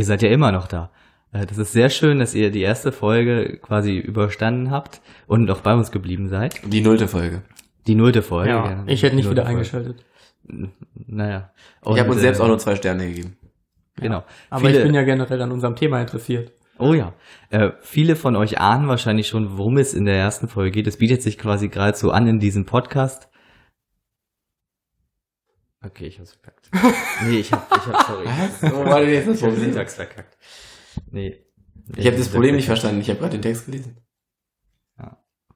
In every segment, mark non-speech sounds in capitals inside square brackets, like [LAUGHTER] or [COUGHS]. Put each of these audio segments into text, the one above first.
ihr seid ja immer noch da. Äh, Das ist sehr schön, dass ihr die erste Folge quasi überstanden habt und noch bei uns geblieben seid. Die nullte Folge. Die nullte Folge. Ja, ich hätte nicht wieder Folge. eingeschaltet. Naja. Ich habe Und, uns selbst äh, auch nur zwei Sterne gegeben. Genau. Aber Viele- ich bin ja generell an unserem Thema interessiert. Oh ja. Äh, viele von euch ahnen wahrscheinlich schon, worum es in der ersten Folge geht. Es bietet sich quasi geradezu an in diesem Podcast. Okay, ich hab's verkackt. nee, ich hab, ich hab, sorry. [LAUGHS] Was? Wo war denn jetzt das Ich hab Problem? Syntax verkackt. Nee. Ich habe das Problem nicht verstanden. Ich habe gerade den Text gelesen.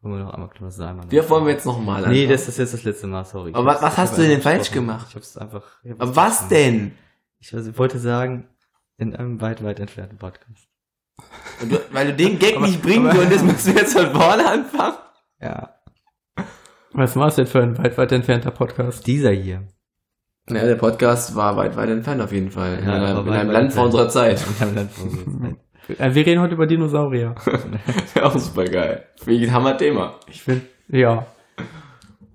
Wollen wir noch einmal das einmal Wir wollen wir jetzt nochmal Nee, das ist jetzt das letzte Mal, sorry. Aber was- was hast du denn falsch gemacht? Ich hab's einfach. Ich hab's Aber was denn? Ich wollte sagen, in einem weit, weit entfernten Podcast. Und du, weil du den [LAUGHS] Gag Aber- nicht bringen konntest, müssen wir jetzt von vorne anfangen. Ja. Was war es denn für ein weit, weit entfernter Podcast? Dieser hier. Ja, der Podcast war weit, weit entfernt auf jeden Fall. In, Ja, einer, aber in einem Land vor unserer Zeit. In einem Land von uns. Äh, Wir reden heute über Dinosaurier. [LAUGHS] auch super geil. Wie ein Hammer-Thema. Ich finde, ja.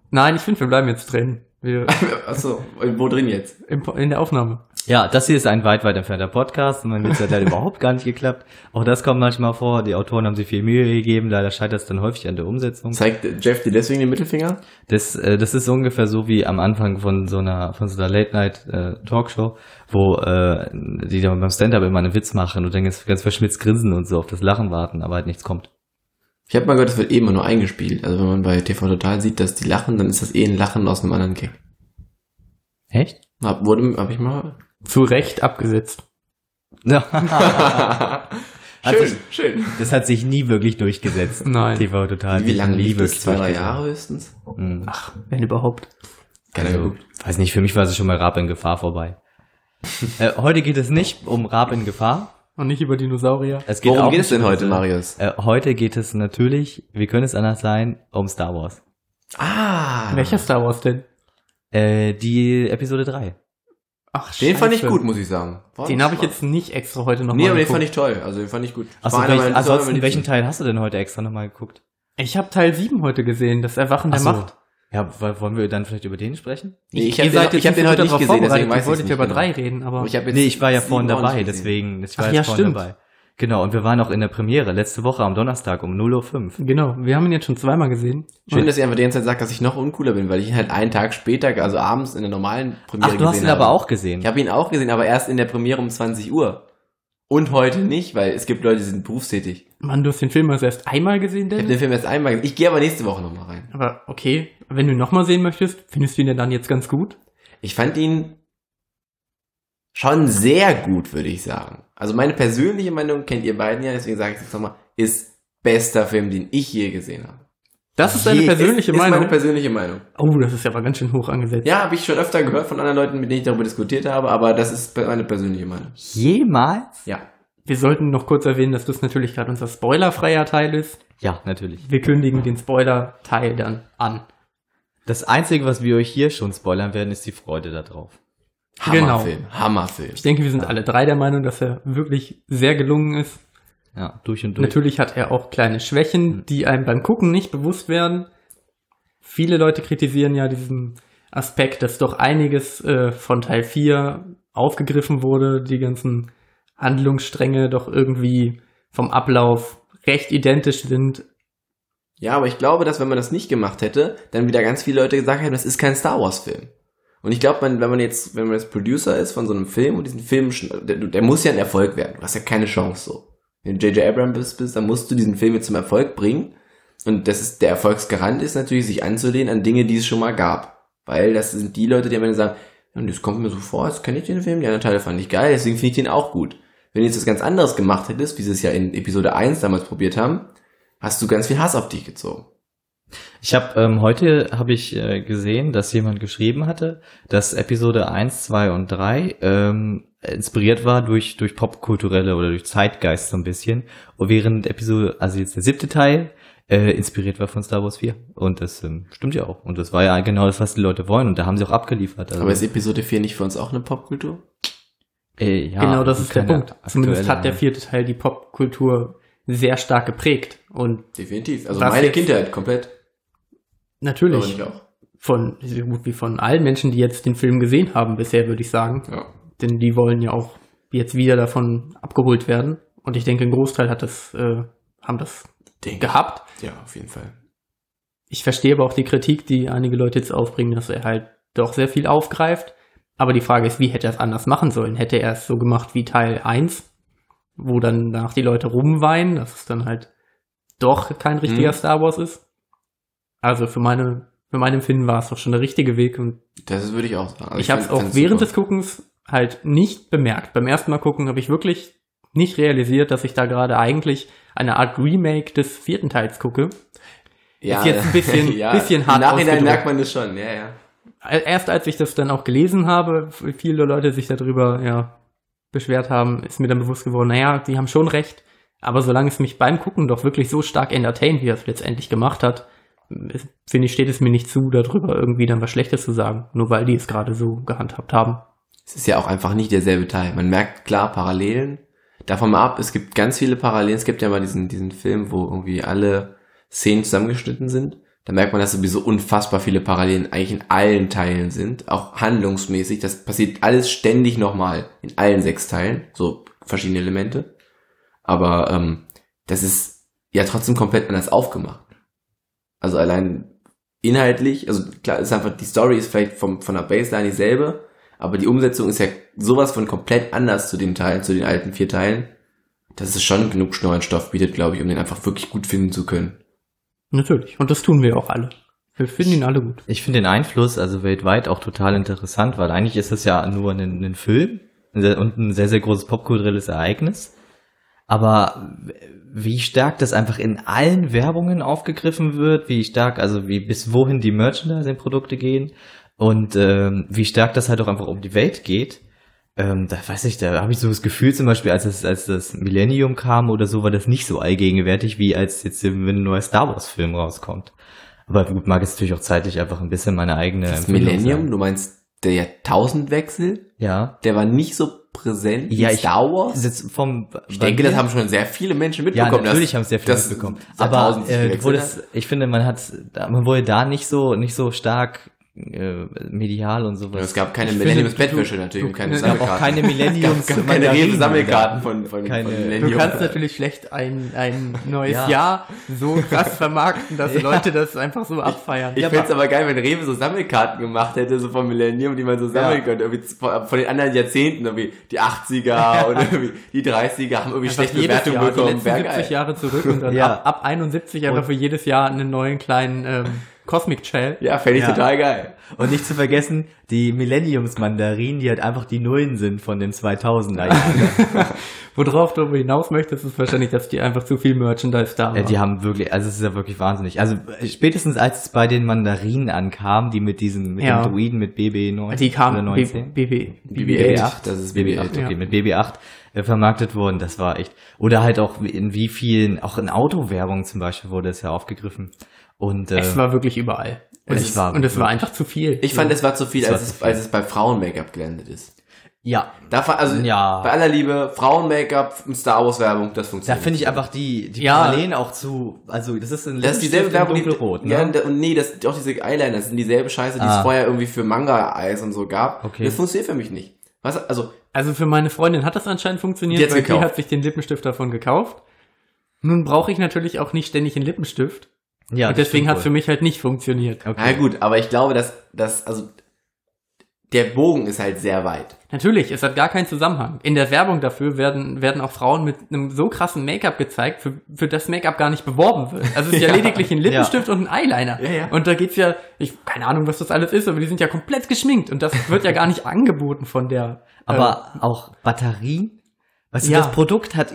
Nein, ich finde, wir bleiben jetzt drin. Wir, [LAUGHS] Achso, wo drin jetzt? in der Aufnahme. Ja, das hier ist ein weit, weit entfernter Podcast und mein Witz hat leider [LAUGHS] überhaupt gar nicht geklappt. Auch das kommt manchmal vor. Die Autoren haben sich viel Mühe gegeben. Leider scheitert es dann häufig an der Umsetzung. Zeigt Jeff dir deswegen den Mittelfinger? Das, äh, das ist ungefähr so wie am Anfang von so einer, von so einer Late-Night-Talkshow, wo äh, die dann beim Stand-Up immer einen Witz machen und dann ganz, ganz verschmitzt grinsen und so auf das Lachen warten, aber halt nichts kommt. Ich habe mal gehört, das wird eh immer nur eingespielt. Also wenn man bei TV Total sieht, dass die lachen, dann ist das eh ein Lachen aus einem anderen Gag. Echt? Hab, wurde, hab ich mal. Zu Recht abgesetzt. [LAUGHS] Hat schön, sich- schön. Das hat sich nie wirklich durchgesetzt. Nein. TV total. Wie lange lief das? wirklich Zwei, drei. Jahre höchstens? Hm. Ach, wenn überhaupt. Keiner Also, weiß nicht, für mich war es schon mal Rab in Gefahr vorbei. [LAUGHS] äh, heute geht es nicht um Rab in Gefahr. Und nicht über Dinosaurier. Es geht Worum auch geht es denn um heute, Marius? Äh, heute geht es natürlich, wie könnte es anders sein, um Star Wars. Ah! Welcher Star Wars denn? Äh, die Episode 3. Ach, Den fand ich gut, muss ich sagen. War Den habe ich jetzt nicht extra heute noch Nee, mal aber den geguckt. fand ich toll. Also den fand ich gut. Achso, welch, ansonsten, welchen. Teil hast du denn heute extra nochmal geguckt? Ich habe Teil 7 heute gesehen, das Erwachen der so. Macht. Ja, wollen wir dann vielleicht über den sprechen? Nee, ich Ihr hab den, ich hab den heute nicht gesehen, deswegen weiß ich nicht ja über genau. drei reden, aber Aber ich hab jetzt Nee, ich war ja vorhin dabei, deswegen, ich war Ach ja, vorhin stimmt. dabei. Genau, und wir waren auch in der Premiere, letzte Woche am Donnerstag um 0.05 Uhr. genau, wir haben ihn jetzt schon zweimal gesehen. Schön, dass ihr einfach die ganze Zeit sagt, dass ich noch uncooler bin, weil ich ihn halt einen Tag später, also abends in der normalen Premiere Ach, du hast gesehen ihn aber habe. auch gesehen. Ich habe ihn auch gesehen, aber erst in der Premiere um 20 Uhr. Und heute nicht, weil es gibt Leute, die sind berufstätig. Mann, du hast den Film also erst einmal gesehen, Ich habe denn? den Film erst einmal gesehen. Ich gehe aber nächste Woche nochmal rein. Aber okay, wenn du ihn nochmal sehen möchtest, findest du ihn denn dann jetzt ganz gut? Ich fand ihn schon sehr gut, würde ich sagen. Also meine persönliche Meinung kennt ihr beiden ja, deswegen sage ich es jetzt nochmal, ist bester Film, den ich je gesehen habe. Das ist deine Je- persönliche ist, Ist Meinung. meine persönliche Meinung. oh, das ist ja aber ganz schön hoch angesetzt. Ja, habe ich schon öfter gehört von anderen Leuten, mit denen ich darüber diskutiert habe, aber das ist meine persönliche Meinung. Jemals? Ja. Wir sollten noch kurz erwähnen, dass das natürlich gerade unser spoilerfreier Teil ist. Ja, natürlich. Wir kündigen den Spoiler-Teil dann an. Das Einzige, was wir euch hier schon spoilern werden, ist die Freude darauf. Genau. Hammerfilm. Hammerfilm. Ich denke, wir sind alle drei der Meinung, dass er wirklich sehr gelungen ist. Ja, durch und durch. Natürlich hat er auch kleine Schwächen, die einem beim Gucken nicht bewusst werden. Viele Leute kritisieren ja diesen Aspekt, dass doch einiges äh, von Teil 4 aufgegriffen wurde, die ganzen Handlungsstränge doch irgendwie vom Ablauf recht identisch sind. Ja, aber ich glaube, dass wenn man das nicht gemacht hätte, dann wieder ganz viele Leute gesagt hätten, das ist kein Star Wars Film. Und ich glaube, wenn man jetzt, wenn man jetzt Producer ist von so einem Film und diesen Film, der, der muss ja ein Erfolg werden. Du hast ja keine Chance so. Wenn du J.J. Abrams bist, bist, dann musst du diesen Film jetzt zum Erfolg bringen. Und das ist, der Erfolgsgarant ist natürlich, sich anzulehnen an Dinge, die es schon mal gab. Weil das sind die Leute, die am Ende sagen, ja, das kommt mir so vor, jetzt kenne ich den Film, die anderen Teile fand ich geil, deswegen finde ich den auch gut. Wenn du jetzt was ganz anderes gemacht hättest, wie sie es ja in Episode 1 damals probiert haben, hast du ganz viel Hass auf dich gezogen. Ich habe ähm, heute habe ich äh, gesehen, dass jemand geschrieben hatte, dass Episode 1, 2 und 3 ähm, inspiriert war durch durch popkulturelle oder durch Zeitgeist so ein bisschen, und während Episode also jetzt der siebte Teil äh, inspiriert war von Star Wars 4 und das ähm, stimmt ja auch und das war ja genau das, was die Leute wollen und da haben sie auch abgeliefert. Also, Aber ist Episode 4 nicht für uns auch eine Popkultur? äh, ja, genau das ist der Punkt. Zumindest hat der vierte Teil die Popkultur sehr stark geprägt. Und Definitiv. Also meine jetzt- Kindheit komplett. Natürlich, auch. von, so gut wie von allen Menschen, die jetzt den Film gesehen haben bisher, würde ich sagen. Ja. Denn die wollen ja auch jetzt wieder davon abgeholt werden. Und ich denke, ein Großteil hat das, äh, haben das Denk. gehabt. Ja, auf jeden Fall. Ich verstehe aber auch die Kritik, die einige Leute jetzt aufbringen, dass er halt doch sehr viel aufgreift. Aber die Frage ist, wie hätte er es anders machen sollen? Hätte er es so gemacht wie Teil 1, wo dann danach die Leute rumweinen, dass es dann halt doch kein richtiger Mhm. Star Wars ist? Also für meine, für mein Empfinden war es doch schon der richtige Weg und Das würde ich auch sagen. Also ich habe es auch während des Guckens halt nicht bemerkt. Beim ersten Mal gucken habe ich wirklich nicht realisiert, dass ich da gerade eigentlich eine Art Remake des vierten Teils gucke. ja, ist jetzt ein bisschen- [LAUGHS] bisschen hart Im Nachhinein merkt man das schon, ja, ja. Erst als ich das dann auch gelesen habe, viele Leute sich darüber ja beschwert haben, ist mir dann bewusst geworden, naja, die haben schon recht. Aber solange es mich beim Gucken doch wirklich so stark entertaint, wie er es letztendlich gemacht hat, finde ich, steht es mir nicht zu, darüber irgendwie dann was Schlechtes zu sagen. Nur weil die es gerade so gehandhabt haben. Es ist ja auch einfach nicht derselbe Teil. Man merkt klar Parallelen. Davon mal ab, es gibt ganz viele Parallelen. Es gibt ja mal diesen, diesen Film, wo irgendwie alle Szenen zusammengeschnitten sind. Da merkt man, dass sowieso unfassbar viele Parallelen eigentlich in allen Teilen sind. Auch handlungsmäßig. Das passiert alles ständig nochmal in allen sechs Teilen. So verschiedene Elemente. Aber ähm, das ist ja trotzdem komplett anders aufgemacht. Also allein inhaltlich, also klar, ist einfach, die Story ist vielleicht vom, von der Baseline dieselbe, aber die Umsetzung ist ja sowas von komplett anders zu den Teilen, zu den alten vier Teilen, dass es schon genug neuen Stoff bietet, glaube ich, um den einfach wirklich gut finden zu können. Natürlich. Und das tun wir auch alle. Wir finden ihn alle gut. Ich finde den Einfluss also weltweit auch total interessant, weil eigentlich ist es ja nur ein, ein Film und ein sehr, sehr großes popkulturelles Ereignis. Aber wie stark das einfach in allen Werbungen aufgegriffen wird, wie stark, also wie bis wohin die Merchandising-Produkte gehen und ähm, wie stark das halt auch einfach um die Welt geht. Ähm, da weiß ich, da habe ich so das Gefühl zum Beispiel, als das, als das Millennium kam oder so, war das nicht so allgegenwärtig, wie als jetzt, wenn ein neuer Star Wars-Film rauskommt. Aber gut, mag es natürlich auch zeitlich einfach ein bisschen meine eigene Das Millennium, sein. du meinst der Jahrtausendwechsel, Ja. der war nicht so präsent Ja, ich- Star Wars? Jetzt vom, Ich denke, das haben schon sehr viele Menschen ja, mitbekommen. natürlich dass- haben es sehr viele mitbekommen. Aber äh, wurde es, ich finde, man hat, man wurde da nicht so, nicht so stark äh, medial und sowas. Ja, es gab keine Ich Millenniums finde, du- Bettwäsche natürlich, du- und keine es es gab auch keine Millenniums, Es gab keine Rewe-Sammelkarten von, von, Keine- von Du Du Millennium. kannst natürlich schlecht ein, ein neues Ja. Jahr so krass vermarkten, dass [LAUGHS] Ja. Leute das einfach so abfeiern. Ich Ja, find's aber geil, wenn Rewe so Sammelkarten gemacht hätte, so vom Millennium, die man so sammeln Ja. könnte. Irgendwie von, von den anderen Jahrzehnten, irgendwie die 80er oder irgendwie die 30er haben irgendwie Einfach schlechte Bewertungen die bekommen. letzten Wär 70 geil. Jahre zurück und dann [LAUGHS] Ja. ab, ab 71 einfach Und- für jedes Jahr einen neuen kleinen ähm, Cosmic Shell. Ja, fände ich Ja. total geil. Und nicht zu vergessen, die Millenniums-Mandarinen, die halt einfach die Nullen sind von den 2000er Jahren. Worauf du hinaus möchtest, ist wahrscheinlich, dass die einfach zu viel Merchandise da Ja, haben. die haben wirklich, also es ist ja wirklich wahnsinnig. Also äh, spätestens als es bei den Mandarinen ankam, die mit diesen, mit Ja. dem Druiden mit BB9 die kamen oder 19. BB, BB-8, BB8, das ist BB8, BB8, okay, ja. mit BB8 äh, vermarktet wurden, das war echt. Oder halt auch in wie vielen, auch in Autowerbung zum Beispiel wurde es ja aufgegriffen. Und äh, Es war wirklich überall. Und Es es, war und es war einfach zu viel. Ich fand, es war zu viel, Es als, zu es, viel. als es bei Frauen-Make-up gelandet ist. ja, Da war, also, Ja. bei aller Liebe, Frauen-Make-up, Star Wars-Werbung, das da funktioniert. finde ich einfach die, die Ja. Parallelen auch zu, also das ist ein Das ist dieselbe Werbung, die, dunkelrot, ne? ja, und- und nee, das, auch diese Eyeliner, das sind dieselbe Scheiße, die es Ah. vorher irgendwie für Manga-Eis und so gab. Okay. Das funktioniert für mich nicht. Was, also, Also für meine Freundin hat das anscheinend funktioniert, Die weil die gekauft. hat sich den Lippenstift davon gekauft. Nun brauche ich natürlich auch nicht ständig einen Lippenstift. Ja, und deswegen hat es für mich halt nicht funktioniert. Okay. na gut, aber ich glaube, dass, dass, also, der Bogen ist halt sehr weit. Natürlich, es hat gar keinen Zusammenhang. In der Werbung dafür werden, werden auch Frauen mit einem so krassen Make-up gezeigt, für, für das Make-up gar nicht beworben wird. Also es ist [LAUGHS] ja, Ja. lediglich ein Lippenstift und ein Eyeliner. Ja, ja. Und da geht's ja, ich keine Ahnung, was das alles ist, aber die sind ja komplett geschminkt und das wird ja gar nicht angeboten von der. Aber auch Batterien? Weißt du, Ja. das Produkt hat,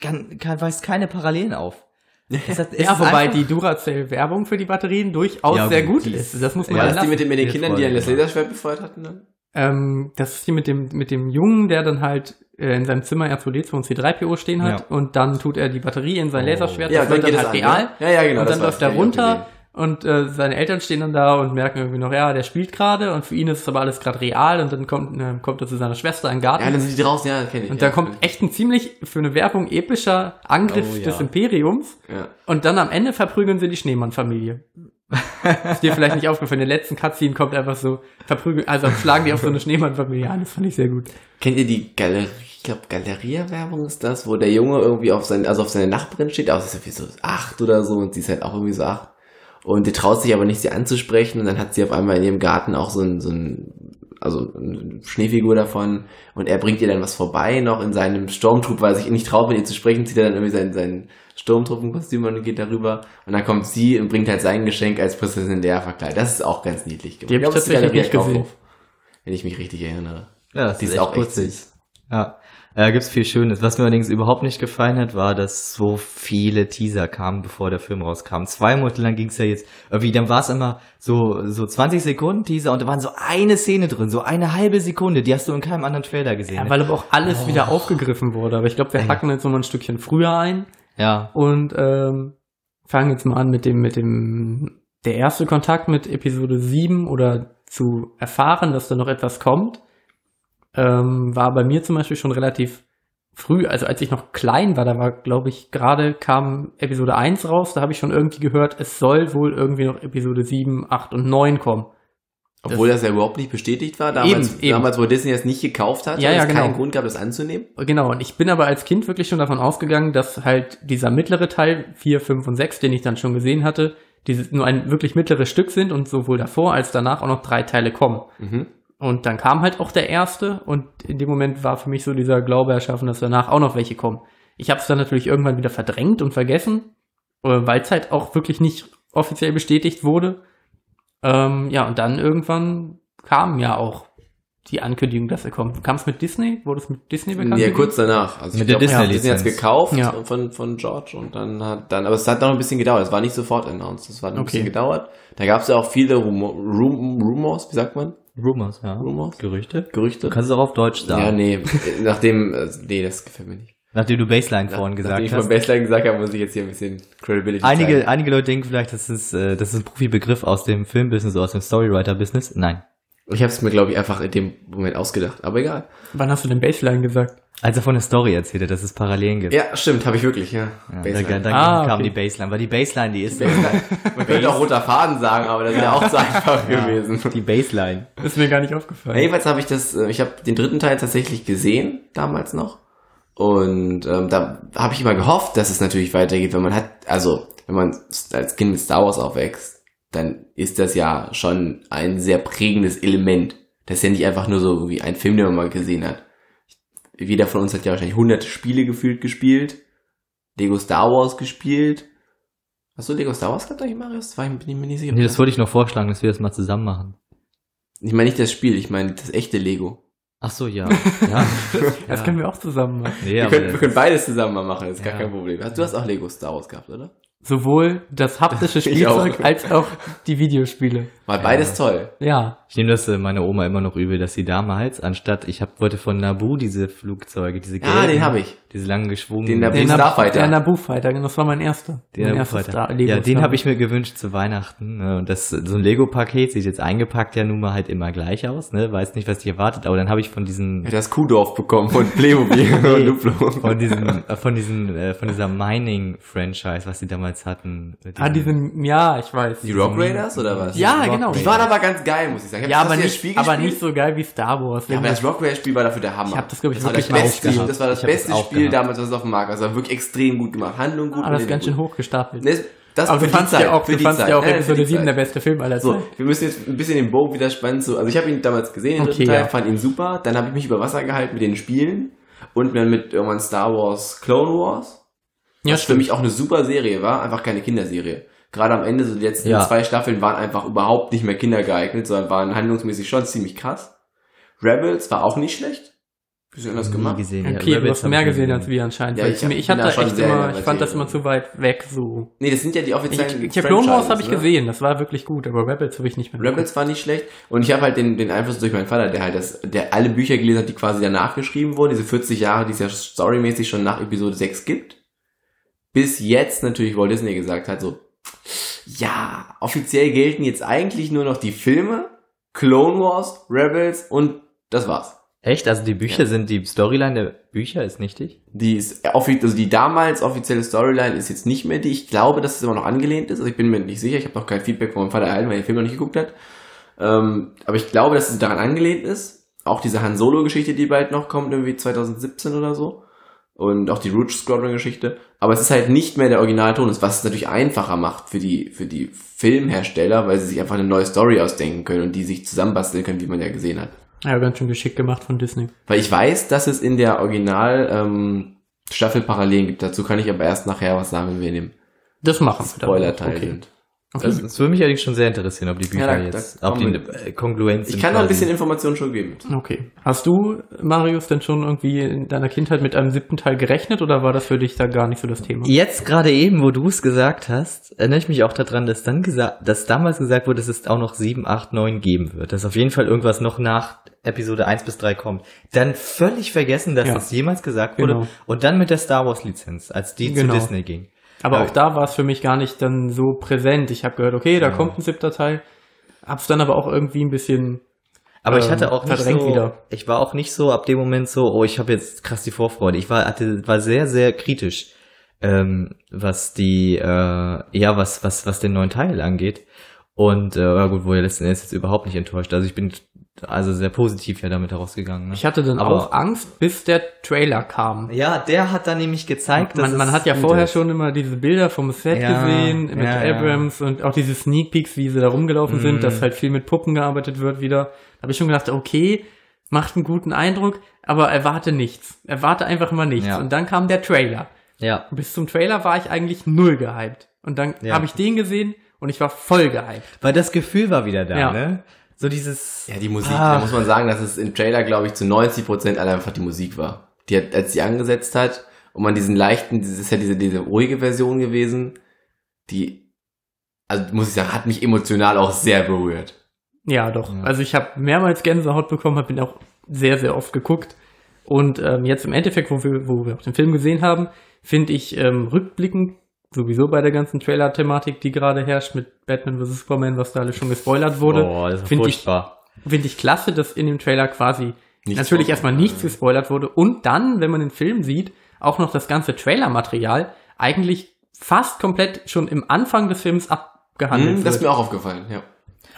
kann, kann, weist keine Parallelen auf. Es hat, [LAUGHS] es ja, wobei einfach- die Duracell-Werbung für die Batterien durchaus Ja, sehr gut, die ist. Das muss man ja das die mit, den- mit den Kindern, die an das. Laserschwert befeuert hatten dann? Ähm, das ist hier mit dem, mit dem Jungen, der dann halt äh, in seinem Zimmer R2D2 und C3PO stehen hat Ja. und dann tut er die Batterie in sein Oh. Laserschwert, Ja, das dann wird geht dann es halt an, real. ne? Ja, ja, genau, Und dann läuft er runter und äh, seine Eltern stehen dann da und merken irgendwie noch, ja, der spielt gerade und für ihn ist es aber alles gerade real und dann kommt, äh, kommt er zu seiner Schwester den Garten. Ja, dann sind die draußen, ja, kenne ich. und ja. da kommt echt ein ziemlich für eine Werbung epischer Angriff Oh, ja. des Imperiums Ja. und dann am Ende verprügeln sie die Schneemann-Familie. [LAUGHS] Ist dir vielleicht nicht aufgefallen. In der letzten Cutscene kommt einfach so verprügelt, also schlagen die auf so eine Schneemannfamilie an. Das fand ich sehr gut. Kennt ihr die Galerie, ich glaube Galeria-Werbung ist das, wo der Junge irgendwie auf sein, also auf seine Nachbarin steht, aber sie ist irgendwie so acht oder so und sie ist halt auch irgendwie so acht. Und die traut sich aber nicht, sie anzusprechen und dann hat sie auf einmal in ihrem Garten auch so ein, so ein, also eine Schneefigur davon und er bringt ihr dann was vorbei noch in seinem Sturmtrupp, weil er sich nicht traut, mit ihr zu sprechen, zieht er dann irgendwie sein, sein Sturmtruppenkostüm und geht darüber und dann kommt sie und bringt halt sein Geschenk als Prinzessin Lea verkleidet. Das ist auch ganz niedlich gemacht. Die ich glaube, das ist gesehen. Kaufhof, Wenn ich mich richtig erinnere. Ja, das Die ist auch echt süß. Ja. Da gibt's viel Schönes. Was mir allerdings überhaupt nicht gefallen hat, war, dass so viele Teaser kamen, bevor der Film rauskam. Zwei Monate lang ging's ja jetzt, irgendwie, dann war es immer so, so 20 Sekunden Teaser und da waren so eine Szene drin, so eine halbe Sekunde, die hast du in keinem anderen Trailer gesehen. Ja, weil aber auch alles wieder aufgegriffen wurde. Aber ich glaube, wir hacken jetzt noch mal ein Stückchen früher ein ja. und ähm, fangen jetzt mal an mit dem, mit dem, der erste Kontakt mit Episode 7 oder zu erfahren, dass da noch etwas kommt, ähm, war bei mir zum Beispiel schon relativ früh, also als ich noch klein war, da war, glaube ich, gerade kam Episode 1 raus, da habe ich schon irgendwie gehört, es soll wohl irgendwie noch Episode 7, 8 und 9 kommen. Obwohl das, ja überhaupt nicht bestätigt war, damals, Eben, eben. damals wo Disney es nicht gekauft hat, Ja, ja, es genau. keinen Grund gab, das anzunehmen. Genau, und ich bin aber als Kind wirklich schon davon ausgegangen, dass halt dieser mittlere Teil, 4, 5 und 6, den ich dann schon gesehen hatte, dieses nur ein wirklich mittleres Stück sind und sowohl davor als danach auch noch drei Teile kommen. Mhm. Und dann kam halt auch der erste und in dem Moment war für mich so dieser Glaube erschaffen, dass danach auch noch welche kommen. Ich habe es dann natürlich irgendwann wieder verdrängt und vergessen, weil es halt auch wirklich nicht offiziell bestätigt wurde. Ähm, ja, und dann irgendwann kam ja auch die Ankündigung, dass er kommt. Kam es mit Disney? Wurde es mit Disney bekannt? Ja, gegeben? kurz danach. Also Mit ich der glaub, ja. Disney hat's gekauft Ja. von, von George und dann hat dann, aber es hat noch ein bisschen gedauert. Es war nicht sofort announced. Es hat noch ein Okay. bisschen gedauert. Da gab es ja auch viele Rumor, Rum, Rumors, wie sagt man? Rumors, ja. Rumors? Gerüchte. Gerüchte? Du kannst es auch auf Deutsch sagen. ja, nee, [LAUGHS] nachdem, äh, nee, das gefällt mir nicht. Nachdem du Baseline Nach, vorhin nachdem gesagt ich von hast. Baseline gesagt habe, muss ich jetzt hier ein bisschen Credibility Einige, zeigen. einige Leute denken vielleicht, das ist, äh, das ist ein Profibegriff aus dem Filmbusiness oder aus dem Storywriter-Business. Nein. Ich habe es mir, glaube ich, einfach in dem Moment ausgedacht. Aber egal. Wann hast du denn Baseline gesagt? Als er von der Story erzählte, dass es Parallelen gibt. Ja, stimmt, habe ich wirklich, ja. Ja, Baseline. Dann, dann Ah, kam okay. die Baseline, weil die Baseline, die ist Baseline. [LAUGHS] Man könnte auch roter Faden sagen, aber das wäre auch zu einfach gewesen. die Baseline. Ist mir gar nicht aufgefallen. Ja, jedenfalls habe ich das, äh, ich habe den dritten Teil tatsächlich gesehen, damals noch. Und ähm, da habe ich immer gehofft, dass es natürlich weitergeht, wenn man hat, also wenn man als Kind mit Star Wars aufwächst, dann ist das ja schon ein sehr prägendes Element. Das ist ja nicht einfach nur so irgendwie ein Film, den man mal gesehen hat. Jeder von uns hat ja wahrscheinlich hunderte Spiele gefühlt gespielt, Lego Star Wars gespielt. Hast du Lego Star Wars gehabt eigentlich, Marius? Das war ich, bin ich mir nicht sicher. Nee, das wollte ich noch vorschlagen, dass wir das mal zusammen machen. ich meine nicht das Spiel, ich meine das echte Lego. Ach so, ja. [LAUGHS] ja. Das ja. können wir auch zusammen machen. Nee, wir, können, wir können beides zusammen mal machen, das ist gar Ja. kein Problem. Du hast auch Lego Star Wars gehabt, oder? Sowohl das haptische [LAUGHS] Ich auch. Spielzeug als auch die Videospiele. War beides toll. Ja. Ich nehme das äh, meiner Oma immer noch übel, dass sie damals, anstatt, ich hab, wollte von Nabu diese Flugzeuge, diese Ah, den habe ich. diese langen geschwungenen. Den Naboo. Nab Starfighter. der Naboo Fighter, genau, das war mein erster. Den mein erstes. Star- Lego ja, den Star habe ich mir gewünscht zu Weihnachten. Ne? Und das so ein Lego-Paket sieht jetzt eingepackt ja nun mal halt immer gleich aus. Ne? Weiß nicht, was dich erwartet, aber dann habe ich von diesen das Kuhdorf bekommen von Playmobil [LAUGHS] und Duplo. von diesen äh, von diesen äh, von dieser Mining-Franchise, was sie damals hatten. Mit Ah, diesen- diesen, ja, ich weiß. Die Rock Raiders oder was? Ja, genau. Die waren aber ganz geil, muss ich sagen. Ich Ja, aber das nicht, aber nicht so geil wie Star Wars. Ja, aber das Rock Raider Spiel war dafür der Hammer. Ich hab das, glaub ich, war wirklich das mal beste, aufgehabt. Das war das Ich das beste auch Spiel damals, was es auf dem Markt war. Es war wirklich extrem gut gemacht. Handlung gut. aber das ist ganz schön hochgestapelt. Das, das aber für du die fandst Zeit, ja auch, du fandst Zeit. ja auch Ja, Episode die 7 Zeit. der beste Film aller So, Zeiten. wir müssen jetzt ein bisschen den Bogen wieder spannen. Zu, also ich habe ihn damals gesehen, den Okay, Teil, ja. fand ihn super. Dann habe ich mich über Wasser gehalten mit den Spielen und dann mit irgendwann Star Wars Clone Wars. Ja, was für mich auch eine super Serie war, einfach keine Kinderserie. Gerade am Ende, so die letzten Ja. zwei Staffeln waren einfach überhaupt nicht mehr kindergeeignet, sondern waren handlungsmäßig schon ziemlich krass. Rebels war auch nicht schlecht. Bisschen anders gemacht. gesehen. ja. Okay, du Rebels hast mehr ich nie gesehen als wir anscheinend. Ja, weil ich ich, hab- ich hatte da echt immer, ich fand das immer zu weit weg, so. Nee, das sind ja die Ich, offiziellen ich, Clone Wars habe ich ne? gesehen, das war wirklich gut, aber Rebels habe ich nicht mehr Rebels war nicht schlecht. Und ich habe halt den, den Einfluss durch meinen Vater, der halt das, der alle Bücher gelesen hat, die quasi danach geschrieben wurden, diese 40 Jahre, die es ja storymäßig schon nach Episode 6 gibt. Bis jetzt natürlich Walt Disney gesagt hat, so, ja, offiziell gelten jetzt eigentlich nur noch die Filme, Clone Wars, Rebels und das war's. Echt? Also die Bücher Ja. sind, die Storyline der Bücher ist nichtig? Die ist also die damals offizielle Storyline ist jetzt nicht mehr die. Ich glaube, dass es immer noch angelehnt ist. Also ich bin mir nicht sicher. Ich habe noch kein Feedback von meinem Vater erhalten, weil er den Film noch nicht geguckt hat. Ähm, aber ich glaube, dass es daran angelehnt ist. Auch diese Han Solo-Geschichte, die bald noch kommt, irgendwie 2017 oder so. Und auch die Rouge Squadron-Geschichte. Aber es ist halt nicht mehr der Originalton, was es natürlich einfacher macht für die, für die Filmhersteller, weil sie sich einfach eine neue Story ausdenken können und die sich zusammenbasteln können, wie man ja gesehen hat. Ja, ganz schön geschickt gemacht von Disney. Weil ich weiß, dass es in der Original ähm, Staffel Parallelen gibt. Dazu kann ich aber erst nachher was sagen, wenn wir in dem Das machen wir. Spoiler-Teil Okay. sind. Okay. Das, das würde mich allerdings schon sehr interessieren, ob die Bücher Ja, da- jetzt, da ob die äh, Kongruenz Ich kann noch ein bisschen Informationen schon geben. Okay. Hast du, Marius, denn schon irgendwie in deiner Kindheit mit einem siebten Teil gerechnet oder war das für dich da gar nicht so das Thema? Jetzt gerade eben, wo du es gesagt hast, erinnere ich mich auch daran, dass dann gesagt, dass damals gesagt wurde, dass es auch noch 7, 8, 9 geben wird. Dass auf jeden Fall irgendwas noch nach Episode 1 bis 3 kommt. Dann völlig vergessen, dass Ja. das jemals gesagt wurde. Genau. Und dann mit der Star Wars Lizenz, als die Genau. zu Disney ging. Aber auch da war es für mich gar nicht dann so präsent. Ich habe gehört, okay, da Ja. kommt ein siebter Teil. Hab's dann aber auch irgendwie ein bisschen Aber ich Ähm, hatte auch nicht so, wieder. ich war auch nicht so ab dem Moment so, oh, ich habe jetzt krass die Vorfreude. Ich war, hatte, war sehr, sehr kritisch, ähm, was die, äh, ja, was, was, was den neuen Teil angeht. Und äh, ja gut, wo er letzten Endes jetzt überhaupt nicht enttäuscht. Also ich bin also sehr positiv ja damit herausgegangen. Ne? Ich hatte dann Aber- auch Angst, bis der Trailer kam. ja, der hat dann nämlich gezeigt, dass Man, man es hat ja gut vorher ist. schon immer diese Bilder vom Set Ja, gesehen mit ja, ja. Abrams und auch diese Sneak Peeks, wie sie da rumgelaufen Mhm. sind, dass halt viel mit Puppen gearbeitet wird wieder. Da habe ich schon gedacht, okay, macht einen guten Eindruck, aber erwarte nichts. Erwarte einfach mal nichts. Ja. Und dann kam der Trailer. Ja, Bis zum Trailer war ich eigentlich null gehypt. Und dann Ja. habe ich den gesehen und ich war voll gehypt. weil das Gefühl war wieder da, Ja. ne? So dieses, Ja, die Musik, Ah. da muss man sagen, dass es im Trailer, glaube ich, zu 90% alle einfach die Musik war. Die hat, als sie angesetzt hat und man diesen leichten, das ist ja diese, diese ruhige Version gewesen, die, also muss ich sagen, hat mich emotional auch sehr berührt. Ja, doch. Ja. Also ich habe mehrmals Gänsehaut bekommen, habe ihn auch sehr, sehr oft geguckt. Und ähm, jetzt im Endeffekt, wo wir, wo wir auch den Film gesehen haben, finde ich ähm, rückblickend sowieso bei der ganzen Trailer-Thematik, die gerade herrscht mit Batman vs. Superman, was da alles schon gespoilert wurde, boah, das ist finde ich, furchtbar. finde ich klasse, dass in dem Trailer quasi Nichts natürlich erstmal nichts gespoilert wurde und dann, wenn man den Film sieht, auch noch das ganze Trailer-Material eigentlich fast komplett schon im Anfang des Films abgehandelt Hm, wird. das ist mir auch aufgefallen, ja.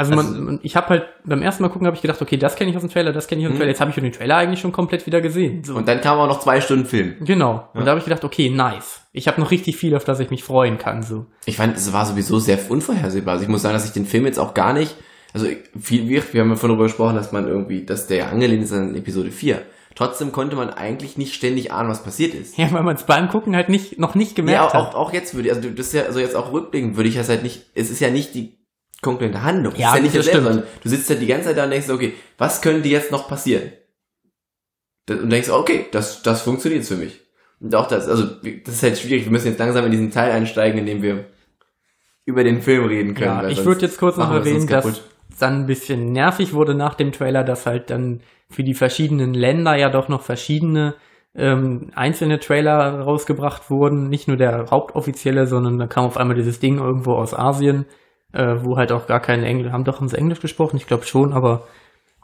Also, Also- man, man, ich habe halt beim ersten Mal gucken, habe ich gedacht, okay, das kenne ich aus dem Trailer, das kenne ich aus dem Mhm. Trailer. Jetzt habe ich den Trailer eigentlich schon komplett wieder gesehen. So. Und dann kam auch noch zwei Stunden Film. genau. Und Ja. da habe ich gedacht, okay, nice. Ich habe noch richtig viel, auf das ich mich freuen kann. So. Ich fand, es war sowieso sehr unvorhersehbar. Also ich muss sagen, dass ich den Film jetzt auch gar nicht, also viel, wir, wir haben ja von darüber gesprochen, dass man irgendwie, dass der angelehnt ist an Episode 4. Trotzdem konnte man eigentlich nicht ständig ahnen, was passiert ist. Ja, weil man es beim Gucken halt nicht, noch nicht Ja, gemerkt auch, hat. auch, auch jetzt würde ich, also das ist ja, also jetzt auch rückblickend würde ich das halt nicht, es ist ja nicht die konkurrente Handlung. Ja, ist ja nicht das stimmt. sondern du sitzt halt die ganze Zeit da und denkst, okay, was könnte jetzt noch passieren? Das- Und denkst, okay, das, das funktioniert für mich. Und auch das, also, das ist halt schwierig, wir müssen jetzt langsam in diesen Teil einsteigen, in dem wir über den Film reden können. Ja, ich würde jetzt kurz noch erwähnen, dass es dann ein bisschen nervig wurde nach dem Trailer, dass halt dann für die verschiedenen Länder ja doch noch verschiedene ähm, einzelne Trailer rausgebracht wurden. Nicht nur der hauptoffizielle, sondern da kam auf einmal dieses Ding irgendwo aus Asien, äh, wo halt auch gar kein Englisch, haben doch uns Englisch gesprochen, ich glaube schon, aber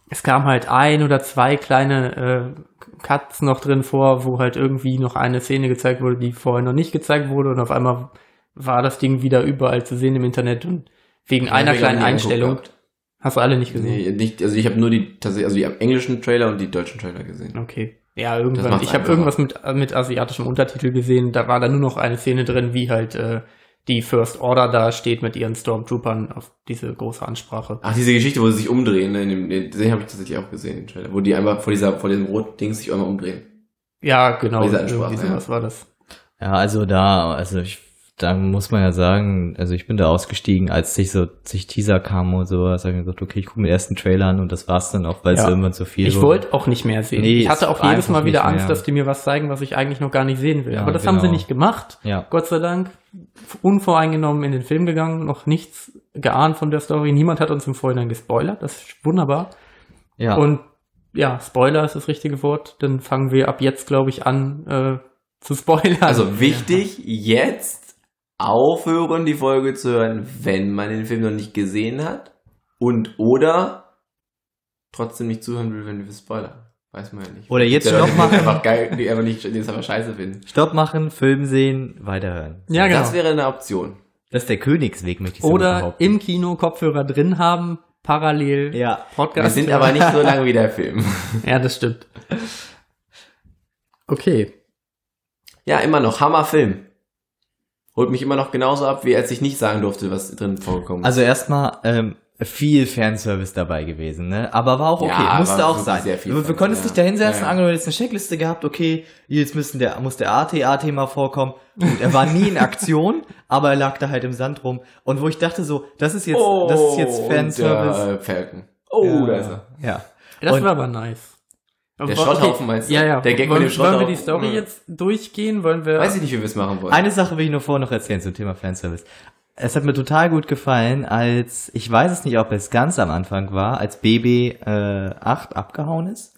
es kam halt ein oder zwei kleine äh, Cuts noch drin vor, wo halt irgendwie noch eine Szene gezeigt wurde, die vorher noch nicht gezeigt wurde und auf einmal war das Ding wieder überall zu sehen im Internet und wegen einer Ja, wir kleinen Einstellung. gehabt. Hast du alle nicht gesehen? Nee, nicht, also ich habe nur die, tatsächlich, also die englischen Trailer und die deutschen Trailer gesehen. Okay. Ja, irgendwann. Ich habe irgendwas mit, mit asiatischem Untertitel gesehen. Da war dann nur noch eine Szene drin, wie halt äh, die First Order da steht mit ihren Stormtroopern auf diese große Ansprache. Ach, diese Geschichte, wo sie sich umdrehen, ne, in dem, den, den habe ich tatsächlich auch gesehen, wo die einfach vor dieser, vor diesem roten Ding sich einmal umdrehen. Ja, genau. Diese Ansprache, Irgendwie sowas war das. Ja, also da, also ich, da muss man ja sagen, also ich bin da ausgestiegen, als sich so sich Teaser kam und sowas, habe ich gesagt, okay, ich gucke mir den ersten Trailer an und das war's dann auch, weil es Ja. irgendwann zu viel Ich wollte auch nicht mehr sehen. Nee, ich hatte auch jedes Mal wieder Angst, mehr. dass die mir was zeigen, was ich eigentlich noch gar nicht sehen will. Ja, Aber das haben sie genau. nicht gemacht. Ja. Gott sei Dank. Unvoreingenommen in den Film gegangen, noch nichts geahnt von der Story. Niemand hat uns im Vorhinein gespoilert. Das ist wunderbar. Ja. Und ja, Spoiler ist das richtige Wort. Dann fangen wir ab jetzt, glaube ich, an äh, zu spoilern. Also wichtig, jetzt aufhören, die Folge zu hören, wenn man den Film noch nicht gesehen hat. Und oder trotzdem nicht zuhören will, wenn wir spoilern. Weiß man ja nicht. Oder jetzt Stopp Leute, die machen. Einfach geil, die einfach nicht, die es einfach scheiße finden. Stopp machen, Film sehen, weiterhören. Ja, genau. Das wäre eine Option. Das ist der Königsweg, möchte ich so Oder behaupten. im Kino Kopfhörer drin haben, parallel Ja. Podcast. Wir sind aber nicht so [LAUGHS] lang wie der Film. Ja, das stimmt. Okay. Ja, immer noch. Hammerfilm. Holt mich immer noch genauso ab, wie als ich nicht sagen durfte, was drin vorgekommen ist. Also erstmal ähm, viel Fanservice dabei gewesen, ne? Aber war auch okay, Ja, musste auch sein. sehr viel du, du Fanservice, konntest ja. dich da hinsetzen, Ja, ja. angenommen, du hättest eine Checkliste gehabt, okay, jetzt müssen der, muss der AT-A-Thema vorkommen. Und er war nie in Aktion, [LAUGHS] aber er lag da halt im Sand rum. Und wo ich dachte so, das ist jetzt, das ist jetzt und Fanservice. Der, äh, Falcon. Oh, ja, da ist er. Ja. Das Und- war aber nice. Der Schrotthaufen meinst du? Ja, ja. Der Gag wollen, mit dem wollen wir die? Story jetzt durchgehen? Wollen wir. Weiß ich nicht, wie wir es machen wollen. Eine Sache will ich nur vorher noch erzählen zum Thema Fanservice. Es hat mir total gut gefallen, als, ich weiß es nicht, ob es ganz am Anfang war, als BB äh, 8 abgehauen ist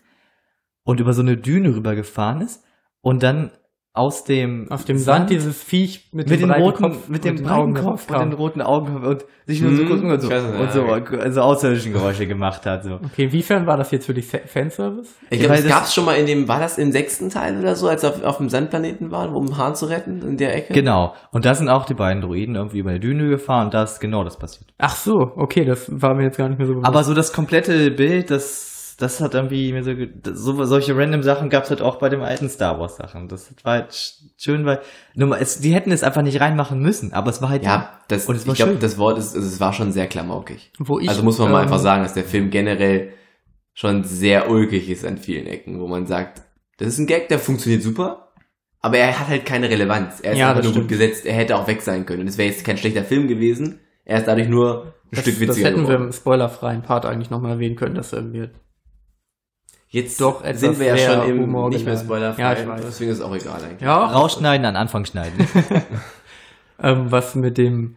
und über so eine Düne rübergefahren ist und dann aus dem auf dem Sand, dieses Viech mit, mit dem dem roten, Kopf, mit dem breiten Augen Kopf und den roten Augen und sich nur so Mhm, kurz und so, nicht, und so, ja, so außerirdischen Geräusche gemacht hat. So. Okay, inwiefern war das jetzt für dich Fa- Fanservice? Ich glaube, das das- gab's schon mal in dem, war das im sechsten Teil oder so, als wir auf, auf dem Sandplaneten waren, um Hahn zu retten, in der Ecke? Genau. Und da sind auch die beiden Druiden irgendwie über die Düne gefahren und da ist genau das passiert. Ach so, okay, das war mir jetzt gar nicht mehr so bewusst. Aber so das komplette Bild, das, das hat irgendwie mir so, so solche random Sachen gab's halt auch bei den alten Star Wars Sachen. Das war halt sch- schön, weil nur mal, es, die hätten es einfach nicht reinmachen müssen, aber es war halt Ja, das, Und es war ich glaube, schön. das Wort ist, also es war schon sehr klamaukig. Wo ich, also muss man mal ähm, einfach sagen, dass der Film generell schon sehr ulkig ist an vielen Ecken, wo man sagt, das ist ein Gag, der funktioniert super, aber er hat halt keine Relevanz. Er ist Ja, einfach das nur gut gesetzt, er hätte auch weg sein können. Und es wäre jetzt kein schlechter Film gewesen, er ist dadurch nur ein das, Stück das witziger hätten wir geworden. im spoilerfreien Part eigentlich nochmal erwähnen können, dass irgendwie Jetzt doch etwas sind wir ja schon im humorgeladen. nicht mehr spoilerfrei, Ja, ich weiß. deswegen ist es auch egal eigentlich. ja, rausschneiden, an Anfang schneiden. [LAUGHS] ähm, was mit dem,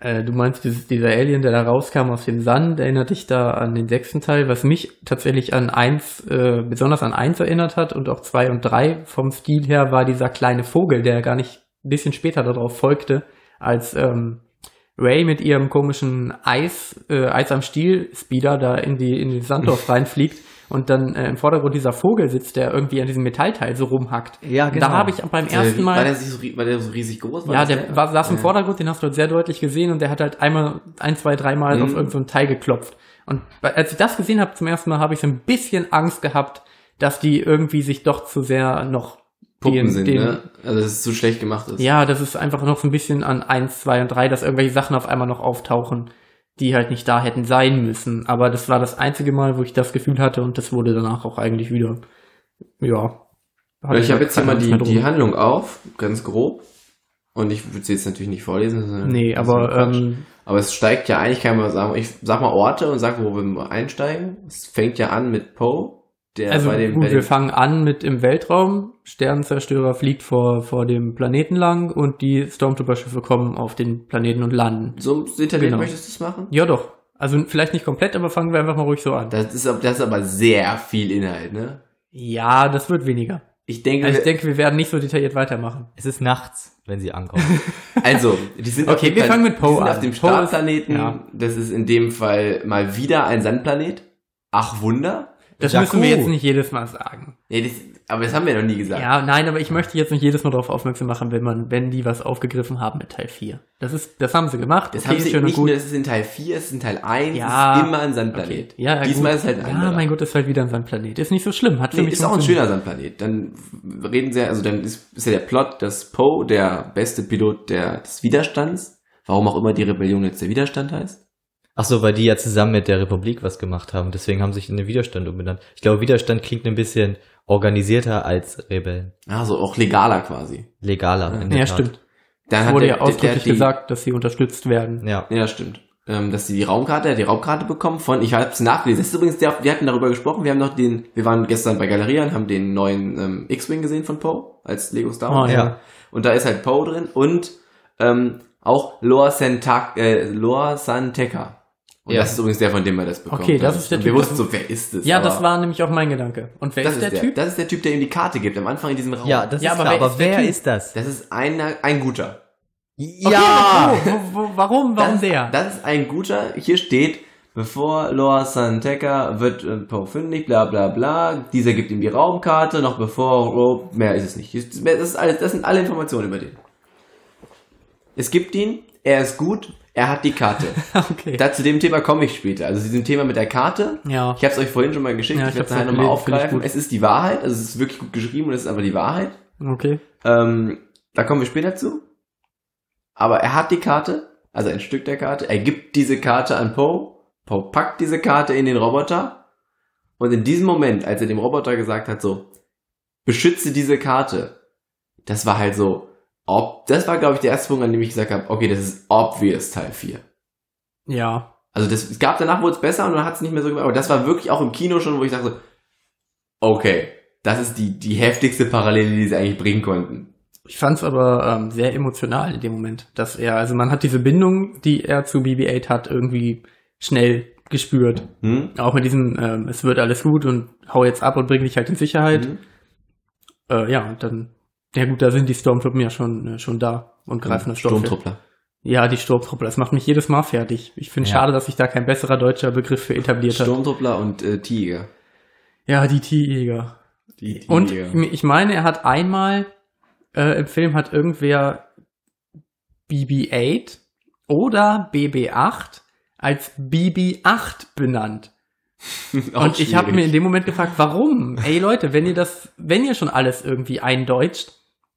äh, du meinst dieses, dieser Alien, der da rauskam aus dem Sand, erinnert dich da an den sechsten Teil, was mich tatsächlich an eins, äh, besonders an eins erinnert hat und auch zwei und drei vom Stil her war dieser kleine Vogel, der gar nicht ein bisschen später darauf folgte, als ähm, Ray mit ihrem komischen Eis, äh, Eis am Stiel Speeder da in die in den Sanddorf [LAUGHS] reinfliegt und dann äh, im Vordergrund dieser Vogel sitzt, der irgendwie an diesem Metallteil so rumhackt. Ja, genau. Da habe ich beim ersten Mal War der, so, war der so riesig groß? War ja, der war, saß im. Vordergrund, den hast du halt sehr deutlich gesehen und der hat halt einmal, ein, zwei, dreimal Mhm. auf irgendein so Teil geklopft. Und als ich das gesehen habe zum ersten Mal, habe ich so ein bisschen Angst gehabt, dass die irgendwie sich doch zu sehr noch Puppen den- sind, den- ne? Also, dass es zu schlecht gemacht ist. Ja, das ist einfach noch so ein bisschen an eins, zwei und drei, dass irgendwelche Sachen auf einmal noch auftauchen, die halt nicht da hätten sein müssen. Aber das war das einzige Mal, wo ich das Gefühl hatte und das wurde danach auch eigentlich wieder, ja. ich habe jetzt hier mal die, die Handlung auf, ganz grob. Und ich würde sie jetzt natürlich nicht vorlesen. sondern- Nee, aber ähm, aber es steigt ja eigentlich, kann man sagen, ich sag mal Orte und sag, wo wir einsteigen. Es fängt ja an mit Poe, der Also bei dem, gut, bei wir fangen an mit im Weltraum. Sternenzerstörer fliegt vor, vor dem Planeten lang und die Stormtrooper-Schiffe kommen auf den Planeten und landen. so detailliert Genau. möchtest du es machen? Ja doch. Also vielleicht nicht komplett, aber fangen wir einfach mal ruhig so an. Das ist, das ist aber sehr viel Inhalt, ne? Ja, das wird weniger. Ich denke, Also ich denke, wir werden nicht so detailliert weitermachen. es ist nachts, wenn sie ankommen. [LAUGHS] also, die sind Okay, auf dem wir Plan- fangen mit Poe an. auf dem Startplaneten. ja. Das ist in dem Fall mal wieder ein Sandplanet. Ach, Wunder. Das Jakku. müssen wir jetzt nicht jedes Mal sagen. Nee, das, aber das haben wir noch nie gesagt. Ja, nein, aber ich möchte jetzt nicht jedes Mal darauf aufmerksam machen, wenn man, wenn die was aufgegriffen haben mit Teil 4. Das ist, das haben sie gemacht. Das okay, haben sie schön nicht gut. nur, das ist in Teil 4, es ist in Teil 1, Ja. es ist immer ein Sandplanet. Okay. Ja, Diesmal gut. ist es halt ein Ja, anderer. mein Gott, ist halt wieder ein Planet. Ist nicht so schlimm. Hat für Nee, mich ist auch ein schöner Sandplanet. Dann reden sie, also dann ist, ist ja der Plot, dass Poe, der beste Pilot der, des Widerstands, warum auch immer die Rebellion jetzt der Widerstand heißt. Ach so, weil die ja zusammen mit der Republik was gemacht haben. Deswegen haben sie sich in den Widerstand umbenannt. Ich glaube, Widerstand klingt ein bisschen organisierter als Rebellen. Also auch legaler quasi. Legaler. in der Ja, Tat. stimmt. Dann Es wurde ja der- der- der ausdrücklich die- gesagt, dass sie unterstützt werden. Ja. Ja, stimmt. Ähm, dass sie die Raumkarte, hat die Raumkarte bekommen von, ich habe es nachgelesen. Das ist übrigens der, wir hatten darüber gesprochen, wir haben noch den, wir waren gestern bei Galeria und haben den neuen ähm, X-Wing gesehen von Poe als Lego Star Wars. Oh, ja. Ja. Und da ist halt Poe drin und ähm, auch Loa Santak, äh, Loa Santeka. Und Ja. das ist übrigens der, von dem wir das bekommen Okay, das ist der und Wir Typ, wussten so, wer ist es? Ja, Aber das war nämlich auch mein Gedanke. Und wer das ist der, der, Typ? Das ist der Typ, der ihm die Karte gibt, am Anfang in diesem Raum. Ja, das Ja, ist aber klar. wer Aber ist wer Typ? ist das? Das ist ein, ein guter. Okay, wo, wo, wo, warum? Warum das, der? Das ist ein guter. Hier steht, bevor Loa Santeca wird äh, Poe fündig, bla bla bla. Dieser gibt ihm die Raumkarte, noch bevor Rope, mehr ist es nicht. Das, ist alles, das sind alle Informationen über den. Es gibt ihn, er ist gut, er hat die Karte. [LAUGHS] okay. da, zu dem Thema komme ich später. Also zu diesem Thema mit der Karte. ja. Ich habe es euch vorhin schon mal geschickt, Ja, ich werde es nachher nochmal aufgreifen. Es ist die Wahrheit, also es ist wirklich gut geschrieben und es ist aber die Wahrheit. Okay. Ähm, da kommen wir später zu. Aber er hat die Karte, also ein Stück der Karte. Er gibt diese Karte an Poe. Poe packt diese Karte in den Roboter. Und in diesem Moment, als er dem Roboter gesagt hat, so, beschütze diese Karte, das war halt so, ob, das war, glaube ich, der erste Punkt, an dem ich gesagt habe, okay, das ist obvious Teil 4. Ja. Also das, es gab danach wurde es besser und dann hat es nicht mehr so gemacht. Aber das war wirklich auch im Kino schon, wo ich dachte, okay, das ist die, die heftigste Parallele, die sie eigentlich bringen konnten. Ich fand es aber ähm, sehr emotional in dem Moment, dass er, also man hat diese Bindung, die er zu BB-8 hat, irgendwie schnell gespürt. Hm? Auch mit diesem, ähm, es wird alles gut und hau jetzt ab und bring dich halt in Sicherheit. Mhm. Äh, ja, und dann, ja gut, da sind die Stormtruppen ja schon, äh, schon da und greifen das. Sturmtruppler. Ja, die Sturmtruppler, das macht mich jedes Mal fertig. Ich finde Ja. schade, dass sich da kein besserer deutscher Begriff für etabliert hat. Sturmtruppler und äh, Tiger. Ja, die T-Jäger. Die Und Tiger. ich meine, er hat einmal äh, im Film hat irgendwer BB-8 oder BB-8 als BB-8 benannt. [LAUGHS] Und ich habe mir in dem Moment gefragt, warum? Ey Leute, wenn ihr das, wenn ihr schon alles irgendwie eindeutscht,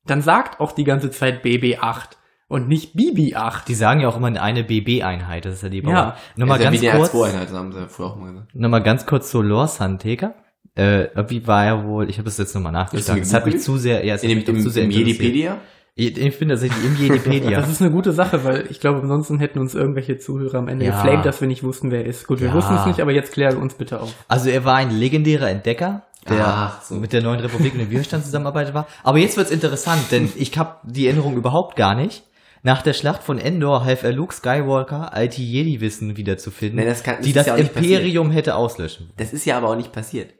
dann sagt auch die ganze Zeit BB-8 und nicht BB-8. Die sagen ja auch immer eine BB-Einheit, das ist ja die Bauer. Ja. Nochmal ist ja ganz kurz, R2-Einheit, das haben sie ja früher auch mal gesagt. nochmal ganz kurz zu Lor Santeca. Äh, wie war er wohl, ich habe es jetzt nochmal nachgeschlagen. Es du hat mich zu sehr, ja, es In hat dem, mich zu sehr im interessiert. Ich bin tatsächlich im Jedipedia. Das ist eine gute Sache, weil ich glaube, ansonsten hätten uns irgendwelche Zuhörer am Ende Ja. geflamed, dass wir nicht wussten, wer er ist. Gut, wir Ja. wussten es nicht, aber jetzt kläre uns bitte auf. Also er war ein legendärer Entdecker, der Ach, so. mit der neuen Republik und dem Widerstand zusammenarbeitet war. Aber jetzt wird's interessant, denn ich habe die Erinnerung überhaupt gar nicht. Nach der Schlacht von Endor half er Luke Skywalker, alte Jedi-Wissen wiederzufinden, Nee, das kann- das die das ja Imperium hätte auslöschen. Das ist ja aber auch nicht passiert.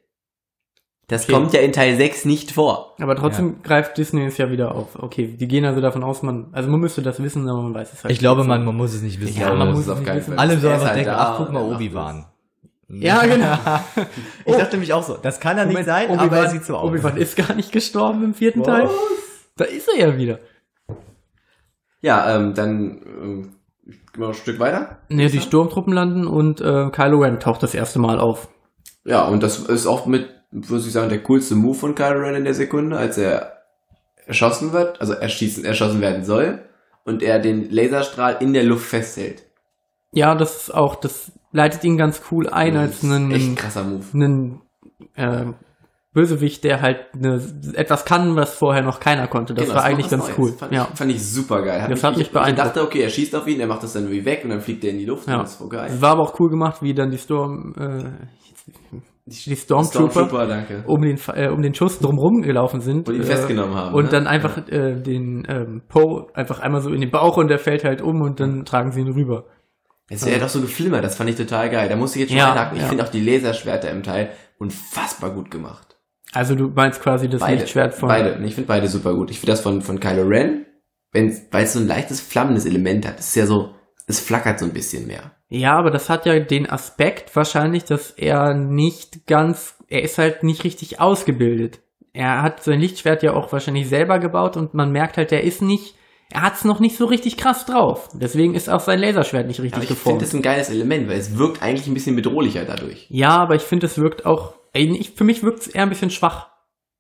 Das Okay. kommt ja in Teil 6 nicht vor. Aber trotzdem greift Disney es ja wieder auf. Okay, die gehen also davon aus, man, also man müsste das wissen, aber man weiß es halt Ich glaube, man, man muss es nicht wissen. Ja, man das muss es auf keinen wissen. Fall. alle sollen einfach halt denken, ach guck mal, Obi-Wan. Ja, [LAUGHS] genau. Ich dachte mich auch so, das kann er nicht sein, aber er sieht so aus. Obi-Wan ist gar nicht gestorben im vierten Teil. Da ist er ja wieder. Ja, ähm, dann ähm, gehen wir noch ein Stück weiter. Ne, die Sturmtruppen landen und äh, Kylo Ren taucht das erste Mal auf. Ja, und das ist auch mit, muss ich sagen, der coolste Move von Kylo Ren in der Sekunde, als er erschossen wird, also erschießen, erschossen werden soll und er den Laserstrahl in der Luft festhält. Ja, das ist auch, das leitet ihn ganz cool ein Das als einen, echt krasser Move. einen äh, Bösewicht, der halt eine, etwas kann, was vorher noch keiner konnte. Das Genau, war noch eigentlich ganz Neues. cool. Fand, ja. ich, fand ich super geil. Das hat mich ich, beeindruckt. Ich dachte, okay, er schießt auf ihn, er macht das dann irgendwie weg und dann fliegt er in die Luft Ja. und das voll geil. Es war aber auch cool gemacht, wie dann die Storm, äh, die Stormtrooper, Stormtrooper, danke. um den äh, um den Schuss drumherum gelaufen sind Und ihn äh, festgenommen haben. und ne? dann einfach äh, den ähm, Poe einfach einmal so in den Bauch und der fällt halt um und dann tragen sie ihn rüber. Es wäre doch so geflimmert, das fand ich total geil. Da musste ich jetzt schon Ja, einhaken. Ich ja. finde auch die Laserschwerter im Teil unfassbar gut gemacht. Also du meinst quasi das Beide. Lichtschwert von Beide. Ich finde beide super gut. Ich finde das von, von Kylo Ren, weil es so ein leichtes flammendes Element hat. Es ist ja so, es flackert so ein bisschen mehr. Ja, aber das hat ja den Aspekt wahrscheinlich, dass er nicht ganz, er ist halt nicht richtig ausgebildet. Er hat sein Lichtschwert ja auch wahrscheinlich selber gebaut und man merkt halt, er ist nicht, er hat's noch nicht so richtig krass drauf. Deswegen ist auch sein Laserschwert nicht richtig Aber ich finde geformt. das ein geiles Element, weil es wirkt eigentlich ein bisschen bedrohlicher dadurch. Ja, aber ich finde, es wirkt auch, ich, für mich wirkt es eher ein bisschen schwach.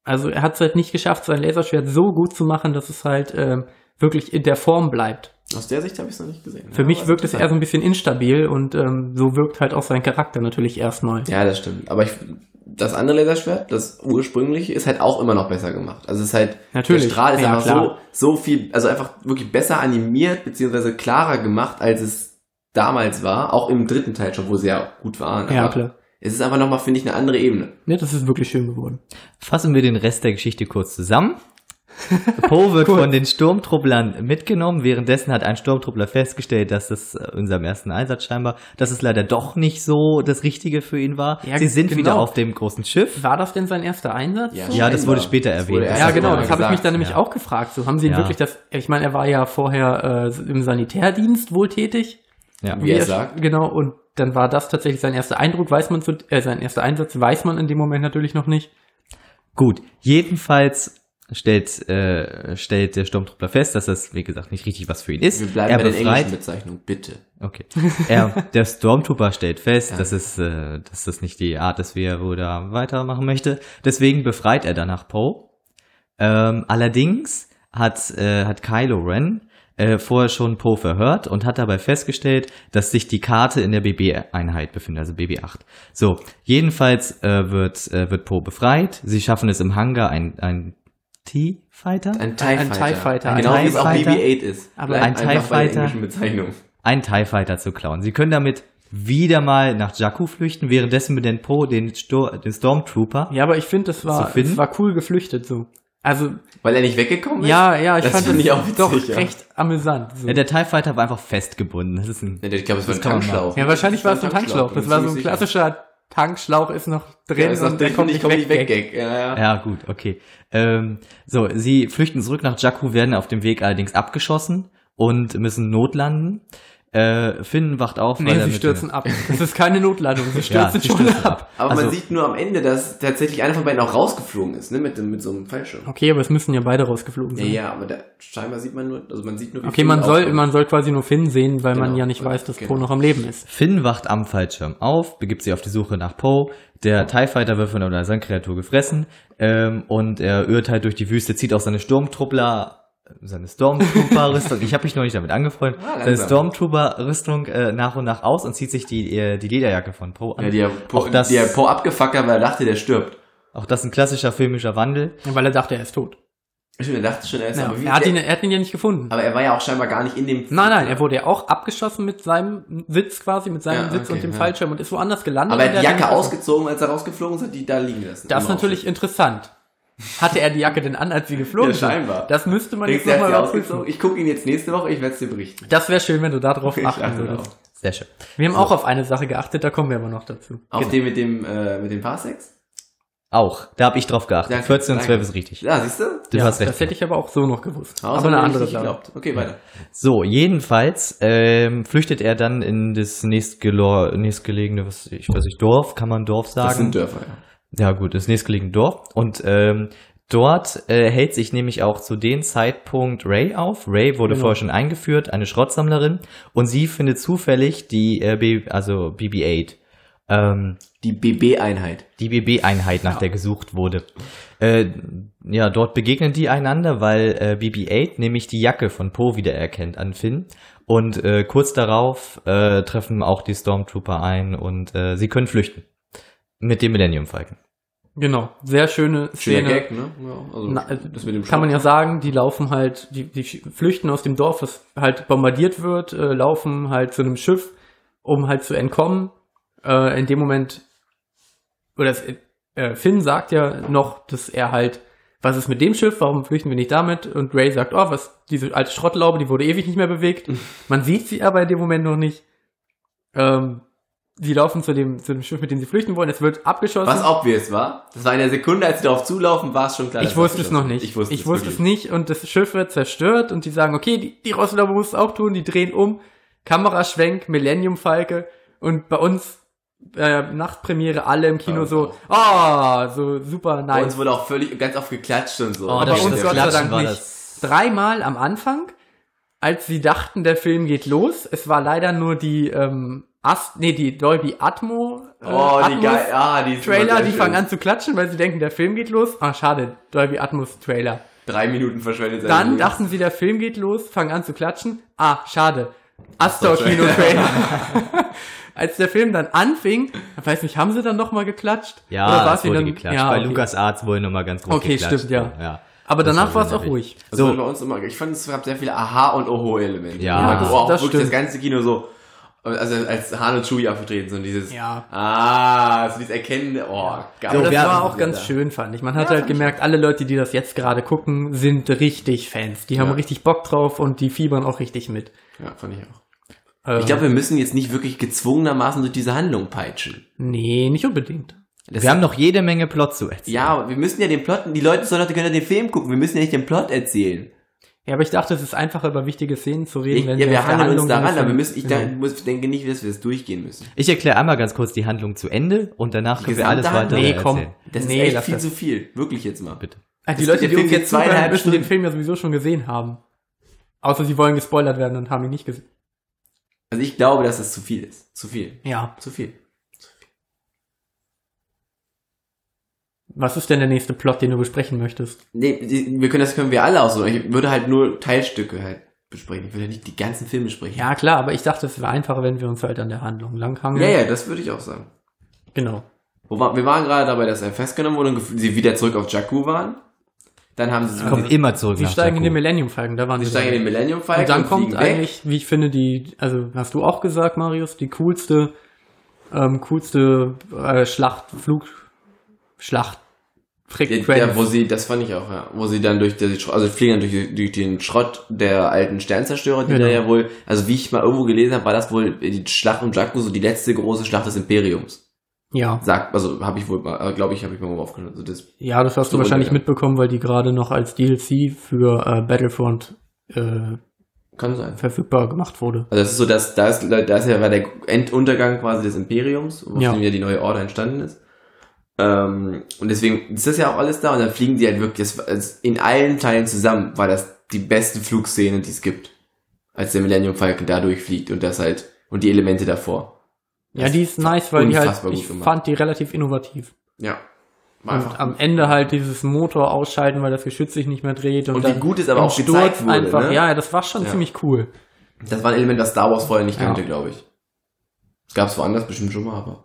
Also er hat es halt nicht geschafft, sein Laserschwert so gut zu machen, dass es halt ähm, wirklich in der Form bleibt. Aus der Sicht habe ich es noch nicht gesehen. Für Ja, mich wirkt es eher so ein bisschen instabil und ähm, so wirkt halt auch sein Charakter natürlich erstmal. Ja, das stimmt. Aber ich, das andere Laserschwert, das ursprüngliche, ist halt auch immer noch besser gemacht. Also es ist halt, Natürlich. der Strahl ist Ja, einfach klar. so, so viel, also einfach wirklich besser animiert, beziehungsweise klarer gemacht, als es damals war. Auch im dritten Teil schon, wo sie ja gut waren. Ja, Aber klar. Es ist einfach nochmal, finde ich, eine andere Ebene. Ja, das ist wirklich schön geworden. Fassen wir den Rest der Geschichte kurz zusammen. Poe [LAUGHS] wird von den Sturmtrupplern mitgenommen. Währenddessen hat ein Sturmtruppler festgestellt, dass das äh, in seinem ersten Einsatz scheinbar, dass es leider doch nicht so das Richtige für ihn war. Ja, Sie sind genau. wieder auf dem großen Schiff. War das denn sein erster Einsatz? Ja, Ja, das wurde später Das erwähnt. wurde Ja, genau, das habe ich mich dann nämlich ja. auch gefragt. So haben sie ihn Ja. wirklich das, ich meine, er war ja vorher äh, im Sanitärdienst wohl tätig. Ja. Wie er sagt. Genau, und dann war das tatsächlich sein erster Eindruck, weiß man, zu, äh, sein erster Einsatz weiß man in dem Moment natürlich noch nicht. Gut, jedenfalls stellt, äh, stellt der Sturmtruppler fest, dass das, wie gesagt, nicht richtig was für ihn ist. Wir bleiben er bei den englischen befreit, Bezeichnungen, bitte. okay. Er, [LAUGHS] der Stormtrooper stellt fest, Ja. dass es, äh, dass das nicht die Art ist, wie er wohl da weitermachen möchte. Deswegen befreit er danach Poe. Ähm, allerdings hat, äh, hat Kylo Ren äh, vorher schon Poe verhört und hat dabei festgestellt, dass sich die Karte in der BB-Einheit befindet, also BB-8. So, jedenfalls äh, wird, äh, wird Poe befreit. Sie schaffen es im Hangar, ein, ein T-Fighter? Ein TIE Ein Fighter. TIE Fighter. Genau Ein wie es auch TIE Fighter. BB-8 ist. Aber ein TIE Fighter. Bezeichnung. einen TIE Fighter zu klauen. Sie können damit wieder mal nach Jakku flüchten, währenddessen mit den Po den, Stor den Stormtrooper. Ja, aber ich finde, das war, das war cool geflüchtet so. Also, Weil er nicht weggekommen ist? ja, ja, ich Das fand das ich auch doch ja. recht amüsant. So. Ja, der TIE Fighter war einfach festgebunden. Das ist ein, Nee, Ich glaube, es war ein Tankschlauch. Ja, wahrscheinlich war es ein Tankschlauch. Das war so ein sicher. klassischer Tankschlauch ist noch drin Ja, ist noch und der drin, kommt ich nicht komm weg. nicht weg. Ja, ja. ja gut, okay. Ähm, so, sie flüchten zurück nach Jakku, werden auf dem Weg allerdings abgeschossen und müssen notlanden. Äh, Finn wacht auf, Nee, weil sie stürzen ab. Das ist keine Notlandung. Sie [LAUGHS] Ja, stürzen sie schon stürzen ab. Aber Also- man sieht nur am Ende, dass tatsächlich einer von beiden auch rausgeflogen ist, ne, mit, dem- mit so einem Fallschirm. Okay, aber es müssen ja beide rausgeflogen Ja, sein. ja, aber da, scheinbar sieht man nur, also man sieht nur, wie Okay, Finn man soll, aufkommt. man soll quasi nur Finn sehen, weil man Genau. ja nicht weiß, dass Genau. Poe noch am Leben ist. Finn wacht am Fallschirm auf, begibt sich auf die Suche nach Poe. Der TIE Fighter wird von einer Sandkreatur gefressen ähm, und er irrt halt durch die Wüste, zieht auch seine Sturmtruppler, seine Stormtrooper-Rüstung, ich habe mich noch nicht damit angefreundet, Ah, seine. Stormtrooper-Rüstung äh, nach und nach aus und zieht sich die, äh, die Lederjacke von Poe an. Ja, die hat Po, auch, das, die hat Po abgefuckt, hat, weil er dachte, der stirbt. auch das ein klassischer filmischer Wandel. Weil er dachte, er ist tot. Er dachte schon, er ist Ja, aber, wie, er, hat ihn, er hat ihn ja nicht gefunden. aber er war ja auch scheinbar gar nicht in dem... Nein, nein, er wurde ja auch abgeschossen mit seinem Sitz quasi, mit seinem Ja, Sitz okay, und dem ja. Fallschirm und ist woanders gelandet. Aber er hat die Jacke ausgezogen, als er rausgeflogen ist, hat die da liegen lassen. Das ist natürlich interessant. Hatte er die Jacke denn an, als sie geflogen Ja, sind? scheinbar. Das müsste man Denkst jetzt nochmal überprüfen. Ich gucke ihn jetzt nächste Woche, ich werde es dir berichten. Das wäre schön, wenn du darauf achten achte würdest. darauf. Sehr schön. Wir haben auch auf eine Sache geachtet, da kommen wir aber noch dazu. Auf den mit dem, äh, mit dem Parsecs? Auch, da habe ich drauf geachtet. Danke, 14 und danke. 12 ist richtig. Ja, siehst du? Du ja, hast recht. Das hätte ich aber auch so noch gewusst. Außer aber eine andere Sache. geglaubt. Okay, weiter. So, jedenfalls ähm, flüchtet er dann in das nächstgelegene, was ich weiß nicht, Dorf, kann man Dorf sagen? Das sind Dörfer, ja. Ja gut, das nächstgelegene Dorf. Und ähm, dort äh, hält sich nämlich auch zu dem Zeitpunkt Ray auf. Ray wurde Genau. vorher schon eingeführt, eine Schrottsammlerin. Und sie findet zufällig die, äh, B, also BB-8. Ähm, Die BB-Einheit. die BB-Einheit, nach der gesucht wurde. Äh, ja, dort begegnen die einander, weil äh, BB-8 nämlich die Jacke von Poe wiedererkennt an Finn. Und äh, kurz darauf äh, treffen auch die Stormtrooper ein und äh, sie können flüchten. Mit dem Millennium Falcon. Genau, sehr schöne Schöner Szene. Gag, ne? Ja, also, Na, äh, das mit dem Kann man ja sagen, die laufen halt, die, die flüchten aus dem Dorf, das halt bombardiert wird, äh, laufen halt zu einem Schiff, um halt zu entkommen. Äh, in dem Moment, oder es, äh, Finn sagt ja noch, dass er halt, was ist mit dem Schiff, warum flüchten wir nicht damit? Und Ray sagt, oh, was, diese alte Schrottlaube, die wurde ewig nicht mehr bewegt. [LAUGHS] Man sieht sie aber in dem Moment noch nicht. Ähm, sie laufen zu dem, zu dem Schiff, mit dem sie flüchten wollen, es wird abgeschossen. Was obvious war? Das war in der Sekunde, als sie darauf zulaufen, war es schon klar. Ich wusste es noch nicht. Ich wusste, ich wusste es nicht und das Schiff wird zerstört und die sagen, okay, die, die Rosslaube muss es auch tun, die drehen um, Kameraschwenk, Millennium Falke und bei uns äh, Nachtpremiere alle im Kino Ja. so, ah, so super Bei uns nice. wurde auch völlig, ganz oft geklatscht und so. Oh, Aber bei uns. Gott sei Dank nicht. das- Dreimal am Anfang, als sie dachten, der Film geht los, es war leider nur die ähm, Ast, nee, die Dolby Atmo, äh, Oh, die geil, ah, die Trailer, die fangen an zu klatschen, weil sie denken, der Film geht los. Ah, schade, Dolby Atmos Trailer. Drei Minuten verschwendet. sein Dann Leben. dachten sie, der Film geht los, fangen an zu klatschen. Ah, schade. Astor-Kino-Trailer. [LAUGHS] [LAUGHS] Als der Film dann anfing, ich weiß nicht, haben sie dann nochmal geklatscht? Ja, Oder war es wurde dann- geklatscht. Ja, Bei okay. Lukas Arzt wohl nochmal ganz groß Okay, geklatscht. stimmt, ja. ja. Aber Das danach war es auch ruhig. Das So. war bei uns immer, ich fand, es gab sehr viele Aha- und Oho-Elemente. Ja, Immer, das- wo auch das wirklich stimmt. das ganze Kino so, also als Han und Chewie aufgetreten sind, dieses, Ja. ah, so dieses Erkennen, oh, geil. Aber das war haben- auch ganz da. schön, fand ich. Man hat halt gemerkt, alle Leute, die das jetzt gerade gucken, sind richtig Fans. Die haben Ja. richtig Bock drauf und die fiebern auch richtig mit. Ja, fand ich auch. Ähm, Ich glaube, wir müssen jetzt nicht wirklich gezwungenermaßen durch diese Handlung peitschen. nee, nicht unbedingt. Das Wir haben noch jede Menge Plot zu erzählen. ja, aber wir müssen ja den Plot, die Leute sollen doch, die können ja den Film gucken, wir müssen ja nicht den Plot erzählen. Ja, aber ich dachte, es ist einfacher, über wichtige Szenen zu reden, Ich, wenn ja, wir wir der hangeln uns Handlung daran, aber wir müssen, ich denk- muss, denke nicht, dass wir das durchgehen müssen. Ich erkläre einmal ganz kurz die Handlung zu Ende und danach können wir alles weiter Handlung? Nee, komm. erzählen. Das Nee, ist echt viel das. zu viel. Wirklich jetzt mal. Bitte. Also die Das Leute, die uns jetzt zuhören, müssen den. Film ja sowieso schon gesehen haben. Außer sie wollen gespoilert werden und haben ihn nicht gesehen. Also ich glaube, dass das zu viel ist. Zu viel. Ja. Zu viel. Was ist denn der nächste Plot, den du besprechen möchtest? Nee, die, wir können das können wir alle aussuchen. Ich würde halt nur Teilstücke halt besprechen. Ich würde nicht die ganzen Filme besprechen. Ja, klar, aber ich dachte, es wäre einfacher, wenn wir uns halt an der Handlung langhangeln. ja, ja, das würde ich auch sagen. Genau. Wo war, wir waren gerade dabei, dass er festgenommen wurde und sie wieder zurück auf Jakku waren. Dann haben sie, Kommt immer zurück Sie nach steigen in den. Millennium Falcon, da waren sie sie. steigen in den Millennium Falcon und dann kommt fliegen weg. eigentlich, wie ich finde, die, also hast du auch gesagt, Marius, die coolste, ähm, coolste äh, Schlacht, Flug, Schlacht, Frequenz. Ja, wo sie, das fand ich auch, ja. Wo sie dann durch, die, also fliegen dann durch, durch den Schrott der alten Sternzerstörer, die Genau. da ja wohl, also wie ich mal irgendwo gelesen habe, war das wohl die Schlacht um Jakku so die letzte große Schlacht des Imperiums. ja. Sagt, also habe ich wohl mal, glaube ich, habe ich mal irgendwo aufgenommen. Also das, Ja, das hast du So wahrscheinlich Untergang. mitbekommen, weil die gerade noch als DLC für äh, Battlefront äh, kann sein. verfügbar gemacht wurde. Also das ist so, dass da ist, da ist ja war der Enduntergang quasi des Imperiums, wo Ja. ja die neue Order entstanden ist. Ähm, und deswegen ist das ja auch alles da und dann fliegen die halt wirklich, das, in allen Teilen zusammen war das die beste Flugszene, die es gibt. Als der Millennium Falcon da durchfliegt und das halt, und die Elemente davor. Ja, Das die ist nice, weil die halt, ich gemacht. fand die relativ innovativ. Ja. Und am Ende halt dieses Motor ausschalten, weil das Geschütz sich nicht mehr dreht. Und, Und wie dann gut es aber auch gezeigt wurde, einfach. ne? Ja, das war schon Ja. ziemlich cool. Das war ein Element, das Star Wars vorher nicht Ja. kannte, glaube ich. Das gab es woanders bestimmt schon mal, aber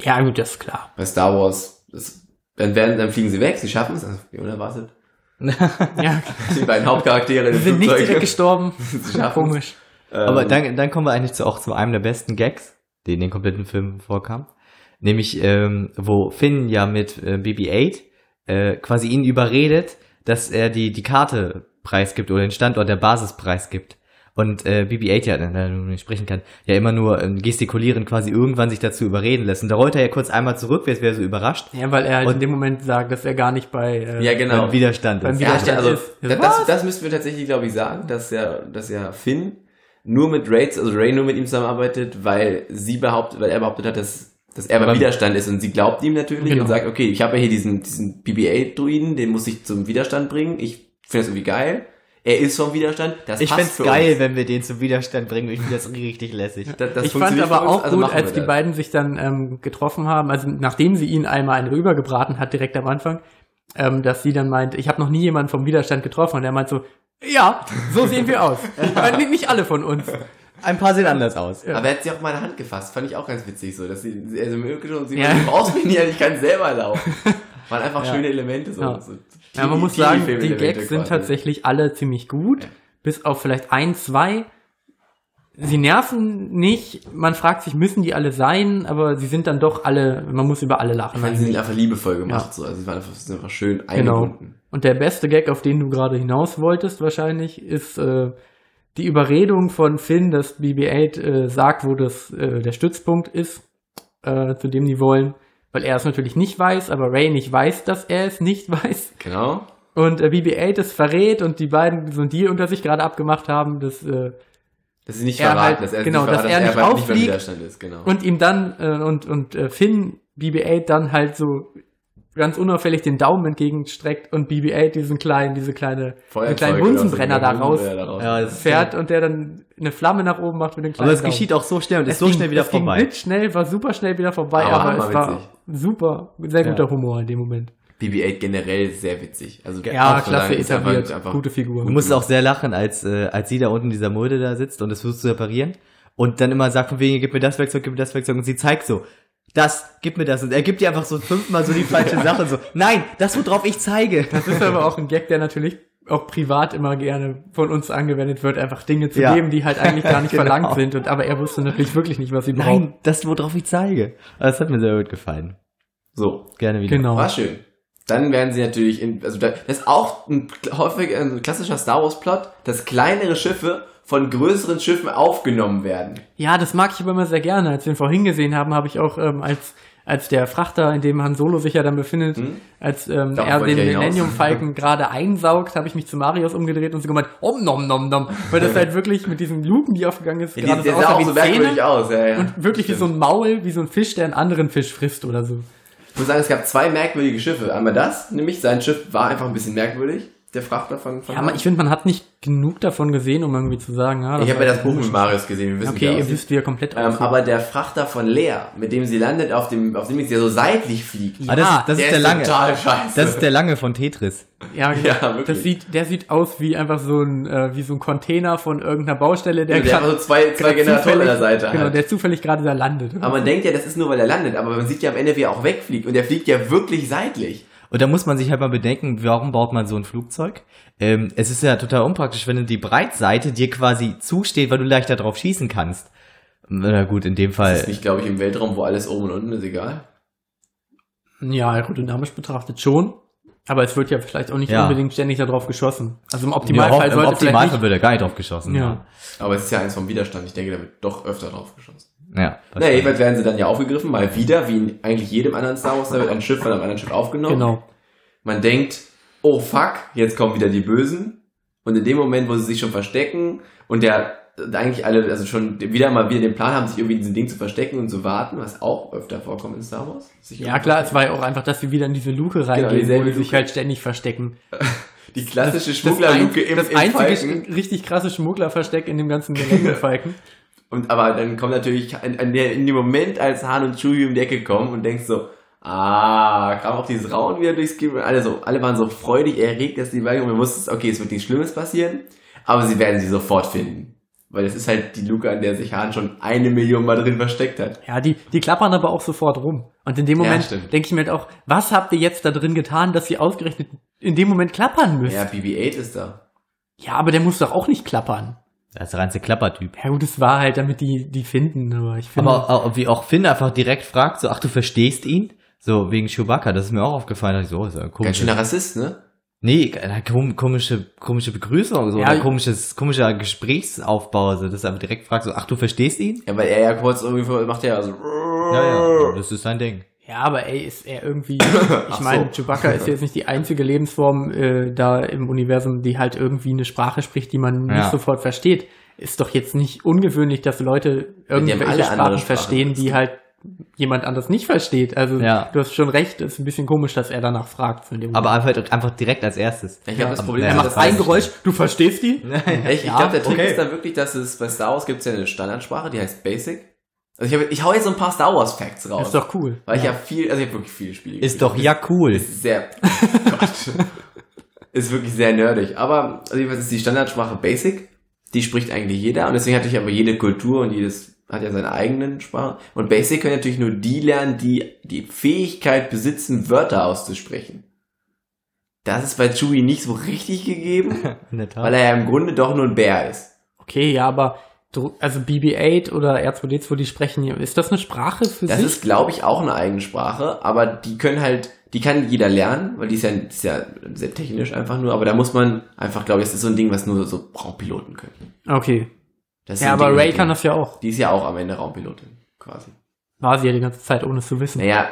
Ja, gut, das ist klar. bei Star Wars, das, dann werden, dann fliegen sie weg, sie schaffen es, also, wie unerwartet. [LAUGHS] Ja, [LAUGHS] Die beiden Hauptcharaktere sind nicht Flugzeug. direkt gestorben. [LAUGHS] Sie. Komisch. Aber Ähm, dann, dann kommen wir eigentlich zu, auch zu einem der besten Gags, die in den kompletten Film vorkam. Nämlich, ähm, wo Finn ja mit äh, BB-8 äh, quasi ihn überredet, dass er die, die Karte preisgibt oder den Standort der Basis preisgibt. Und äh, BB-8 ja, wenn er nicht sprechen kann, ja immer nur ähm, gestikulieren quasi irgendwann sich dazu überreden lässt. Und da rollt er ja kurz einmal zurück, wer wäre so überrascht. Ja, weil er halt Und- in dem Moment sagt, dass er gar nicht bei äh, ja, genau. Beim Widerstand Beim ist. Ja, Widerstand also, ist. da- Was? das, das müssten wir tatsächlich, glaube ich, sagen, dass ja, dass ja Finn nur mit Ray, also Ray nur mit ihm zusammenarbeitet, weil sie behauptet, weil er behauptet hat, dass, dass er beim Widerstand ist und sie glaubt ihm natürlich Genau. und sagt, okay, ich habe ja hier diesen, diesen BB-8-Druiden, den muss ich zum Widerstand bringen, ich finde das irgendwie geil. Er ist vom Widerstand, das Ich find's für geil, uns. wenn wir den zum Widerstand bringen. Ich finde das richtig lässig. Das, das ich fand aber auch also gut, als die das. beiden sich dann ähm, getroffen haben, also nachdem sie ihn einmal einen rübergebraten hat, direkt am Anfang, ähm, dass sie dann meint, ich habe noch nie jemanden vom Widerstand getroffen und er meint so, ja, so sehen wir aus. [LAUGHS] Äh, nicht- nicht alle von uns. Ein paar sehen anders aus. Ja. Aber er hat sie auch mal in die Hand gefasst, fand ich auch ganz witzig so, dass sie, also mir wirklich und sie Ja. ja. brauchst mich nicht, ich kann selber laufen. [LAUGHS] Waren einfach Ja. schöne Elemente so. Ja. so Ja, man Teenie- muss sagen, die Gags sind quasi. tatsächlich alle ziemlich gut, bis auf vielleicht ein, zwei. Sie nerven nicht, man fragt sich, müssen die alle sein, aber sie sind dann doch alle, man muss über alle lachen. Ich fand, sie sind einfach liebevoll gemacht, Ja. so. Also, sie waren einfach, sind einfach schön Genau. eingebunden. Und der beste Gag, auf den du gerade hinaus wolltest, wahrscheinlich, ist äh, die Überredung von Finn, dass BB-8 äh, sagt, wo das äh, der Stützpunkt ist, äh, zu dem die wollen, weil er es natürlich nicht weiß, aber Ray nicht weiß, dass er es nicht [LAUGHS] weiß. Genau. Und äh, BB-8 es verrät und die beiden so einen Deal unter sich gerade abgemacht haben, dass, äh, Dass sie nicht Er verraten, halt- dass er genau, nicht verraten, dass er nicht beim- beim auffliegt. Ist, genau. und ihm dann äh, und und äh, Finn BB-8 dann halt so ganz unauffällig den Daumen entgegenstreckt und BB-8 diesen kleinen, diese kleine, Feuerzeug einen kleinen Bunsenbrenner so, da raus Bunsenbrenner da raus. Ja, fährt und der dann eine Flamme nach oben macht mit dem kleinen Aber es geschieht auch so schnell und ist so ging- schnell wieder es ging vorbei. blitzschnell, war super schnell wieder vorbei, Aber aber, es war super, sehr guter Ja. Humor in dem Moment. BB-8 generell sehr witzig. Also Ja, klasse etabliert, einfach- einfach gute Figur. Du musst auch sehr lachen, als, äh, als sie da unten in dieser Mulde da sitzt und es versucht zu reparieren und dann immer sagt von wegen, gib mir das Werkzeug, gib mir das Werkzeug und sie zeigt so, das, gib mir das und er gibt dir einfach so fünfmal so die falsche [LAUGHS] Sache so, nein, das worauf ich zeige. Das ist aber auch ein Gag, der natürlich auch privat immer gerne von uns angewendet wird, einfach Dinge zu Ja. geben, die halt eigentlich gar [LAUGHS] nicht Genau. verlangt sind. Und aber er wusste natürlich wirklich nicht, was sie braucht. Nein, das worauf ich zeige. Das hat mir sehr gut gefallen. So, Gerne wieder. Genau. war schön. Dann werden sie natürlich in, also da, das ist auch ein häufig ein klassischer Star Wars Plot, dass kleinere Schiffe von größeren Schiffen aufgenommen werden. Ja, das mag ich aber immer sehr gerne. Als wir ihn vorhin gesehen haben, habe ich auch ähm, als als der Frachter, in dem Han Solo sich ja dann befindet, Hm? als ähm, Darauf er den. Millennium Falcon [LAUGHS] gerade einsaugt, habe ich mich zu Marius umgedreht und so gemeint, om nom nom nom, weil das halt wirklich mit diesen Luken, die aufgegangen ist, Ja, gerade die, der so sah auch so merkwürdig aus. Ja, ja. und wirklich wie so ein Maul, wie so ein Fisch, der einen anderen Fisch frisst oder so. Ich muss sagen, es gab zwei merkwürdige Schiffe. Einmal das, nämlich sein Schiff war einfach ein bisschen merkwürdig. Der Frachter von, von Ja, aber ich finde, man hat nicht genug davon gesehen, um irgendwie zu sagen, ja, Ich habe ja das Buch mit Marius gesehen. Wir wissen, Okay, ihr wisst, wie er komplett Ähm, aussieht. aber der Frachter von Lea, mit dem sie landet, auf dem, auf dem der so seitlich fliegt. Ah, das, Ja, ist- das der ist der lange. total scheiße. Das ist der lange von Tetris. Ja, [LAUGHS] genau. Ja, wirklich. das sieht, der sieht aus wie einfach so ein, äh, wie so ein Container von irgendeiner Baustelle, der, der grad- hat so zwei, zwei Generatoren an der zufällig- Seite. Genau, halt. der zufällig gerade da landet. aber man denkt ja, das ist nur, weil er landet. Aber man sieht ja am Ende, wie er auch wegfliegt. Und der fliegt ja wirklich seitlich. Und da muss man sich halt mal bedenken, warum baut man so ein Flugzeug? Ähm, es ist ja total unpraktisch, wenn die Breitseite dir quasi zusteht, weil du leichter drauf schießen kannst. Na gut, in dem Das Fall. ist nicht, glaube ich, im Weltraum, wo alles oben und unten ist, egal. ja, aerodynamisch betrachtet schon. Aber es wird ja vielleicht auch nicht Ja. unbedingt ständig darauf geschossen. Also im Ja, Optimalfall Im sollte Optimalfall vielleicht wird er gar nicht drauf geschossen. ja. Aber es ist ja eins vom Widerstand. Ich denke, da wird doch öfter drauf geschossen. Ja. Na, jedenfalls werden sie dann ja aufgegriffen, mal wieder, wie in eigentlich jedem anderen Star Wars, da wird ein Schiff von einem anderen Schiff aufgenommen. Genau. Man denkt, oh fuck, jetzt kommen wieder die Bösen. Und in dem Moment, wo sie sich schon verstecken und der eigentlich alle, also schon wieder mal wieder den Plan haben, sich irgendwie in diesem Ding zu verstecken und zu warten, was auch öfter vorkommt in Star Wars. Sich Ja klar, es war ja auch einfach, dass sie wieder in diese Luke reingehen, wo dieselbe sie sich halt ständig verstecken. [LAUGHS] die klassische Schmugglerluke im, das einzige Falken. richtig krasse Schmugglerversteck in dem ganzen [LAUGHS] Falcon. Und aber dann kommt natürlich in, in, dem Moment, als Han und Chewie um die Ecke kommen und denkst so, ah, kam auch dieses Rauen wieder durchs Kino. Alle so, alle waren so freudig erregt, dass die Wagen und wir wussten, okay, es wird nichts Schlimmes passieren, aber sie werden sie sofort finden. Weil das ist halt die Luke, an der sich Han schon eine Million Mal drin versteckt hat. Ja, die, die klappern aber auch sofort rum. Und in dem Ja, Moment stimmt. denke ich mir halt auch, was habt ihr jetzt da drin getan, dass ihr ausgerechnet in dem Moment klappern müsst? Ja, Ja, BB-8 ist da. aber der muss doch auch nicht klappern. Das ist der reinste Klappertyp. Ja gut, es war halt, damit die, die finden, aber ich finde. Aber auch, wie auch Finn einfach direkt fragt, so, ach, du verstehst ihn? So, wegen Chewbacca, das ist mir auch aufgefallen. Ich so, ist ja ein Ganz komischer. schöner Rassist, ne? Nee, eine kom komische, komische Begrüßung, so, Ja, oder komisches, komischer Gesprächsaufbau, so, dass er einfach direkt fragt, so, ach, du verstehst ihn? Ja, weil er ja kurz irgendwie macht ja so. Ja, ja, das ist sein Ding. Ja, aber ey, ist er irgendwie. [COUGHS] Ich meine, so. Chewbacca ist jetzt nicht die einzige Lebensform äh, da im Universum, die halt irgendwie eine Sprache spricht, die man Ja. nicht sofort versteht. Ist doch jetzt nicht ungewöhnlich, dass Leute irgendwelche alle Sprachen, andere Sprachen verstehen, die halt jemand anders nicht versteht. Also Ja. du hast schon recht, ist ein bisschen komisch, dass er danach fragt. Von dem Aber einfach, einfach direkt als erstes. Ich glaube, das Problem ja, ist, er macht ein das- Geräusch, du verstehst die? [LAUGHS] Ich, ich Ja, glaube, der Trick okay. ist dann wirklich, dass es bei Star Wars gibt es ja eine Standardsprache, die heißt Basic. Also ich, hab, ich hau jetzt so ein paar Star Wars Facts raus. Ist doch cool. Weil ich ja viel, also ich habe wirklich viele Spiele Ist doch ja cool. Ist sehr, Gott. [LAUGHS] Ist wirklich sehr nerdig. Aber, also jedenfalls ist die Standardsprache Basic. Die spricht eigentlich jeder. Und deswegen hat natürlich aber jede Kultur und jedes hat ja seine eigenen Sprachen. Und Basic können natürlich nur die lernen, die die Fähigkeit besitzen, Wörter auszusprechen. Das ist bei Chewie nicht so richtig gegeben, [LAUGHS] weil er ja im Grunde doch nur ein Bär ist. Okay, ja, aber also BB-8 oder R2D2, die sprechen hier, ist das eine Sprache für Das sich? ist, glaube ich, auch eine eigene Sprache, aber die können halt, die kann jeder lernen, weil die ist ja, ist ja sehr technisch einfach nur, aber da muss man einfach, glaube ich, das ist so ein Ding, was nur so Raumpiloten können. okay. Das ist Ja, aber Ding, Ray kann das ja auch. Die ist ja auch am Ende Raumpilotin, quasi. War sie ja die ganze Zeit, ohne es zu wissen. Naja,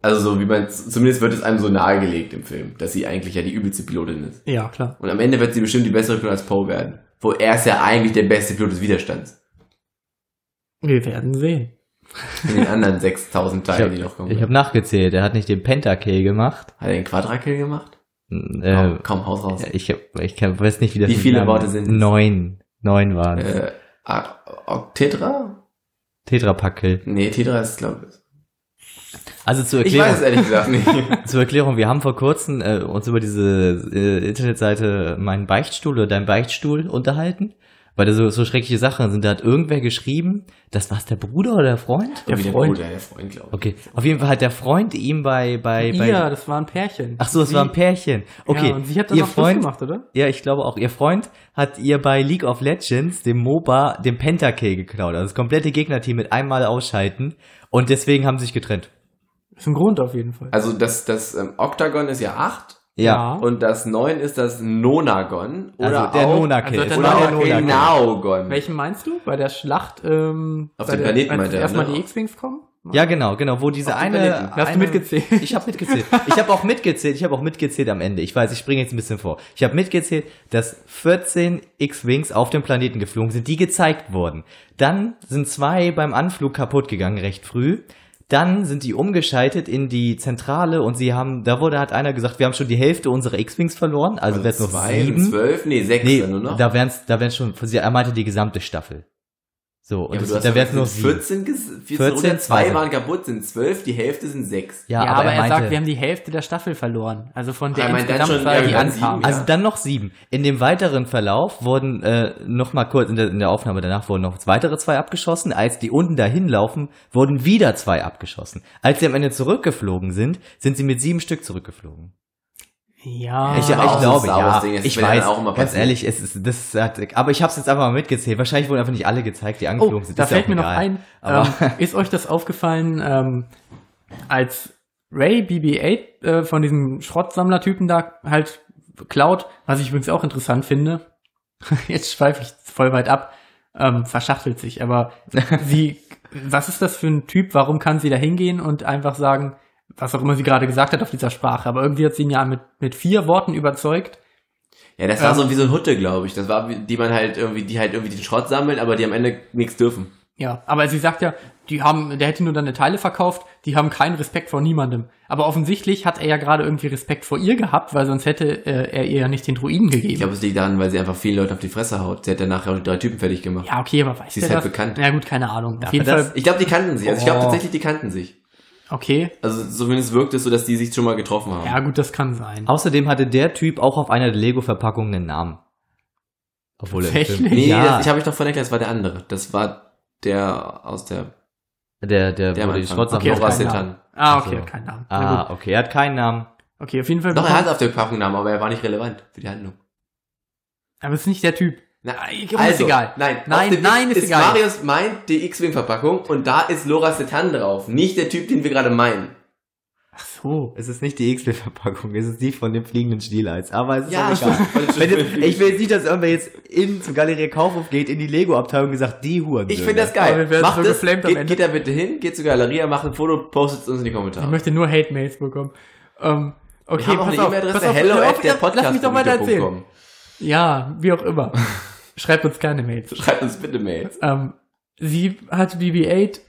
also so wie man, zumindest wird es einem so nahegelegt im Film, dass sie eigentlich ja die übelste Pilotin ist. Ja, klar. Und am Ende wird sie bestimmt die bessere Pilotin als Poe werden. Wo er ist ja eigentlich der beste Pilot des Widerstands. Wir werden sehen. In den anderen [LAUGHS] 6000 Ich Teilen, habe die noch kommen. ich hab nachgezählt, er hat nicht den Pentakill gemacht. Hat er den Quadrakill gemacht? Äh, Komm, komm, haus raus. ich hab, ich kann, weiß nicht, wie das Wie viele Namen- Worte sind es? Neun. Neun waren es. Äh, Octetra? Tetrapackel. Nee, Tetra ist, glaube ich. Also zur Ich Erklärung, weiß es ehrlich gesagt nicht. [LAUGHS] zur Erklärung, wir haben vor kurzem äh, uns über diese äh, Internetseite meinen Beichtstuhl oder dein Beichtstuhl unterhalten, weil da so, so schreckliche Sachen sind. Da hat irgendwer geschrieben, das war's der Bruder oder der Freund? Der Wie Freund. Bruder, der Freund, glaube ich. Okay, auf jeden Fall hat der Freund ihm bei bei bei Ja, das war ein Pärchen. Ach so, es war ein Pärchen. Okay, Ja, und sie hat dann ihr auch Freund gemacht, oder? Ja, ich glaube auch. Ihr Freund hat ihr bei League of Legends, dem MOBA, den Pentakill geklaut. Also das komplette Gegnerteam mit einmal ausschalten. Und deswegen haben sie sich getrennt. Ist ein Grund auf jeden Fall. Also das, das ähm, Octagon ist ja 8 Ja. und das 9 ist das Nonagon. Oder also der auch, Nonakill. also der Oder der auch Nonakill. Naogon. Welchen meinst du? Bei der Schlacht, ähm, Auf dem der, Planeten als meint er, erstmal ne? die X-Wings kommen? Ja, genau, genau, wo diese eine, Planeten. Hast du eine mitgezählt? Ich habe mitgezählt. Ich habe auch mitgezählt. Ich habe auch mitgezählt am Ende. Ich weiß, ich springe jetzt ein bisschen vor. Ich habe mitgezählt, dass 14 X-Wings auf dem Planeten geflogen sind, die gezeigt wurden. Dann sind zwei beim Anflug kaputt gegangen, recht früh. Dann sind die umgeschaltet in die Zentrale und sie haben, da wurde, hat einer gesagt, wir haben schon die Hälfte unserer X-Wings verloren, also wäre es noch zwei, sieben. zwölf, nee, sechs Nee, nur noch. da wären es da wären's schon, er meinte die gesamte Staffel. So, und ja, das, du hast da gesagt, nur sind sieben. 14, ges- 14, 14, oder zwei zwei. waren kaputt, sind zwölf, die Hälfte sind sechs. Ja, Ja, aber, aber, er er meinte, sagt, wir haben die Hälfte der Staffel verloren. Also von der Ah, er dann insgesamt schon, Zahl, ja, die dann ankam. sieben, Also Ja. dann noch sieben. In dem weiteren Verlauf wurden äh, noch mal kurz in der, in der Aufnahme danach wurden noch weitere zwei abgeschossen. Als die unten dahin laufen, wurden wieder zwei abgeschossen. Als sie am Ende zurückgeflogen sind, sind sie mit sieben Stück zurückgeflogen. Ja, ich, ich glaube, ja. Ding, das Ich weiß, auch immer ganz ehrlich, es ist, das hat, aber ich habe es jetzt einfach mal mitgezählt. Wahrscheinlich wurden einfach nicht alle gezeigt, die oh, angeflogen sind. da fällt mir noch egal. ein, Aber ähm, [LAUGHS] ist euch das aufgefallen, ähm, als Ray BB-8 äh, von diesem Schrottsammlertypen da halt klaut, was ich übrigens auch interessant finde, [LAUGHS] jetzt schweife ich voll weit ab, ähm, verschachtelt sich, aber [LAUGHS] sie, was ist das für ein Typ, warum kann sie da hingehen und einfach sagen, was auch immer sie gerade gesagt hat auf dieser Sprache, aber irgendwie hat sie ihn ja mit, mit vier Worten überzeugt, Ja, das war Ähm. so wie so ein Hutte, glaube ich. Das war, wie- die man halt irgendwie, die halt irgendwie den Schrott sammeln, aber die am Ende nichts dürfen. Ja, aber sie sagt ja, die haben, der hätte nur deine Teile verkauft, die haben keinen Respekt vor niemandem. Aber offensichtlich hat er ja gerade irgendwie Respekt vor ihr gehabt, weil sonst hätte äh, er ihr ja nicht den Druiden gegeben. Ich glaube, es liegt daran, weil sie einfach vielen Leuten auf die Fresse haut. Sie hat ja nachher auch drei Typen fertig gemacht. ja, okay, aber weiß Sie ist halt das? bekannt. Ja gut, keine Ahnung. Auf jeden Fall, Ich glaube, die kannten sich. Also ich glaube tatsächlich, die kannten sich. Okay. Also zumindest wirkt es so, dass die sich schon mal getroffen haben. Ja gut, das kann sein. Außerdem hatte der Typ auch auf einer der Lego-Verpackungen einen Namen. Obwohl er Film- Tatsächlich? Nee, ja, das, ich habe ich doch vorhin erklärt, das war der andere. Das war der aus der, der, der, der wo die. Schrottsammlung Okay, keinen Setan. Ah, okay, Also. hat keinen Namen. Na Ah, gut. okay, er hat keinen Namen. Okay, auf jeden Fall. Doch, er hat auf der Packung Namen, aber er war nicht relevant für die Handlung. aber es ist nicht der Typ. Na, ist egal. Nein, Nein, auf nein, X ist egal. Marius meint die X-Wing-Verpackung und da ist Laura Setan drauf. Nicht der Typ, den wir gerade meinen. Ach so. Es ist nicht die X-Verpackung, es ist die von dem fliegenden Stieleis. Aber es ist Ja, auch egal. [LAUGHS] Wenn jetzt, ich will jetzt nicht, dass irgendwer jetzt in zum Galerie Kaufhof geht, in die Lego-Abteilung und sagt, die Huren. Ich finde das geil. Macht so das, geht, geht da bitte hin, geht zur Galerie, macht ein Foto, postet es uns in die Ich Kommentare. möchte nur Hate-Mails bekommen. Ähm, okay, wir haben auch pass eine auf, E-Mail-Adresse, pass auf, hello hör at auf, der lass mich doch weiter erzählen. Ja, wie auch immer. [LAUGHS] Schreibt uns keine Mails. Schreibt uns bitte Mails. Ähm, sie hat BB-8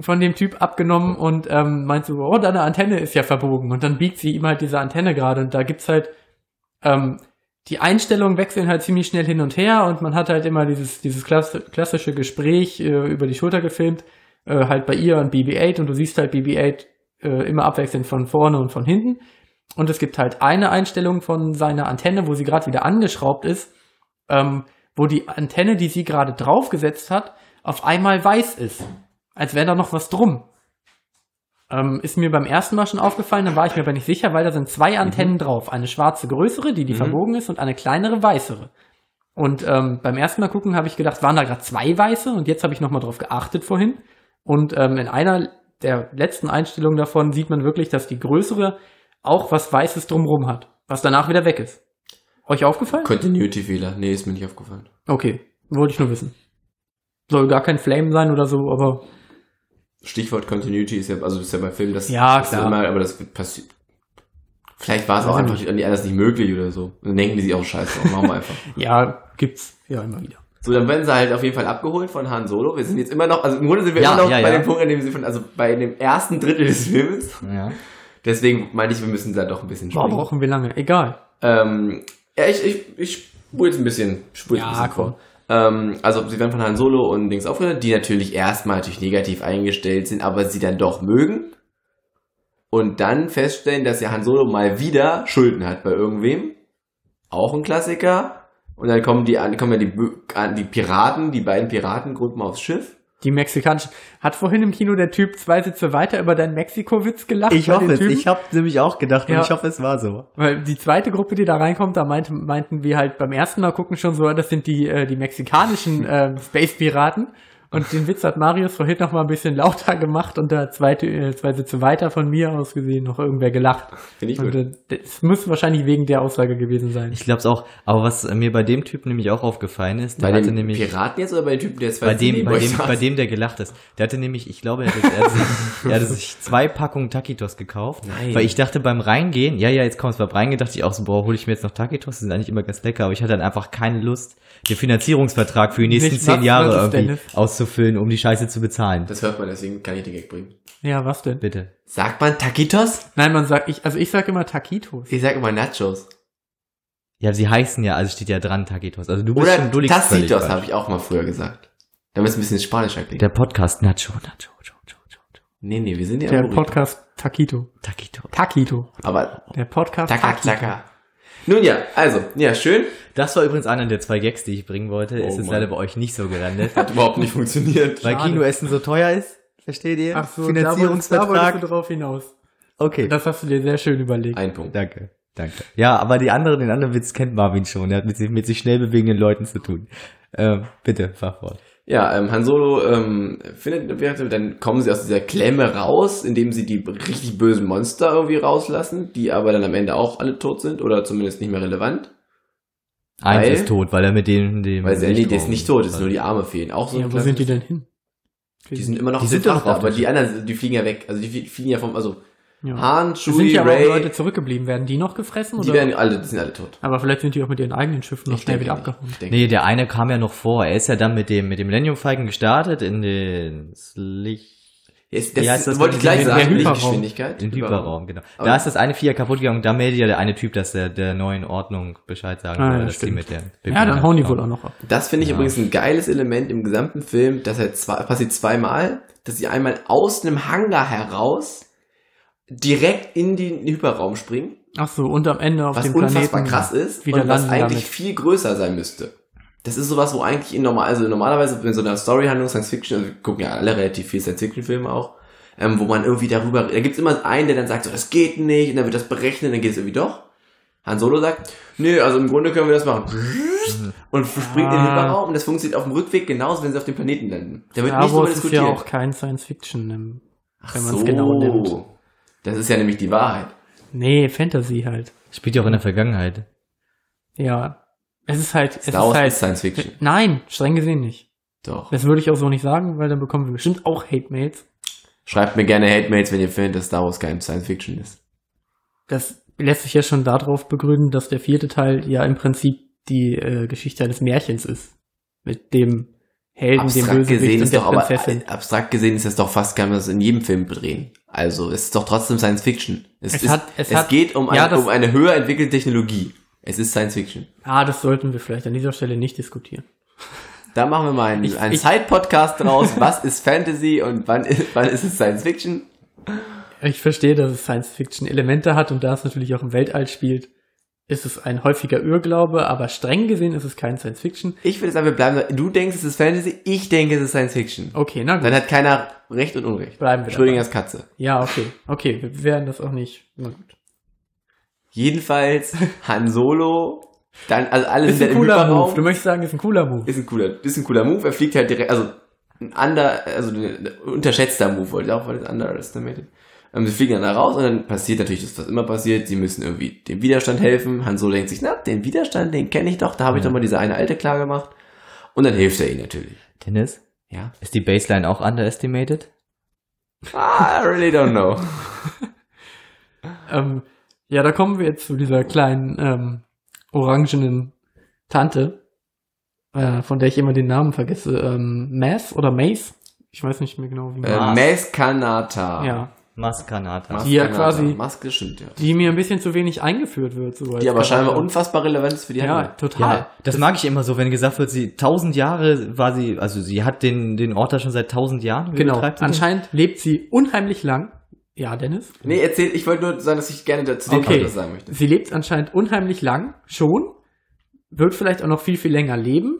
von dem Typ abgenommen und ähm, meint so, oh, deine Antenne ist ja verbogen. Und dann biegt sie ihm halt diese Antenne gerade und da gibt's halt ähm, die Einstellungen wechseln halt ziemlich schnell hin und her und man hat halt immer dieses, dieses klassische Gespräch äh, über die Schulter gefilmt, äh, halt bei ihr und BB-8 und du siehst halt BB-8 äh, immer abwechselnd von vorne und von hinten. Und es gibt halt eine Einstellung von seiner Antenne, wo sie gerade wieder angeschraubt ist, ähm, wo die Antenne, die sie gerade draufgesetzt hat, auf einmal weiß ist. Als wäre da noch was drum. Ähm, ist mir beim ersten Mal schon aufgefallen, dann war ich mir aber nicht sicher, weil da sind zwei Antennen drauf. Eine schwarze größere, die die Mhm. verbogen ist, und eine kleinere weißere. Und ähm, beim ersten Mal gucken habe ich gedacht, waren da gerade zwei weiße und jetzt habe ich nochmal drauf geachtet vorhin. Und ähm, in einer der letzten Einstellungen davon sieht man wirklich, dass die größere auch was Weißes drumrum hat, was danach wieder weg ist. Euch aufgefallen? Continuity-Fehler. Nee, ist mir nicht aufgefallen. Okay, wollte ich nur wissen. Soll gar kein Flame sein oder so, aber Stichwort Continuity ist ja, also ist ja bei Filmen, das Ja, klar. immer, aber das passiert. Vielleicht war es auch einfach ich nicht, anders nicht möglich oder so. Dann denken die sich auch scheiße, machen wir einfach. [LAUGHS] ja, gibt's ja immer wieder. So, dann werden sie halt auf jeden Fall abgeholt von Han Solo. Wir sind jetzt immer noch, also im Grunde sind wir Ja, immer noch ja, bei ja. dem Punkt, an dem sie von, also bei dem ersten Drittel des Films. Ja. Deswegen meine ich, wir müssen da doch ein bisschen Boah, springen. brauchen wir lange. Egal. Ähm, ja, ich, ich, ich spule jetzt ein bisschen, spule jetzt Ja, ein bisschen komm. vor. Ähm, also sie werden von Han Solo und Dings aufgenommen, die natürlich erstmal natürlich negativ eingestellt sind, aber sie dann doch mögen. Und dann feststellen, dass ja Han Solo mal wieder Schulden hat bei irgendwem. Auch ein Klassiker. Und dann kommen die kommen ja die, die Piraten, die beiden Piratengruppen aufs Schiff. Die mexikanische. Hat vorhin im Kino der Typ zwei Sitze weiter über deinen Mexiko-Witz gelacht? Ich hoffe es. Ich habe nämlich auch gedacht Ja. und ich hoffe, es war so. Weil die zweite Gruppe, die da reinkommt, da meinten, meinten wir halt beim ersten Mal gucken schon so, das sind die, äh, die mexikanischen ähm, Space-Piraten. Und den Witz hat Marius vorhin noch mal ein bisschen lauter gemacht und da zwei, äh, zwei Sitze weiter von mir aus gesehen noch irgendwer gelacht. Finde ich Und gut. das muss wahrscheinlich wegen der Aussage gewesen sein. Ich glaube es auch. Aber was mir bei dem Typen nämlich auch aufgefallen ist, der Bei hatte dem nämlich Piraten jetzt oder bei dem Typen, der zwei bei dem, bei dem, bei dem, der gelacht ist. Der hatte nämlich, ich glaube, er hatte, er hatte, sich, [LAUGHS] er hatte sich zwei Packungen Taquitos gekauft. Nein. Weil ich dachte beim Reingehen, ja, ja, jetzt kommt's beim Reingehen, dachte ich auch so, boah, hole ich mir jetzt noch Taquitos, die sind eigentlich immer ganz lecker, aber ich hatte dann einfach keine Lust, den Finanzierungsvertrag für die nächsten Nicht, zehn Jahre irgendwie Dennis? Auszufüllen, um die Scheiße zu bezahlen. Das hört man, deswegen kann ich den Gag bringen. Ja, was denn? Bitte. Sagt man Taquitos? Nein, man sagt, ich, also ich sage immer Taquitos. Ich sag immer Nachos. Ja, sie heißen ja, also steht ja dran Taquitos. Also du bist Oder schon, du liegst völlig Tacitos habe ich auch mal früher gesagt. Damit es ein bisschen spanischer klingt. Der Podcast Nacho, Nacho, Nacho, Nacho, Nacho. nee, nee, wir sind ja Der Podcast Taquito. Taquito. Taquito. Aber Der Podcast Taka, Taquito. Taka. Nun ja, also, ja, schön. Das war übrigens einer der zwei Gags, die ich bringen wollte. Oh es ist Mann. leider bei euch nicht so gelandet. [LAUGHS] Hat überhaupt nicht funktioniert. Weil Schade. Kinoessen so teuer ist. Versteht ihr? Ach so, da wolltest, da wolltest Finanzierungsvertrag. du drauf hinaus. Okay. Das hast du dir sehr schön überlegt. Ein Punkt. Danke. Danke. Ja, aber die anderen, den anderen Witz kennt Marvin schon. Er hat mit sich, mit sich schnell bewegenden Leuten zu tun. Ähm, bitte, fahr fort. Ja, ähm, Han Solo ähm, findet, dann kommen sie aus dieser Klemme raus, indem sie die richtig bösen Monster irgendwie rauslassen, die aber dann am Ende auch alle tot sind oder zumindest nicht mehr relevant. Eins Weil- ist tot, weil er mit dem, dem Weil der ist nicht tot, ist nur die Arme fehlen. Auch so Ja, wo sind die denn hin? Die sind immer noch Die sind dem doch noch Frachter, auf aber die anderen, die fliegen ja weg. Also die flie- fliegen ja vom, also Ja. Han, Es sind Chewie, ja aber Ray, Leute zurückgeblieben. Werden die noch gefressen? die oder? werden alle, die sind alle tot. aber vielleicht sind die auch mit ihren eigenen Schiffen noch Ich schnell wieder abgehauen. Ich denke Nee, der eine kam ja noch vor. Er ist ja dann mit dem, mit dem Millennium Falcon gestartet in den Licht, Jetzt, das, heißt das wollte ich gleich sagen. Lichtgeschwindigkeit. den Hyperraum, genau. Aber- da ist das eine Vier kaputt gegangen und da meldet ja der eine Typ, dass der der neuen Ordnung Bescheid sagen Ah, soll, ja, dass die stimmt. mit der Ja, dann hauen die wohl auch noch ab. Das finde ich Ja. übrigens ein geiles Element im gesamten Film, dass er zwei, passiert zweimal, dass sie einmal aus einem Hangar heraus direkt in den Hyperraum springen, Ach so, und am Ende auf was dem unfassbar Planeten krass ist wieder und was eigentlich damit. viel größer sein müsste. Das ist sowas, wo eigentlich in normal, also normalerweise in so einer Storyhandlung Science Fiction, also wir gucken ja alle relativ viel Science Fiction Filme auch, ähm, wo man irgendwie darüber, da gibt's immer einen, der dann sagt, so, das geht nicht, und dann wird das berechnet, dann geht es irgendwie doch. Han Solo sagt, nö, also im Grunde können wir das machen. Und springt in den Ah. Hyperraum und das funktioniert auf dem Rückweg genauso, wenn sie auf dem Planeten landen. Da wird Star nicht drüber Wars ist diskutiert. ja auch kein Science Fiction, Ach wenn man es so. genau nimmt. Das ist ja nämlich die Wahrheit. Nee, Fantasy halt. Spielt ja auch in der Vergangenheit. Ja. Es ist halt, es Star Wars ist halt, ist Science Fiction. nein, streng gesehen nicht. Doch. Das würde ich auch so nicht sagen, weil dann bekommen wir bestimmt auch Hate-Mails. Schreibt mir gerne Hate-Mails, wenn ihr findet, dass Star Wars kein Science Fiction ist. Das lässt sich ja schon darauf begründen, dass der vierte Teil ja im Prinzip die äh, Geschichte eines Märchens ist. Mit dem Helden, dem Abstrakt gesehen Bösewicht und ist der doch aber, Prinzessin. äh, abstrakt gesehen ist das doch fast, kann man das in jedem Film drehen. Also, es ist doch trotzdem Science Fiction. Es, Es ist, hat- es es hat- geht um, ja, ein, um eine höher entwickelte Technologie. Es ist Science Fiction. Ah, das sollten wir vielleicht an dieser Stelle nicht diskutieren. Da machen wir mal einen, Ich- einen Side-Podcast [LAUGHS] draus. Was ist Fantasy und wann, ist- wann ist es Science Fiction? Ich verstehe, dass es Science-Fiction-Elemente hat und da es natürlich auch im Weltall spielt, ist es ein häufiger Irrglaube, aber streng gesehen ist es kein Science-Fiction. Ich würde sagen, wir bleiben. Du denkst, es ist Fantasy, ich denke, es ist Science Fiction. Okay, na gut. Dann hat keiner Recht und Unrecht. Bleiben wir Schrödingers Katze. Ja, okay. Okay, wir werden das auch nicht. Na gut. Jedenfalls Han Solo, dann, also alle Ist ein im cooler Hyperraum. Move. Du möchtest sagen, ist ein cooler Move. Ist ein cooler, ist ein cooler Move. Er fliegt halt direkt, also ein under, also ein unterschätzter Move, wollte ich auch, weil das underestimated. Ähm, sie fliegen dann da raus und dann passiert natürlich das, was immer passiert. Sie müssen irgendwie dem Widerstand helfen. Han Solo denkt sich, na, den Widerstand, den kenne ich doch. Da habe ich Ja. doch mal diese eine alte klar gemacht. Und dann hilft er ihnen natürlich. Dennis, Ja. ist die Baseline auch underestimated? Ah, I really don't know. [LAUGHS] Ähm, ja, da kommen wir jetzt zu dieser kleinen ähm, orangenen Tante, äh, von der ich immer den Namen vergesse. Ähm, Math oder Mace? Ich weiß nicht mehr genau, wie man. Äh, Mars. Meskanata. ja, Maskanata. Die ja quasi- Maske stimmt, ja. die mir ein bisschen zu wenig eingeführt wird. So Die aber scheinbar unfassbar relevant ist für die Ja, Handlung. total. Ja, das mag ich immer so, wenn gesagt wird, sie tausend Jahre war sie, also sie hat den, den Ort da schon seit tausend Jahren. Genau. sie den? Anscheinend lebt sie unheimlich lang. Ja, Dennis? Nee, erzähl, ich wollte nur sagen, dass ich gerne dazu Okay. Was sagen möchte. Sie lebt anscheinend unheimlich lang, schon. Wird vielleicht auch noch viel, viel länger leben.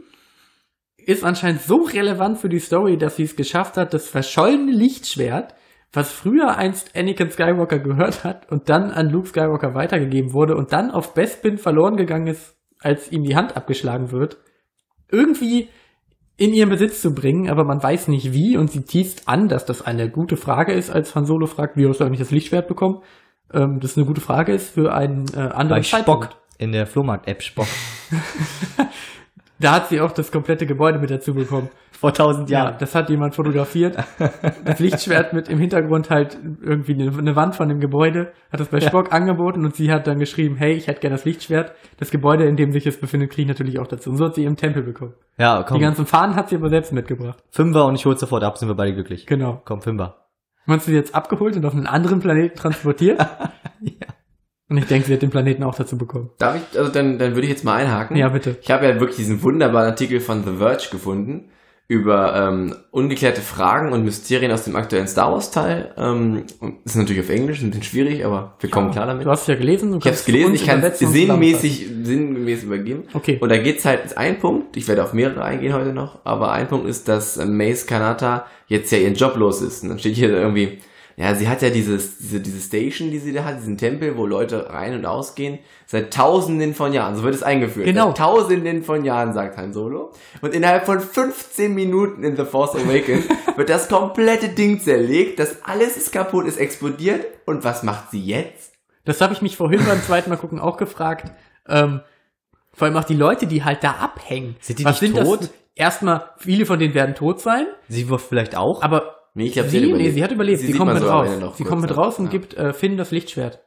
Ist anscheinend so relevant für die Story, dass sie es geschafft hat, das verschollene Lichtschwert, was früher einst Anakin Skywalker gehört hat und dann an Luke Skywalker weitergegeben wurde und dann auf Bespin verloren gegangen ist, als ihm die Hand abgeschlagen wird, irgendwie in ihren Besitz zu bringen, aber man weiß nicht wie und sie teast an, dass das eine gute Frage ist, als Han Solo fragt, wie hast du eigentlich das Lichtschwert bekommen? Ähm, das eine gute Frage ist für einen äh, anderen Bei. Spock. In der Flohmarkt-App Spock. [LAUGHS] Da hat sie auch das komplette Gebäude mit dazu bekommen. Vor tausend Ja, Jahren. das hat jemand fotografiert. Das Lichtschwert mit im Hintergrund halt irgendwie eine, Wand von dem Gebäude, hat das bei Spock angeboten und sie hat dann geschrieben, hey, ich hätte gerne das Lichtschwert. Das Gebäude, in dem sich es befindet, kriege ich natürlich auch dazu. Und so hat sie im Tempel bekommen. Ja, Die komm. ganzen Fahnen hat sie aber selbst mitgebracht. Fünfer und ich hol sofort ab, sind wir beide glücklich. Genau. Komm, Fünfer. Man sie jetzt abgeholt und auf einen anderen Planeten transportiert. [LAUGHS] Und ich denke, sie hat den Planeten auch dazu bekommen. Darf ich, also dann, dann würde ich jetzt mal einhaken. Ja, bitte. Ich habe ja wirklich diesen wunderbaren Artikel von The Verge gefunden über ähm, ungeklärte Fragen und Mysterien aus dem aktuellen Star Wars Teil. Ähm, ist natürlich auf Englisch, ein bisschen schwierig, aber wir kommen klar damit. Du hast es ja gelesen. Du Ich habe es gelesen, ich kann es sinnmäßig. sinngemäß übergeben. Okay. Und da geht's halt, ein Punkt, ich werde auf mehrere eingehen heute noch, aber ein Punkt ist, dass Mace Kanata jetzt ja ihren Job los ist. Und dann steht hier irgendwie, ja, sie hat ja dieses, diese, diese Station, die sie da hat, diesen Tempel, wo Leute rein und ausgehen, seit tausenden von Jahren. So wird es eingeführt. Genau. Seit tausenden von Jahren, sagt Han Solo. Und innerhalb von 15 Minuten in The Force Awakens [LAUGHS] wird das komplette Ding zerlegt, das alles ist kaputt, ist explodiert. Und was macht sie jetzt? Das habe ich mich vorhin beim zweiten Mal gucken auch gefragt. Ähm, vor allem auch die Leute, die halt da abhängen. Sind die Was nicht sind tot? Das? Erstmal, viele von denen werden tot sein, Sie war vielleicht auch. aber Nee, ich glaub, sie, hat nee, überlebt. sie hat überlebt. Sie, sieht kommt mit so noch Sie kommt mit raus und Ja. gibt äh, Finn das Lichtschwert.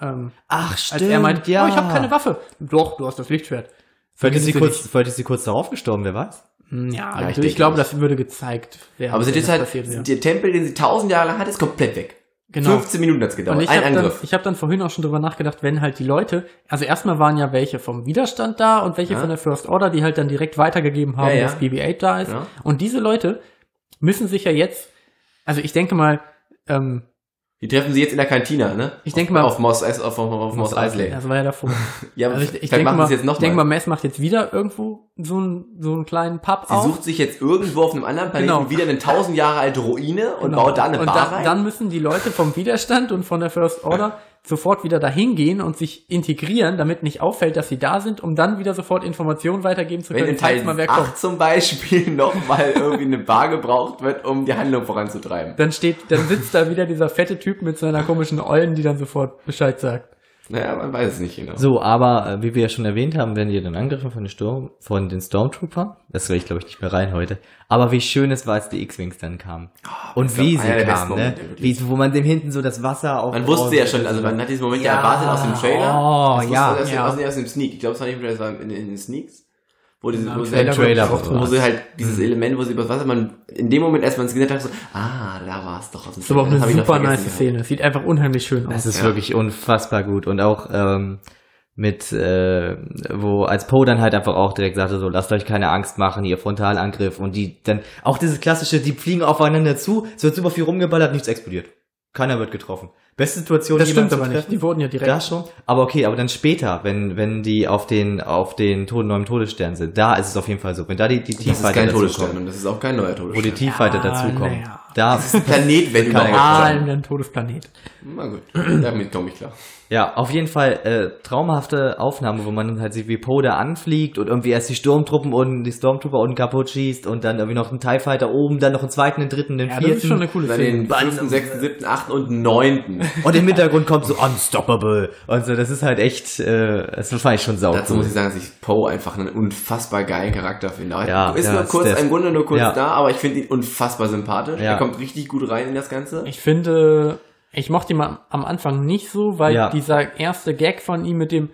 Ähm, Ach, als er meint, oh, ich habe keine Waffe. Doch, du hast das Lichtschwert. Vielleicht ist, sie kurz, vielleicht ist sie kurz darauf gestorben, wer weiß. Hm, Ja, Ja, ich ich, ich glaube, das würde gezeigt werden. Aber sie jetzt das halt, passiert der Tempel, den sie tausend Jahre lang hat, ist komplett weg. Genau. 15 Minuten hat's gedauert. Und ich Ein habe dann, Angriff. ich hab dann vorhin auch schon drüber nachgedacht, wenn halt die Leute, also erstmal waren ja welche vom Widerstand da und welche Ja. von der First Order, die halt dann direkt weitergegeben haben, Ja, ja. dass BB-8 da ist. Ja. Und diese Leute müssen sich ja jetzt, also ich denke mal, ähm, die treffen sie jetzt in der Kantina, ne? Ich auf, denke mal- Auf Moss, auf, auf, auf, auf Moss Eisley. das war ja davor. [LAUGHS] Ja, aber Also ich, ich denke mal, jetzt noch ich denke mal, mal. Mess macht jetzt wieder irgendwo so einen, so einen kleinen Pub Sie auf. sucht sich jetzt irgendwo auf einem anderen Planeten Genau. wieder eine tausend Jahre alte Ruine und Genau. baut da eine und Bar da, rein. dann müssen die Leute vom Widerstand und von der First Order [LAUGHS] sofort wieder dahin gehen und sich integrieren, damit nicht auffällt, dass sie da sind, um dann wieder sofort Informationen weitergeben zu wenn können, Teil falls mal wer kommt. 8 zum Beispiel [LAUGHS] nochmal irgendwie eine Bar gebraucht wird, um die Handlung voranzutreiben. Dann steht, dann sitzt da wieder dieser fette Typ mit seiner komischen Eulen, die dann sofort Bescheid sagt. Naja, man weiß es nicht genau. So, aber äh, wie wir ja schon erwähnt haben, werden die dann angegriffen von den, Sturm, von den Stormtroopern. Das will ich, glaube ich, nicht mehr rein heute. Aber wie schön es war, als die X-Wings dann kamen. Und ist wie sie kamen, ne? Wie, wo man dem hinten so das Wasser auf. Man wusste ja schon, also man hat diesen Moment ja, erwartet aus dem Trailer. Oh, das wusste ja, man aus, ja. Aus, aus dem Sneak. Ich glaube, es war nicht im Trailer, es war in, in den Sneaks. Wo, diese, Ja, wo, sie Trailer halt, Trailer wo, sie halt dieses Element, wo sie übers Wasser, man in dem Moment, als man es gesehen hat, so, ah, da war es doch aus dem Das ist aber auch eine super nice gehabt. Szene. Sieht einfach unheimlich schön aus. Es ist Ja. wirklich unfassbar gut. Und auch ähm, mit, äh, wo als Poe dann halt einfach auch direkt sagte, so, lasst euch keine Angst machen, ihr Frontalangriff. Und die dann, auch dieses klassische, die fliegen aufeinander zu, es wird super viel rumgeballert, nichts explodiert. Keiner wird getroffen. Beste Situation, Das stimmt aber nicht. Die wurden ja direkt. Da schon. Aber okay, aber dann später, wenn, wenn die auf den, auf den Toten neuen Todesstern sind, da ist es auf jeden Fall so. Wenn da die, die Das ist Tieffighter kein Todesstern dazukommen, und das ist auch kein neuer wo die Todesstern. Tieffighter Ja, dazukommen, naja. Da, Planet, wenn überhaupt. Ah, ein Todesplanet. Na gut, damit komme ich klar. Ja, auf jeden Fall äh, traumhafte Aufnahme, wo man dann halt sieht, wie Poe da anfliegt und irgendwie erst die Sturmtruppen und die Stormtrooper unten kaputt schießt und dann irgendwie noch einen TIE Fighter oben, dann noch einen zweiten, einen dritten, einen Ja, das vierten. ist schon eine coole Dann Szene. den fünften, sechsten, siebten, achten und neunten. und im Hintergrund kommt so Unstoppable. Und so, das ist halt echt, äh, das fand ich schon sauber. Dazu muss ich sagen, dass ich Poe einfach einen unfassbar geilen Charakter finde. Ja, ist ja, nur kurz, im Grunde nur kurz Ja. da, aber ich finde ihn unfassbar sympathisch. Ja. Kommt richtig gut rein in das Ganze. Ich finde, ich mochte ihn am am Anfang nicht so, weil Ja. dieser erste Gag von ihm mit dem,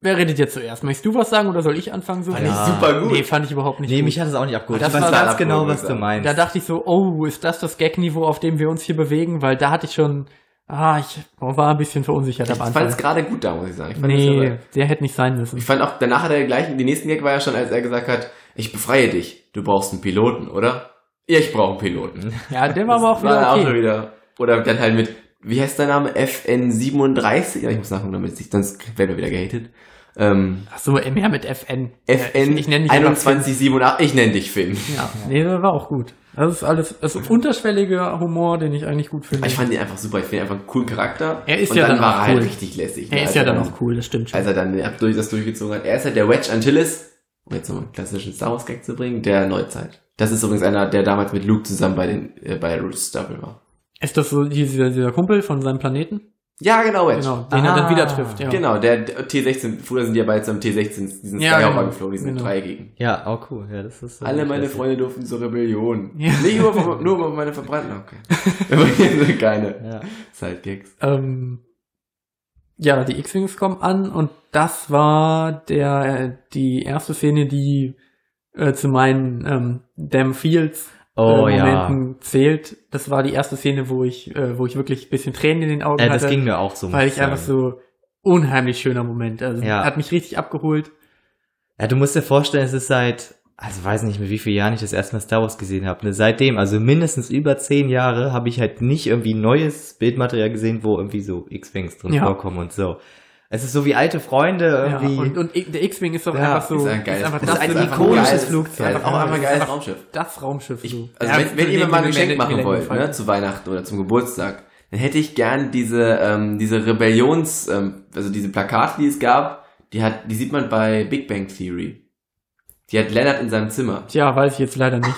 wer redet jetzt zuerst? Möchtest du was sagen oder soll ich anfangen? So Fand Ja. ich super gut. Nee, fand ich überhaupt nicht Nee, gut. mich hat es auch nicht abgeholt. Das ich weiß war ganz genau, was du meinst. da dachte ich so, oh, ist das das Gag-Niveau, auf dem wir uns hier bewegen? Weil da hatte ich schon, ah, ich war ein bisschen verunsichert Ich am fand es Anfang. gerade gut da, muss ich sagen. Ich Nee, das, der hätte nicht sein müssen. ich fand auch, danach hat er gleich, die nächsten Gag war ja schon, als er gesagt hat, ich befreie dich. Du brauchst einen Piloten, oder? Ich brauche einen Piloten. [LAUGHS] Ja, der war aber auch Das war wieder auch schon okay. wieder. Oder dann halt mit, wie heißt dein Name? FN37? Ja, ich muss nachgucken, damit ich, sonst werden wir wieder gehatet. Ähm, Ach so, mehr mit FN. FN ich, ich nenne dich einfach 2187, ich nenne dich Finn. Ja, nee, der war auch gut. Das ist alles, das ist unterschwelliger Humor, den ich eigentlich gut finde. Ich fand ihn einfach super, ich finde ihn einfach einen coolen Charakter. Er ist Und ja dann dann war auch er halt cool. richtig lässig. er ne, ist als ja dann dann- auch cool, das stimmt schon. Als er dann das durchgezogen hat. Er ist halt der Wedge Antilles um jetzt nochmal einen klassischen Star Wars Gag zu bringen, der Neuzeit. Das ist übrigens einer, der damals mit Luke zusammen bei den äh, bei Stubble war. Ist das so dieser, dieser Kumpel von seinem Planeten? Ja, genau, Wedge. Genau, den er Ah. dann wieder trifft. Ja. Genau, der, der T16, früher sind die ja beide zum T16, diesen Ja, Skyhopper genau. geflogen, diesen Genau. dreieckigen. Ja, oh cool. Ja, das ist. äh, Alle meine klasse. Freunde durften zur Rebellion. Ja. Nicht nur, nur über meine Verbrannten, okay. [LAUGHS] Übrigens sind keine Ja. Sidegags. Ähm, ja, die X-Wings kommen an und das war der äh, die erste Szene, die äh, zu meinen ähm, Damn Fields Oh äh, ja. Momenten zählt. Das war die erste Szene, wo ich äh, wo ich wirklich ein bisschen Tränen in den Augen Äh, das hatte, ging mir auch so. weil ich einfach so unheimlich schöner Moment. Also Ja. hat mich richtig abgeholt. Ja, du musst dir vorstellen, es ist seit, also weiß nicht, mit wie vielen Jahren ich das erste Mal Star Wars gesehen habe. Ne? Seitdem, also mindestens über zehn Jahre, habe ich halt nicht irgendwie neues Bildmaterial gesehen, wo irgendwie so X-Wings drin Ja. vorkommen und so. Es ist so wie alte Freunde Ja, irgendwie. und, und der X-Wing ist doch Ja, einfach so ist ein geiles- einfach ist das, ein einfach ikonisches geiles- Flugzeug. Einfach auch einmal ein geiles einfach Raumschiff. das Raumschiff. Ich, so. also Ja, wenn, wenn ihr mir mal ein Geschenk machen wollt, ne, zu Weihnachten oder zum Geburtstag, dann hätte ich gern diese, ähm, diese Rebellions, ähm, also diese Plakate, die es gab, die hat, die sieht man bei Big Bang Theory. Die hat Leonard in seinem Zimmer. Tja, weiß ich jetzt leider nicht.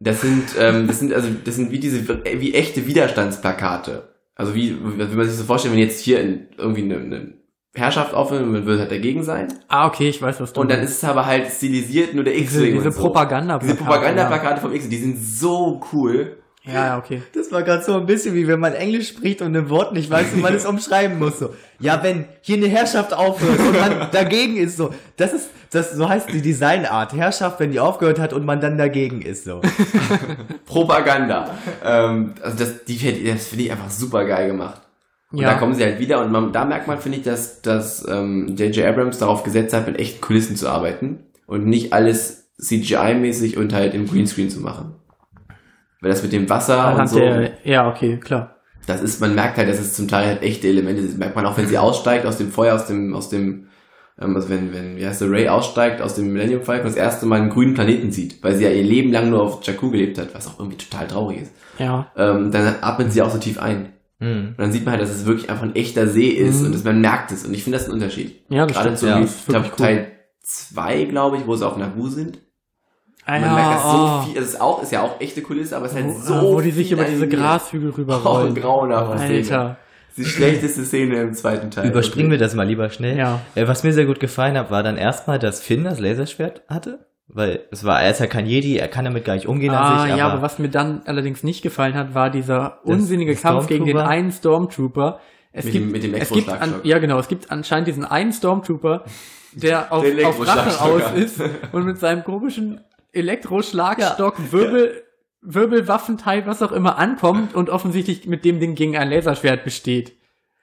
Das sind, ähm, das sind, also, das sind wie diese, wie echte Widerstandsplakate. Also wie, wie man sich so vorstellt, wenn jetzt hier in, irgendwie eine, eine Herrschaft und man würde halt dagegen sein. Ah, okay, ich weiß, was du Und dann ist es aber halt stilisiert nur der diese, X-Wing diese und so. Propaganda. Diese Propagandaplakate vom X-Wing, die sind so cool. Ja, okay. das war gerade so ein bisschen wie wenn man Englisch spricht und ein Wort nicht weiß und man es [LAUGHS] umschreiben muss. So. Ja, wenn hier eine Herrschaft aufhört und man [LAUGHS] dagegen ist, so. Das ist, das, so heißt die Designart. Herrschaft, wenn die aufgehört hat und man dann dagegen ist, so. [LAUGHS] Propaganda. ähm, also das, die, das finde ich einfach super geil gemacht. Und Ja. da kommen sie halt wieder und man, da merkt man, finde ich, dass, dass ähm, J.J. Abrams darauf gesetzt hat, mit echten Kulissen zu arbeiten und nicht alles CGI-mäßig und halt im Greenscreen zu machen. Weil das mit dem Wasser und Anhand so, der, ja, okay, klar. das ist, man merkt halt, dass es zum Teil halt echte Elemente sind. Merkt man auch, wenn sie aussteigt aus dem Feuer, aus dem, aus dem, ähm, also wenn, wenn, wie heißt der, Ray aussteigt aus dem Millennium Falcon, das erste Mal einen grünen Planeten sieht, weil sie ja ihr Leben lang nur auf Jakku gelebt hat, was auch irgendwie total traurig ist. Ja. Ähm, dann atmet sie auch so tief ein. Hm. Und dann sieht man halt, dass es wirklich einfach ein echter See ist Mhm. und dass man merkt es. Und ich finde das ein Unterschied. Ja, das Gerade stimmt. so ja, wie, ist ich glaube, wirklich cool. Teil 2, glaube ich, wo sie auf Naboo sind. Ah, Man merkt, dass so oh. viel, es ist auch, ist ja auch echte Kulisse, aber es ist halt so wo die sich über diese. Grashügel [LAUGHS] Oh, rüberrollen. grauenhafte Szene. Alter. Die schlechteste Szene im zweiten Teil. Überspringen wir das mal lieber schnell. Ja. Äh, was mir sehr gut gefallen hat, war dann erstmal, dass Finn das Laserschwert hatte. Weil es war, er ist ja kein Jedi, er kann damit gar nicht umgehen Ah, an sich. ja, aber was mir dann allerdings nicht gefallen hat, war dieser Das- unsinnige Kampf gegen den einen Stormtrooper. Es Mit gibt, dem- mit dem es gibt an, ja genau, es gibt anscheinend diesen einen Stormtrooper, der [LAUGHS] auf, auf Rache aus ist und mit seinem komischen Elektroschlagstock, Wirbel, Wirbelwaffenteil, was auch immer ankommt und offensichtlich mit dem Ding gegen ein Laserschwert besteht.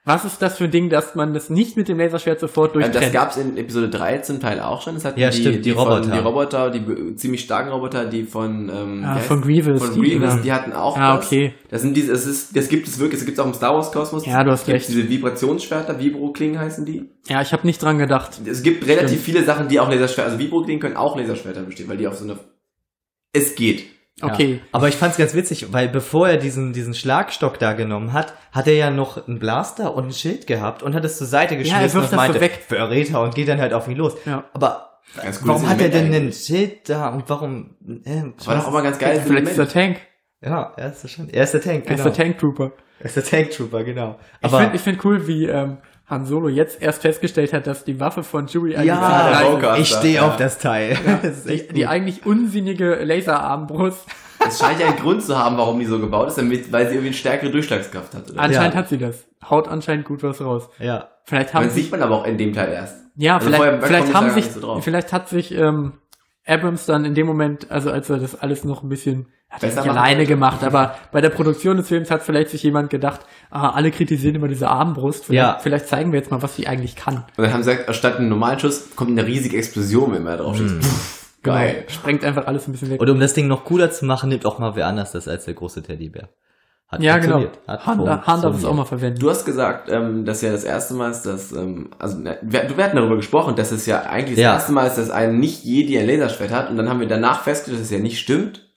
Was ist das für ein Ding, dass man das nicht mit dem Laserschwert sofort Ähm, durchtrennt? das gab's in Episode 3 zum Teil auch schon. Das hatten Ja, die, stimmt, die von- Roboter. Die Roboter, die ziemlich starken Roboter, die von, ähm, Ah, von Grievous, Von die Grievous, Dinger. die hatten auch Ah, das. okay. Das sind diese, es ist, das gibt es wirklich, das gibt es auch im Star Wars Kosmos. Ja, du hast recht. Diese Vibrationsschwerter, Vibro-Klingen heißen die. ja, ich habe nicht dran gedacht. Es gibt relativ viele Sachen, die auch Laserschwerter, also Vibro-Klingen können auch Laserschwerter bestehen, weil die auf so eine, es geht. Okay. Ja. Aber ich fand's ganz witzig, weil bevor er diesen, diesen Schlagstock da genommen hat, hat er ja noch einen Blaster und ein Schild gehabt und hat es zur Seite geschmissen er wirft und das so meinte, weg. Verräter und geht dann halt auf ihn los. Ja. Aber Ganz cooles warum hat er denn ein. Schild da und warum? Äh, Das war doch auch mal ganz geil. Vielleicht ist der Tank. Ja, er ist schon. Er ist der Tank, Er genau. ist der Tank Trooper. Er ist der Tanktrooper, genau. Ich Aber finde ich find cool, wie ähm, Han Solo jetzt erst festgestellt hat, dass die Waffe von Chewie eigentlich ja, ich stehe ja. auf das Teil. [LAUGHS] Das ist die, echt die eigentlich unsinnige Laserarmbrust. Es scheint ja einen Grund zu haben, warum die so gebaut ist, damit, weil sie irgendwie eine stärkere Durchschlagskraft hat. Oder? Anscheinend Ja. hat sie das. Haut anscheinend gut was raus. ja. Vielleicht haben Das sich, sieht man aber auch in dem Teil erst. ja, Also vielleicht, vielleicht es haben sich, so drauf. vielleicht hat sich ähm, Abrams dann in dem Moment, also als er das alles noch ein bisschen hat er nicht alleine gemacht, aber bei der Produktion des Films hat vielleicht sich jemand gedacht, ah, alle kritisieren immer diese Armbrust, vielleicht, Ja. vielleicht zeigen wir jetzt mal, was sie eigentlich kann. Und dann haben sie gesagt, statt einem normalen Schuss kommt eine riesige Explosion, wenn man da drauf schießt. Geil. Genau. Sprengt einfach alles ein bisschen weg. Und um das Ding noch cooler zu machen, nimmt auch mal wer anders das als der große Teddybär. Hat ja, genau. funktioniert. Hat Han, Han darf es auch mal verwenden. Du hast gesagt, ähm, dass ja das erste Mal ist, dass, ähm, also wir, wir hatten darüber gesprochen, dass es ja eigentlich das Ja. erste Mal ist, dass ein nicht Jedi ein Laserschwert hat und dann haben wir danach festgestellt, dass es ja nicht stimmt.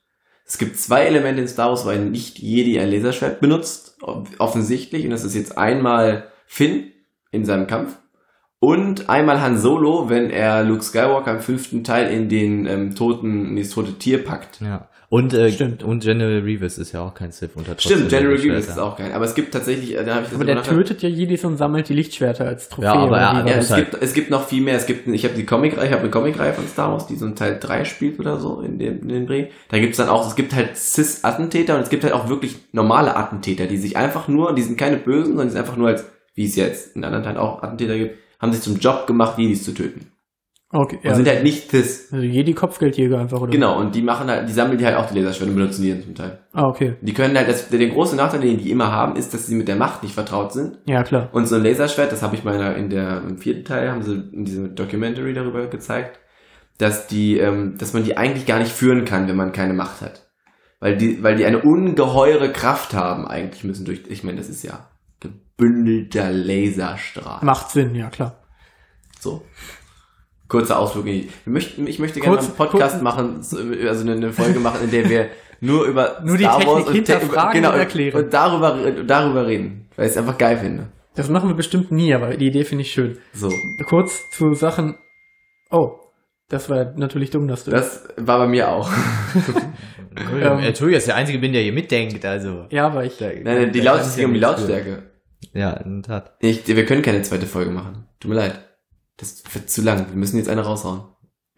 Es gibt zwei Elemente in Star Wars, wo ein nicht Jedi ein Laserschwert benutzt, off- offensichtlich, und das ist jetzt einmal Finn in seinem Kampf Und einmal Han Solo, wenn er Luke Skywalker im fünften Teil in den ähm, toten, in das tote Tier packt. Ja. Und, äh, Stimmt. und General Revis ist ja auch kein Sith unter Stimmt, General. Grievous ist auch kein. Aber es gibt tatsächlich, äh, da habe ich das Aber der tötet ja Jedis und sammelt die Lichtschwerter als Trophäe. Ja, aber er- er Ja, das? es halt- gibt, es gibt noch viel mehr. Es gibt, ich habe die Comic, ich habe eine Comicreihe von Star Wars, die so ein Teil 3 spielt oder so in dem, in dem Dreh. Da gibt's dann auch, es gibt halt Cis-Attentäter und es gibt halt auch wirklich normale Attentäter, die sich einfach nur, die sind keine Bösen, sondern die sind einfach nur als, wie es jetzt in anderen Teilen auch Attentäter gibt, haben sich zum Job gemacht, Jedis zu töten. Okay, Und ja. sind halt nicht Cis. also Jedi Kopfgeldjäger einfach, oder? Genau, und die machen halt, die sammeln die halt auch die Laserschwerte und benutzen die dann zum Teil. Ah, okay. Die können halt, das, der große Nachteil, den die immer haben, ist, dass sie mit der Macht nicht vertraut sind. Ja, klar. Und so ein Laserschwert, das habe ich meiner in der im vierten Teil haben sie in diesem Documentary darüber gezeigt, dass die, ähm, dass man die eigentlich gar nicht führen kann, wenn man keine Macht hat, weil die, weil die eine ungeheure Kraft haben eigentlich müssen durch. Ich meine, das ist ja gebündelter Laserstrahl. Macht Sinn, ja, klar. So. Kurzer Ausflug. in die- Wir möchten, ich möchte gerne Kurz- mal einen Podcast kurz- machen, so, also eine, eine Folge machen, in der wir nur über [LAUGHS] Nur die Star Technik Wars und Te- hinterfragen genau, und erklären. und darüber, darüber reden, weil ich es einfach geil finde. Das machen wir bestimmt nie, aber die Idee finde ich schön. So. Kurz zu Sachen. Oh, das war natürlich dumm, dass du. Das war bei mir auch. Entschuldigung, [LAUGHS] Ähm, Entschuldigung, dass der Einzige bin, der hier mitdenkt, also. ja, aber ich. Nein, nein, die Laut, es ging um die Lautstärke. Ja, in der Tat. Ich, wir können keine zweite Folge machen. Tut mir leid. Das wird zu lang. Wir müssen jetzt eine raushauen.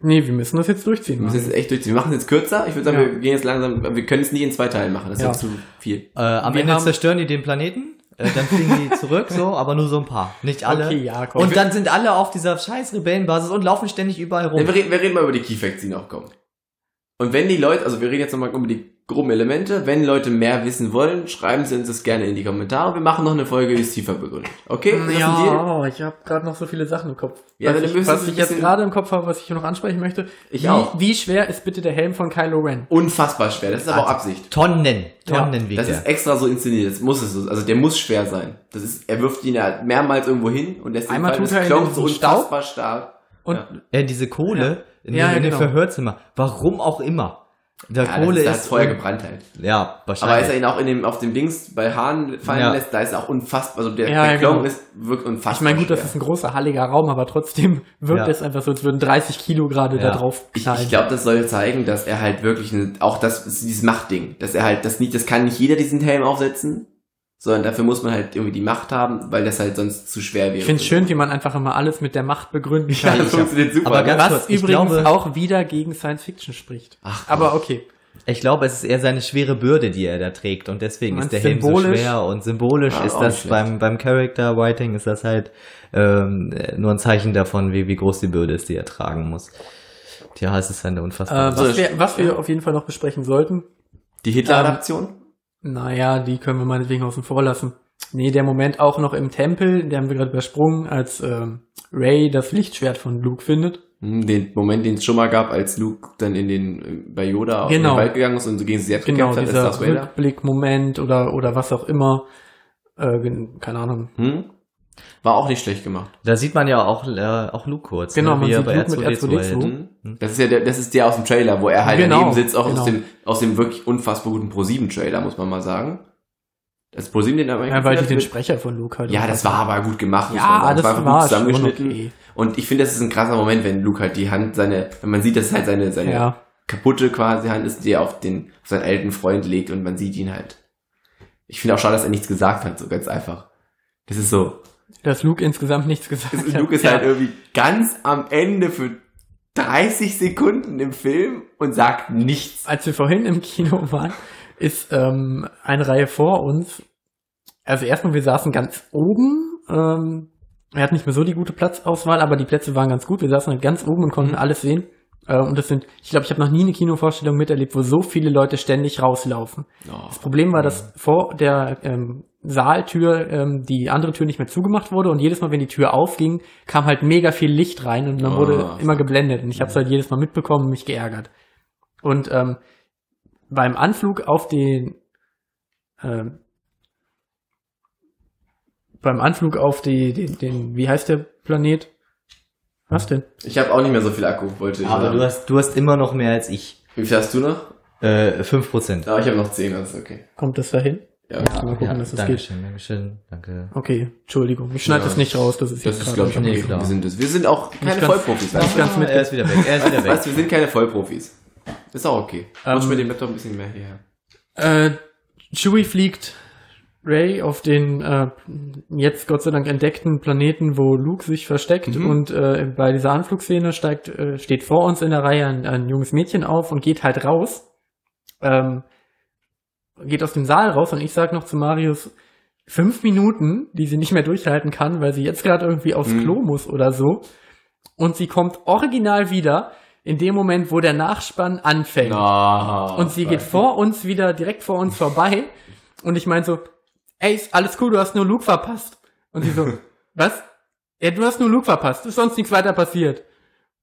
Nee, wir müssen das jetzt durchziehen. Wir müssen jetzt echt durchziehen. Wir machen es jetzt kürzer. Ich würde sagen, Ja. wir gehen jetzt langsam. Wir können es nie in zwei Teilen machen. Das ist Ja. ja zu viel. Äh, am Wir Ende haben- zerstören die den Planeten, äh, dann fliegen die zurück, so, aber nur so ein paar. Nicht alle. Okay, ja, komm. Und dann sind alle auf dieser scheiß Rebellenbasis und laufen ständig überall rum. Nee, wir, reden, wir reden mal über die Key Facts, die noch kommen. Und wenn die Leute, also wir reden jetzt nochmal über die groben Elemente. Wenn Leute mehr wissen wollen, schreiben sie uns das gerne in die Kommentare. Wir machen noch eine Folge, die es tiefer begründet. Okay? Ist? Ja, ich habe gerade noch so viele Sachen im Kopf. Ja, was ich, was ich jetzt gerade im Kopf habe, was ich noch ansprechen möchte. Ich wie, auch. Wie schwer ist bitte der Helm von Kylo Ren? Unfassbar schwer. Das ist aber auch Also, Absicht. Tonnen, Tonnen wiegt Das ist extra so inszeniert. Das muss es so. Also der muss schwer sein. Das ist, er wirft ihn ja mehrmals irgendwo hin und lässt Einmal fallen. tut er das ihn in so unfassbar stark. Und Ja. Ja, diese Kohle in, Ja, dem, ja, in dem genau. Verhörzimmer. Warum auch immer. Der Ja, Kohle das, da ist. hat's vorher gebrannt halt. Ja, Aber als wahrscheinlich. er ihn auch in dem, auf dem Dings bei Hahn fallen Ja. lässt, da ist er auch unfassbar. Also der, Ja, der ja, Klon genau. ist wirklich unfassbar. ich meine, gut, das schwer. ist ein großer, halliger Raum, aber trotzdem [LAUGHS] wirkt Ja. es einfach so, als würden 30 Kilo gerade Ja. da drauf Ich, knallen. ich glaube, das soll zeigen, dass er halt wirklich eine, auch das ist dieses Machtding, dass er halt das nicht, das kann nicht jeder diesen Helm aufsetzen, sondern dafür muss man halt irgendwie die Macht haben, weil das halt sonst zu schwer wäre. Ich finde es schön, wie man einfach immer alles mit der Macht begründen Ja, kann. das funktioniert super. aber ganz was kurz, übrigens glaube- auch wieder gegen Science Fiction spricht. Ach, aber okay. Ich glaube, es ist eher seine schwere Bürde, die er da trägt und deswegen Man ist der Helm so symbolisch- schwer und symbolisch Ja, ist das schlecht. beim, beim Character Writing ist das halt ähm, nur ein Zeichen davon, wie, wie groß die Bürde ist, die er tragen muss. Tja, es ist eine Äh, unfassbare so, was wir, das- was wir ja. auf jeden Fall noch besprechen sollten, die Hitler-Adaption? Naja, die können wir meinetwegen außen vor lassen. Nee, der Moment auch noch im Tempel, den haben wir gerade übersprungen, als ähm, Ray das Lichtschwert von Luke findet. Hm, Den Moment, den es schon mal gab, als Luke dann in den, äh, bei Yoda auf Genau. den Wald gegangen ist und so gegen sich selbst Genau, gekämpft hat, dieser. Rückblick-Moment oder, oder was auch immer. Äh, keine Ahnung. Hm? War auch nicht schlecht gemacht. Da sieht man ja auch, äh, auch Luke kurz. Genau, ne, man sieht bei Luke mit R2D2 R2D2. hält. Hm? Das ist ja der, das ist der aus dem Trailer, wo er halt Genau, daneben sitzt, auch aus genau. dem, aus dem wirklich unfassbar guten Pro7-Trailer, muss man mal sagen. Das Pro7, den er Ja, weil die den mit- Sprecher von Luke halt. Ja, das war aber gut gemacht. Ja, das einfach war gut zusammengeschnitten. okay. Und ich finde, das ist ein krasser Moment, wenn Luke halt die Hand, seine, wenn man sieht, dass es halt seine, seine Ja. kaputte quasi Hand ist, die er auf den, auf seinen alten Freund legt und man sieht ihn halt. Ich finde auch schade, dass er nichts gesagt hat, so ganz einfach. Das ist so. Dass Luke insgesamt nichts gesagt hat. Luke ist ja. halt irgendwie ganz am Ende für 30 Sekunden im Film und sagt nichts. Als wir vorhin im Kino waren, ist ähm, eine Reihe vor uns. Also erstmal, wir saßen ganz oben. Ähm, er hat nicht mehr so die gute Platzauswahl, aber die Plätze waren ganz gut. Wir saßen halt ganz oben und konnten Mhm. alles sehen. Äh, und das sind, ich glaube, ich habe noch nie eine Kinovorstellung miterlebt, wo so viele Leute ständig rauslaufen. Oh. Das Problem war, dass vor der ähm, Saaltür ähm, die andere Tür nicht mehr zugemacht wurde und jedes Mal, wenn die Tür aufging, kam halt mega viel Licht rein und man Oh. wurde immer geblendet und ich habe es halt jedes Mal mitbekommen und mich geärgert. Und ähm, beim Anflug auf den ähm, beim Anflug auf die, den, den, wie heißt der Planet? Was denn? Ich habe auch nicht mehr so viel Akku, wollte ich Aber sagen. du hast, du hast immer noch mehr als ich. Wie viel hast du noch? Äh, 5%. Ja, ich habe noch 10, das ist okay. Kommt das dahin? Ja, Mal gucken, dass es geht. Dankeschön, Dankeschön, danke. Okay, Entschuldigung. Ich schneide Ja. das nicht raus, das ist das jetzt ist, gerade glaube ich, Nee, klar. Wir sind, das. wir sind auch keine ganz- Vollprofis. du? ganz mit- er ist wieder weg, er ist wieder [LAUGHS] weg. Weißt wir sind keine Vollprofis. Ist auch okay. Rutsch Ähm, mit dem Laptop ein bisschen mehr hierher. Äh, Chewie fliegt Ray auf den äh, jetzt Gott sei Dank entdeckten Planeten, wo Luke sich versteckt Mhm. und äh, bei dieser Anflugszene steigt, äh, steht vor uns in der Reihe ein, ein junges Mädchen auf und geht halt raus, ähm, geht aus dem Saal raus und ich sag noch zu Marius fünf Minuten, die sie nicht mehr durchhalten kann, weil sie jetzt gerade irgendwie aufs Mhm. Klo muss oder so und sie kommt original wieder in dem Moment, wo der Nachspann anfängt. Na, Und sie geht vor uns wieder, direkt vor uns vorbei. Und ich meine so, ey, ist alles cool, du hast nur Luke verpasst. Und sie so, [LAUGHS] was? Ja, du hast nur Luke verpasst, ist sonst nichts weiter passiert.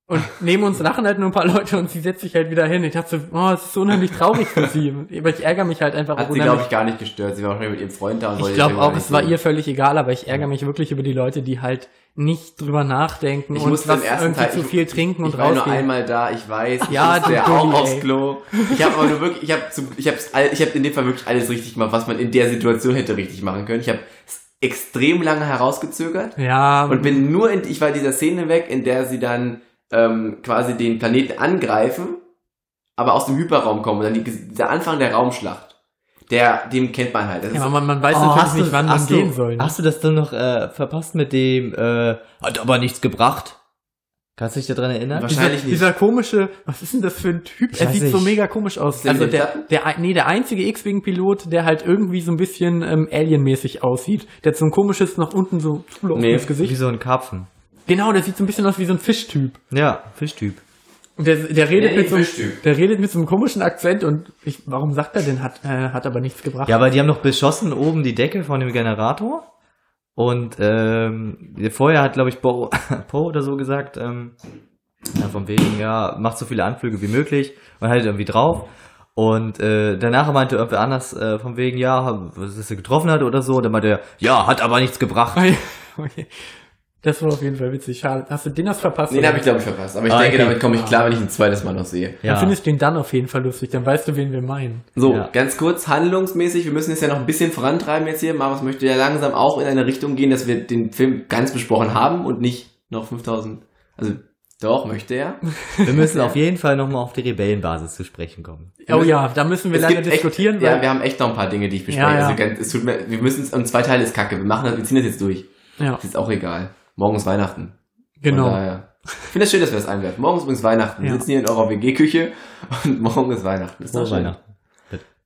Und neben uns lachen halt nur ein paar Leute und sie setzt sich halt wieder hin. Ich dachte so, oh, es ist so unheimlich traurig für sie. [LAUGHS] Aber ich ärgere mich halt einfach Hat sie, glaube ich, gar nicht gestört. Sie war wahrscheinlich mit ihrem Freund da und Ich glaube auch, es war ihr völlig egal, aber ich ärgere mich wirklich über die Leute, die halt nicht drüber nachdenken Ich und musste was irgendwie Teil zu ich, viel trinken ich, und ich war nur rausgehen. einmal da, ich weiß. Ich Ja, du ja auch aufs. Klo. Ich habe aber nur wirklich, ich habe ich all- ich habe in dem Fall wirklich alles richtig gemacht, was man in der Situation hätte richtig machen können. Ich habe extrem lange herausgezögert Ja, und bin nur in, ich war dieser Szene weg, in der sie dann ähm, quasi den Planeten angreifen, aber aus dem Hyperraum kommen und dann die, dieser Anfang der Raumschlacht. Der, den kennt man halt. Das ja, ist aber man, man weiß Oh, natürlich hast du- nicht, wann man hast du- gehen soll. ne? Hast du das dann noch äh, verpasst mit dem, äh, hat aber nichts gebracht? Kannst du dich daran erinnern? Wahrscheinlich dieser, nicht. dieser komische, was ist denn das für ein Typ? Ich er sieht so nicht. mega komisch aus. Also der, der, nee, der einzige X-Wing-Pilot, der halt irgendwie so ein bisschen ähm, Alien-mäßig aussieht. Der hat so ein komisches nach unten so Nee, Wie Gesicht. so ein Karpfen. Genau, der sieht so ein bisschen aus wie so ein Fischtyp. Ja, Fischtyp. Der, der redet Nee, mit so, der redet mit so einem komischen Akzent und ich, warum sagt er denn, hat, äh, hat aber nichts gebracht. Ja, aber die haben noch beschossen oben die Decke von dem Generator. Und ähm, vorher hat, glaube ich, Poe Poe [LAUGHS] oder so gesagt, ähm, ja, von wegen, ja, macht so viele Anflüge wie möglich und haltet irgendwie drauf. Und äh, danach meinte irgendwer anders äh, von wegen, ja, was er getroffen hat oder so. Und dann meinte er, ja, hat aber nichts gebracht. [LAUGHS] Okay. Das war auf jeden Fall witzig. Schade. Hast du den hast verpasst? Den habe ich, glaube ich, verpasst. Aber ich Ah, denke, okay. damit komme ich klar, wenn ich ein zweites Mal noch sehe. Dann findest du den dann auf jeden Fall lustig. Dann weißt du, wen wir meinen. So, Ja. ganz kurz, handlungsmäßig, wir müssen es ja noch ein bisschen vorantreiben jetzt hier. Marius möchte ja langsam auch in eine Richtung gehen, dass wir den Film ganz besprochen haben und nicht noch 5000. Also, doch, möchte er. Wir müssen auf jeden Fall nochmal auf die Rebellenbasis zu sprechen kommen. Oh ja, da müssen wir leider gibt echt- diskutieren, Ja, weil wir haben echt noch ein paar Dinge, die ich bespreche. Ja, ja. Also, ganz, es tut mir, wir müssen es, und zwei Teile ist kacke. Wir machen das, wir ziehen das jetzt durch. ja, Das ist auch egal. Morgen ist Weihnachten. Genau. Ich finde es schön, dass wir das einwerfen. Morgen ist übrigens Weihnachten. Wir Ja. sitzen hier in eurer WG-Küche [LAUGHS] und morgen ist Weihnachten. Ist doch. Weihnachten.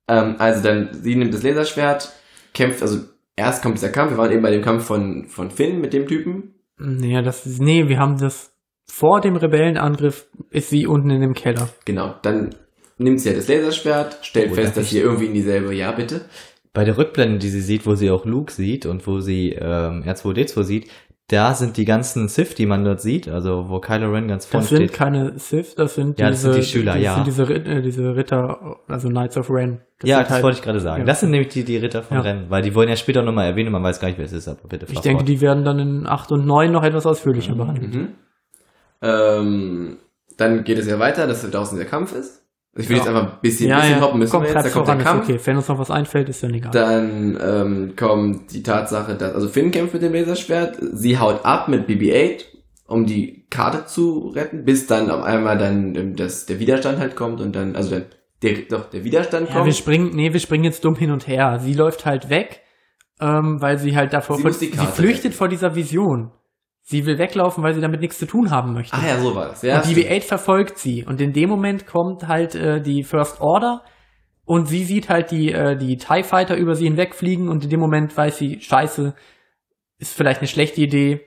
Ähm, also dann, sie nimmt das Laserschwert, kämpft, also erst kommt dieser Kampf, wir waren eben bei dem Kampf von, von Finn mit dem Typen. Nee, das ist, nee, wir haben das vor dem Rebellenangriff ist sie unten in dem Keller. Genau, dann nimmt sie ja das Laserschwert, stellt Oh, fest, dass sie irgendwie in dieselbe, ja bitte. Bei der Rückblende, die sie sieht, wo sie auch Luke sieht und wo sie ähm, R2D2 sieht, da sind die ganzen Sith, die man dort sieht, also wo Kylo Ren ganz vorne Das sind steht. keine Sith, das sind Ja, das diese, sind die Schüler, das ja. sind diese, äh, diese Ritter, also Knights of Ren. ja, sind das halt- wollte ich gerade sagen. ja. Das sind nämlich die, die Ritter von Ja. Rennen, weil die wollen ja später nochmal erwähnen, man weiß gar nicht, wer es ist, aber bitte Ich denke, fort. die werden dann in 8 und 9 noch etwas ausführlicher behandelt. Mhm. Ähm, dann geht es ja weiter, dass draußen der Kampf ist. Ich will Ja. jetzt einfach ein bisschen, bisschen hoppen müssen Komm, wir jetzt, da kommt der Kampf. okay. Wenn uns noch was einfällt, ist dann egal. Dann ähm, kommt die Tatsache, dass, also Finn kämpft mit dem Laserschwert, sie haut ab mit BB-8, um die Karte zu retten, bis dann auf einmal dann ähm, das, der Widerstand halt kommt und dann, also dann, der, doch, der Widerstand ja, wir kommt. springen, nee, wir springen jetzt dumm hin und her. Sie läuft halt weg, ähm, weil sie halt davor, Sie vor, sie flüchtet retten. vor dieser Vision. Sie will weglaufen, weil sie damit nichts zu tun haben möchte. Ah ja, so war das. Ja, und stimmt. BB-8 verfolgt sie. Und in dem Moment kommt halt äh, die First Order und sie sieht halt die, äh, die TIE Fighter über sie hinwegfliegen und in dem Moment weiß sie, scheiße, ist vielleicht eine schlechte Idee,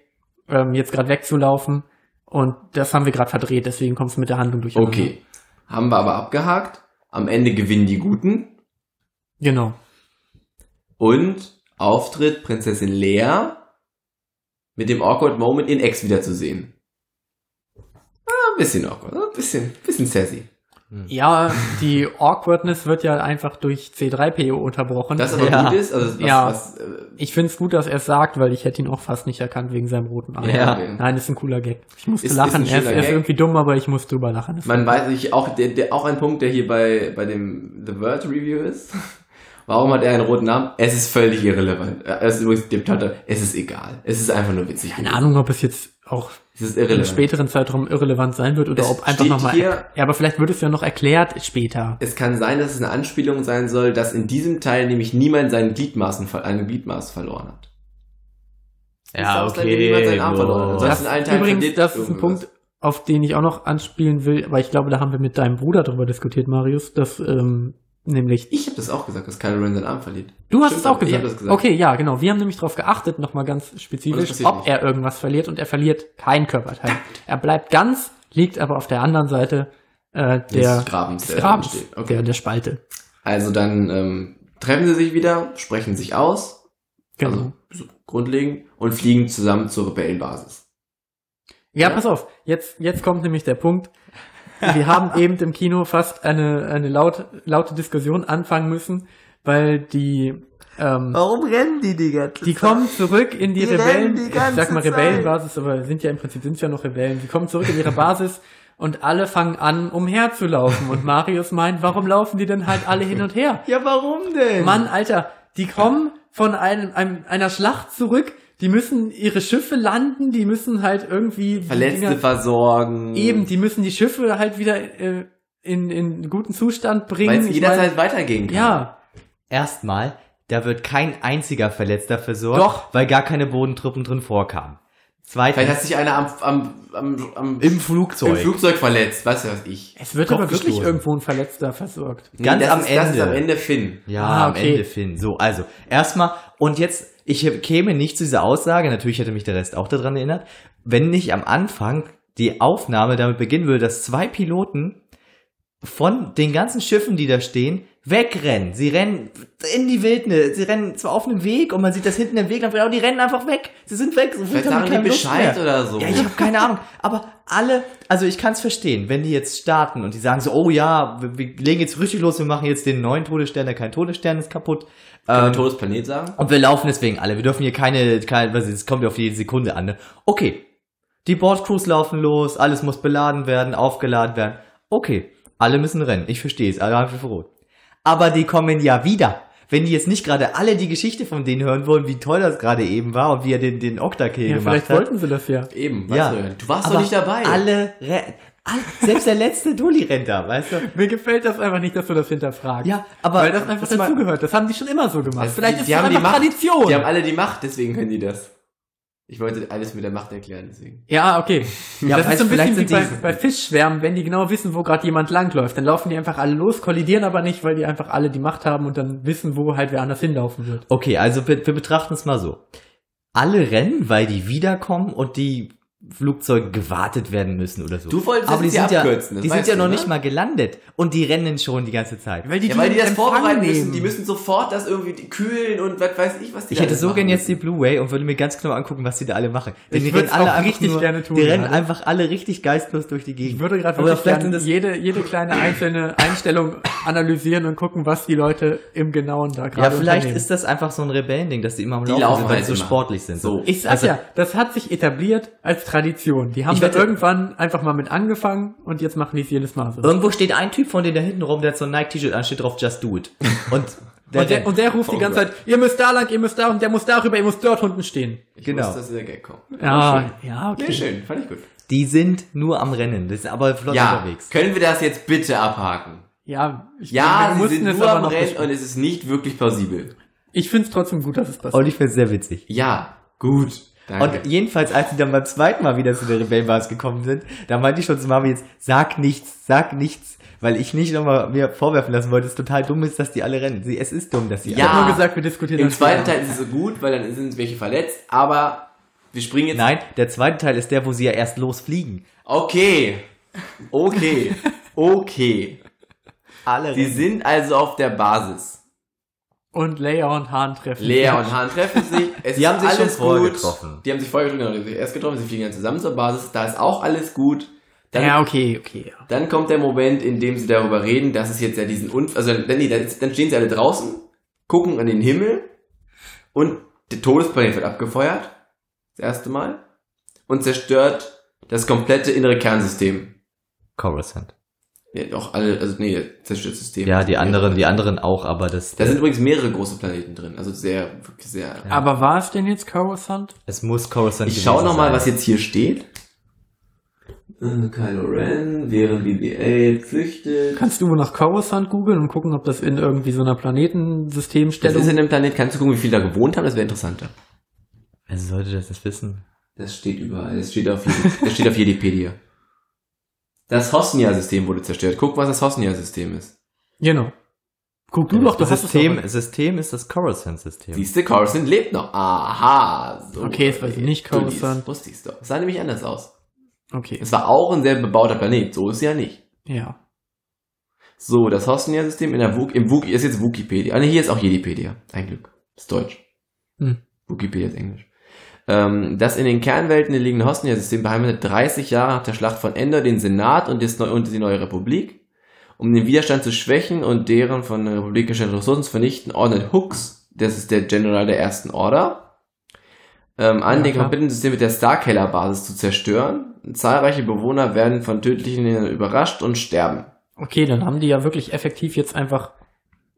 ähm, jetzt gerade wegzulaufen. Und das haben wir gerade verdreht, deswegen kommt es mit der Handlung durch. Okay. Haben wir aber abgehakt. Am Ende gewinnen die Guten. Genau. Und Auftritt Prinzessin Lea mit dem Awkward Moment in X wiederzusehen. Ah, ein bisschen awkward, ein bisschen, bisschen sassy. Ja, die Awkwardness wird ja einfach durch C3PO unterbrochen. Das aber Ja. gut ist, also was, Ja. was, äh, ich find's gut, dass er es sagt, weil ich hätte ihn auch fast nicht erkannt wegen seinem roten Auge. Ja. Nein, ist ein cooler Gag. Ich musste Ist- lachen. ist er, ist, er ist irgendwie dumm, aber ich muss drüber lachen. Das Man weiß nicht, auch, der, der, auch ein Punkt, der hier bei, bei dem The Word Review ist. Warum hat er einen roten Namen? Es ist völlig irrelevant. Äh, Es ist übrigens dem Tante, es ist egal. Es ist einfach nur witzig. Keine Ahnung, ob es jetzt auch Es ist im späteren Zeitraum irrelevant sein wird oder Es ob einfach nochmal. Ja, aber vielleicht wird es ja noch erklärt später. Es kann sein, dass es eine Anspielung sein soll, dass in diesem Teil nämlich niemand seinen Gliedmaßen, ver- eine Gliedmaß verloren hat. Ja, okay. verloren hat. boah. Das übrigens, das ist ein. Punkt, auf den ich auch noch anspielen will, weil ich glaube, da haben wir mit deinem Bruder drüber diskutiert, Marius, dass ähm, nämlich Ich habe das auch gesagt, dass Kylo Ren seinen Arm verliert. Du hast Stimmt, es auch ich gesagt. hab das gesagt. Okay, ja, genau. Wir haben nämlich darauf geachtet, nochmal ganz spezifisch, ob nicht. er irgendwas verliert und er verliert kein Körperteil. Er bleibt ganz, liegt aber auf der anderen Seite äh, der Des Grabens, des der Grabens, steht. Okay. der, der Spalte. Also dann ähm, treffen sie sich wieder, sprechen sich aus, Genau. also so grundlegend, und fliegen zusammen zur Rebellenbasis. ja, ja. pass auf. Jetzt, jetzt kommt nämlich der Punkt. Wir haben [LAUGHS] eben im Kino fast eine, eine laut, laute Diskussion anfangen müssen, weil die ähm, Warum rennen die die ganze Die kommen zurück in die, Die Rebellen, die ich sag mal. Rebellenbasis, aber sind ja im Prinzip sind ja noch Rebellen. Die kommen zurück in ihre Basis und alle fangen an, umherzulaufen. Und Marius meint, warum laufen die denn halt alle hin und her? Ja, warum denn? Mann, Alter, die kommen von einem, einem einer Schlacht zurück, die müssen ihre Schiffe landen, die müssen halt irgendwie Verletzte Dinger- versorgen. eben, die müssen die Schiffe halt wieder äh, in, in guten Zustand bringen. Weil es jederzeit mein, weitergehen kann. ja, Erstmal, da wird kein einziger Verletzter versorgt, Doch. weil gar keine Bodentruppen drin vorkamen. Zweitens, Vielleicht hat sich einer am, am, am, am im Flugzeug. im Flugzeug verletzt, weißt du was ich. es wird Kopf aber wirklich gestoßen. irgendwo ein Verletzter versorgt. Ganz das am ist, Das ist Ende. am Ende Finn. Ja, Ah, am okay. Ende Finn. So, also, erstmal, und jetzt, ich käme nicht zu dieser Aussage, natürlich hätte mich der Rest auch daran erinnert, wenn nicht am Anfang die Aufnahme damit beginnen würde, dass zwei Piloten von den ganzen Schiffen, die da stehen, wegrennen. Sie rennen in die Wildnis. Sie rennen zwar auf einem Weg und man sieht das hinten im Weg, aber die rennen einfach weg. Sie sind weg. So Vielleicht sagen die Bescheid oder so. Ja, ich habe keine Ahnung. Aber alle, also ich kann es verstehen, wenn die jetzt starten und die sagen so, oh ja, wir, wir legen jetzt richtig los, wir machen jetzt den neuen Todesstern, der kein Todesstern ist kaputt. Kann man Ähm, Todesplanet sagen? und wir laufen deswegen alle. Wir dürfen hier keine, keine was es kommt ja auf jede Sekunde an. Ne? Okay. Die Bordcrews laufen los, alles muss beladen werden, aufgeladen werden. Okay. Alle müssen rennen. Ich verstehe es, alle haben für rot. Aber die kommen ja wieder. Wenn die jetzt nicht gerade alle die Geschichte von denen hören wollen, wie toll das gerade eben war und wie er den, den Octa-Kill Ja, gemacht vielleicht hat. wollten sie das ja. Eben, weißt Ja. du, du warst Aber doch nicht dabei. Alle, selbst der letzte Dulli rennt da, weißt du? Mir gefällt das einfach nicht, dass du das hinterfragst. Ja, aber Weil das einfach dazugehört. Das haben die schon immer so gemacht. Das- Vielleicht die, ist die das haben die einfach Macht, Tradition. Die haben alle die Macht, deswegen können die das. Ich wollte alles mit der Macht erklären, deswegen. ja, okay. [LAUGHS] Ja, das ist so ein bisschen wie bei, bei Fischschwärmen, wenn die genau wissen, wo gerade jemand langläuft. Dann laufen die einfach alle los, kollidieren aber nicht, weil die einfach alle die Macht haben und dann wissen, wo halt wer anders hinlaufen wird. Okay, also wir, wir betrachten es mal so. Alle rennen, weil die wiederkommen und die Flugzeuge gewartet werden müssen oder so. Du wolltest Aber die sind ja, abkürzen, das die sind ja du, noch ne? nicht mal gelandet und die rennen schon die ganze Zeit. Weil die, Ja, weil die das vorbereiten nehmen. müssen. Die müssen sofort das irgendwie kühlen und was weiß ich, was die Ich hätte so gern jetzt die müssen. Blu-ray und würde mir ganz genau angucken, was die da alle machen. Denn Ich die rennen alle auch einfach richtig nur, gerne tun Die rennen gerade. einfach alle richtig geistlos durch die Gegend. Ich würde gerade wirklich vielleicht gerne jede, jede kleine einzelne Einstellung analysieren und gucken, was die Leute im Genauen da gerade ja, vielleicht ist das einfach so ein Rebellending, dass die immer am Laufen laufen sind, weil halt sie so immer. sportlich sind. So. Ich sag Also- ja, das hat sich etabliert als Tradition. Die haben Ich da irgendwann einfach mal mit angefangen und jetzt machen die es jedes Mal so. Irgendwo steht ein Typ von denen da hinten rum, der hat so ein Nike-T-Shirt an, steht drauf Just Do It. Und der, [LAUGHS] Und der, und der ruft Oh die ganze Gott. Zeit, ihr müsst da lang, ihr müsst da und der muss darüber, ihr müsst dort unten stehen. Ich genau. wusste, dass der Gag kommt. Ja, ja, okay. Nee, schön, fand ich gut. die sind nur am Rennen. Das ist aber flott Ja, unterwegs. können wir das jetzt bitte abhaken? Ja, ich Ja, wir sie mussten sind es nur aber am Rennen und es ist nicht wirklich plausibel. Ich find's trotzdem gut, dass es passiert. Und ich finde es sehr witzig. Ja, gut. Danke. Und jedenfalls, als sie dann beim zweiten Mal wieder zu der Rebellenbasis gekommen sind, da meinte ich schon zu Mami jetzt, sag nichts, sag nichts, weil ich nicht nochmal mir vorwerfen lassen wollte, es total dumm ist, dass die alle rennen. Sie, es ist dumm, dass sie Ja. ich alle hab nur gesagt, wir diskutieren Im das zweiten. Teil ist es so gut, weil dann sind welche verletzt, aber wir springen jetzt. Nein, der zweite Teil ist der, wo sie ja erst losfliegen. Okay. Okay. [LAUGHS] Okay. Alle Sie sind also auf der Basis. Und Leia und Han treffen Lea sich. und Han treffen sich. [LAUGHS] Es Die ist haben sich schon alles vorher gut. getroffen. Die haben sich vorher getroffen, genau, die haben sich erst getroffen, sie fliegen dann zusammen zur Basis. Da ist auch alles gut. Dann, Ja, okay, okay. ja. dann kommt der Moment, in dem sie darüber reden, dass es jetzt ja diesen Unfall, also dann, nee, dann, dann stehen sie alle draußen, gucken an den Himmel und der Todesplanet wird abgefeuert. Das erste Mal. Und zerstört das komplette innere Kernsystem. Coruscant. Ja, auch alle, also nee, zerstört System. Ja, die anderen, die anderen auch, aber das, Da sind übrigens mehrere große Planeten drin, also sehr, wirklich sehr. Aber war es denn jetzt Coruscant? es muss Coruscant Ich schaue gewesen nochmal, was jetzt hier steht. Äh, Kylo Ren, während BB-8 flüchtet. Kannst du wohl nach Coruscant googeln und gucken, ob das in irgendwie so einer Das Planetensystemstellung ist in dem Planet, kannst du gucken, wie viele da gewohnt haben, das wäre interessanter. Wer sollte das jetzt wissen? Das steht überall, das steht auf, das steht auf Wikipedia. Das Hosnia-System wurde zerstört. Guck, was das Hosnia-System ist. Genau. Guck du doch, du das hast es System. System ist das Coruscant-System. Siehst du, Coruscant lebt noch. Aha. So. Okay, es war nicht Coruscant. Wusste ich's doch. Es sah nämlich anders aus. Okay. Es war auch ein sehr bebauter Planet, so ist es ja nicht. Ja. So, das Hosnia-System in der Wuk im Wuk ist jetzt Wikipedia. Ah, ne, hier ist auch Jedipedia. Ein Glück. Ist Deutsch. Hm. Wikipedia ist Englisch. Ähm, das in den Kernwelten liegende Hosnia-System beheimatet 30 Jahre nach der Schlacht von Endor den Senat und, und die neue Republik. Um den Widerstand zu schwächen und deren von der Republik gestellten Ressourcen zu vernichten, ordnet Hooks, das ist der General der ersten Order, ähm, an, Ja, den klar. kompletten System mit der Starkiller-Basis zu zerstören. Zahlreiche Bewohner werden von tödlichen überrascht und sterben. Okay, dann haben die ja wirklich effektiv jetzt einfach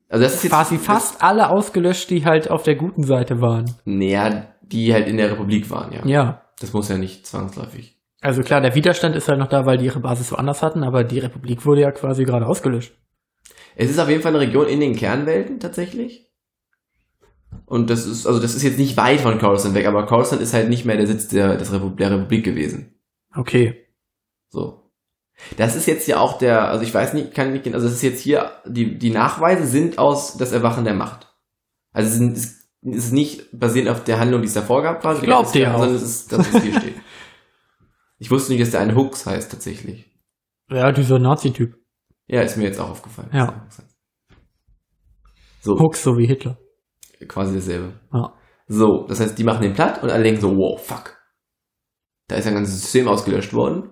Also das ist jetzt quasi fast alle ausgelöscht, die halt auf der guten Seite waren. Naja, die halt in der Republik waren, ja. Ja. Das muss ja nicht zwangsläufig. Also klar, der Widerstand ist halt noch da, weil die ihre Basis woanders hatten, aber die Republik wurde ja quasi gerade ausgelöscht. Es ist auf jeden Fall eine Region in den Kernwelten tatsächlich. Und das ist, also das ist jetzt nicht weit von Coruscant weg, aber Coruscant ist halt nicht mehr der Sitz der, der Republik gewesen. Okay. So. Das ist jetzt ja auch der, also ich weiß nicht, kann nicht, also das ist jetzt hier, die, die Nachweise sind aus das Erwachen der Macht. Also es, sind, es ist nicht basierend auf der Handlung, die es davor gab, quasi. Glaubt ihr auch. Sondern es ist das, was hier [LAUGHS] steht. Ich wusste nicht, dass der eine Hooks heißt, tatsächlich. Ja, dieser Nazi-Typ. Ja, ist mir jetzt auch aufgefallen. Ja. So, Hooks, so wie Hitler. quasi dasselbe. Ja. So, das heißt, die machen den platt und alle denken so, wow, fuck. Da ist ein ganzes System ausgelöscht worden.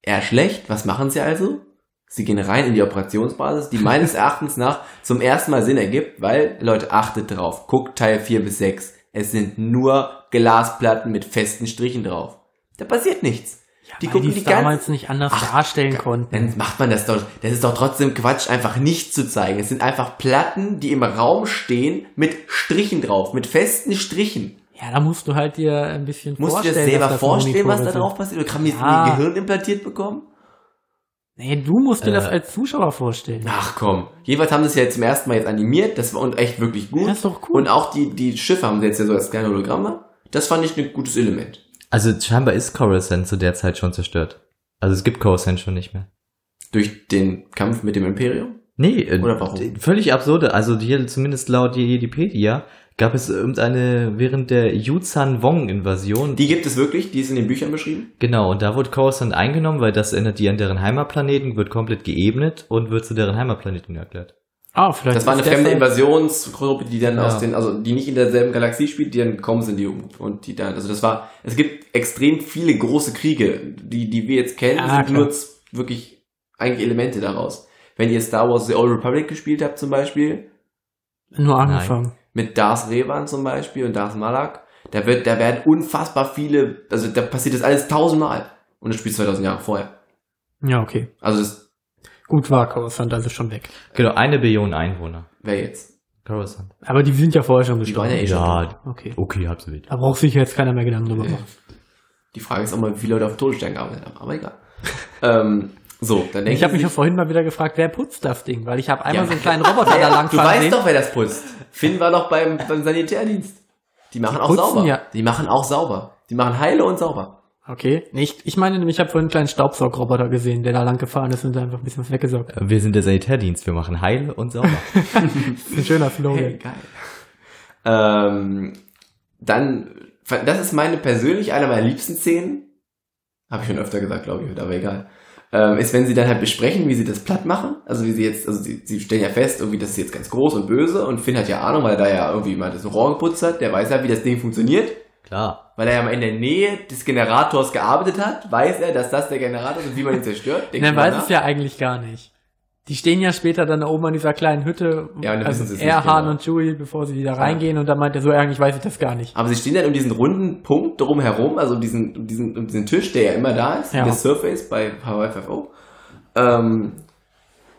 Eher schlecht, was machen sie also? Sie gehen rein in die Operationsbasis, die meines [LAUGHS] Erachtens nach zum ersten Mal Sinn ergibt, weil, Leute, achtet drauf, guckt Teil 4 bis 6. Es sind nur Glasplatten mit festen Strichen drauf. Da passiert nichts. die Weil gucken die die damals nicht anders Ach, darstellen konnten. dann macht man das doch. Das ist doch trotzdem Quatsch, einfach nicht zu zeigen. Es sind einfach Platten, die im Raum stehen mit Strichen drauf, mit festen Strichen. Ja, da musst du halt dir ein bisschen Musst du dir vorstellen. das selber dass das vorstellen, was da drauf passiert? Oder kann man das Ja. in ihr Gehirn implantiert bekommen? Nee, du musst dir das Äh. als Zuschauer vorstellen. Ach komm. Jedenfalls haben sie es ja jetzt zum ersten Mal jetzt animiert. Das war und echt wirklich gut. Das ist doch cool. Und auch die, die Schiffe haben sie jetzt ja so als kleine Hologramme. Das fand ich ein gutes Element. Also scheinbar ist Coruscant zu der Zeit schon zerstört. Also es gibt Coruscant schon nicht mehr. Durch den Kampf mit dem Imperium. Nee, äh, Oder warum? völlig absurde. Also hier, zumindest laut Wikipedia, gab es irgendeine, während der Yuzhan Wong-Invasion, Die gibt es wirklich, die ist in den Büchern beschrieben. genau, und da wurde Coruscant eingenommen, weil das erinnert die an deren Heimatplaneten, wird komplett geebnet und wird zu deren Heimatplaneten erklärt. Ah, vielleicht Das war eine fremde Invasionsgruppe, die dann Ja. aus den, also die nicht in derselben Galaxie spielt, die dann gekommen sind, die und die dann, also das war, es gibt extrem viele große Kriege, die, die wir jetzt kennen, Ja, sind klar. nur wirklich eigentlich Elemente daraus. Wenn ihr Star Wars The Old Republic gespielt habt zum Beispiel, Nur angefangen. Mit Darth Revan zum Beispiel und Darth Malak, da wird, da werden unfassbar viele, also da passiert das alles tausendmal. Und das spielt 2000 Jahre vorher. Ja, okay. Also das Gut war Coruscant also schon weg. Genau, eine Billion Einwohner. wäre jetzt. Coruscant. Aber die sind ja vorher schon Die waren ja gestorben. eh schon. Ja, Okay. okay, wild. Da braucht sich jetzt keiner mehr Gedanken drüber machen. Die Frage ist auch mal, wie viele Leute auf Todesstern gearbeitet haben. Aber egal. [LAUGHS] ähm, so, dann denke Ich habe mich ja vorhin mal wieder gefragt, wer putzt das Ding? Weil ich habe einmal Ja, so einen kleinen Roboter da lang Du weißt sehen. doch, wer das putzt. Finn war doch beim, beim Sanitärdienst. Die machen Die auch putzen sauber. ja. Die machen auch sauber. Die machen heile und sauber. Okay. Nicht, ich meine nämlich, ich habe vorhin einen kleinen Staubsaugroboter gesehen, der da lang gefahren ist und da einfach ein bisschen was weggesaugt. Wir sind der Sanitärdienst, wir machen heile und sauber. [LAUGHS] Das ist ein schöner Slogan. Hey, geil. Ähm, dann, das ist meine persönlich eine meiner liebsten Szenen. Habe ich schon öfter gesagt, glaube ich, aber egal. Ähm, ist, wenn sie dann halt besprechen, wie sie das platt machen. Also wie sie jetzt, also sie, sie stellen ja fest, irgendwie, das ist jetzt ganz groß und böse und Finn hat ja Ahnung, weil er da ja irgendwie mal das Rohr geputzt hat. Der weiß ja, wie das Ding funktioniert. Klar. Weil er ja mal in der Nähe des Generators gearbeitet hat, weiß er, dass das der Generator ist und wie man ihn zerstört. [LAUGHS] Denkt mal weiß nach. es ja eigentlich gar nicht. Die stehen ja später dann da oben an dieser kleinen Hütte, Ja, und dann also wissen sie er, Han genau. und Chewie, bevor sie da reingehen und dann meint er so, eigentlich weiß ich das gar nicht. Aber sie stehen dann um diesen runden Punkt drumherum, also um diesen, um diesen, um diesen Tisch, der ja immer da ist, Ja. der Surface bei Hawaii 5 Ähm,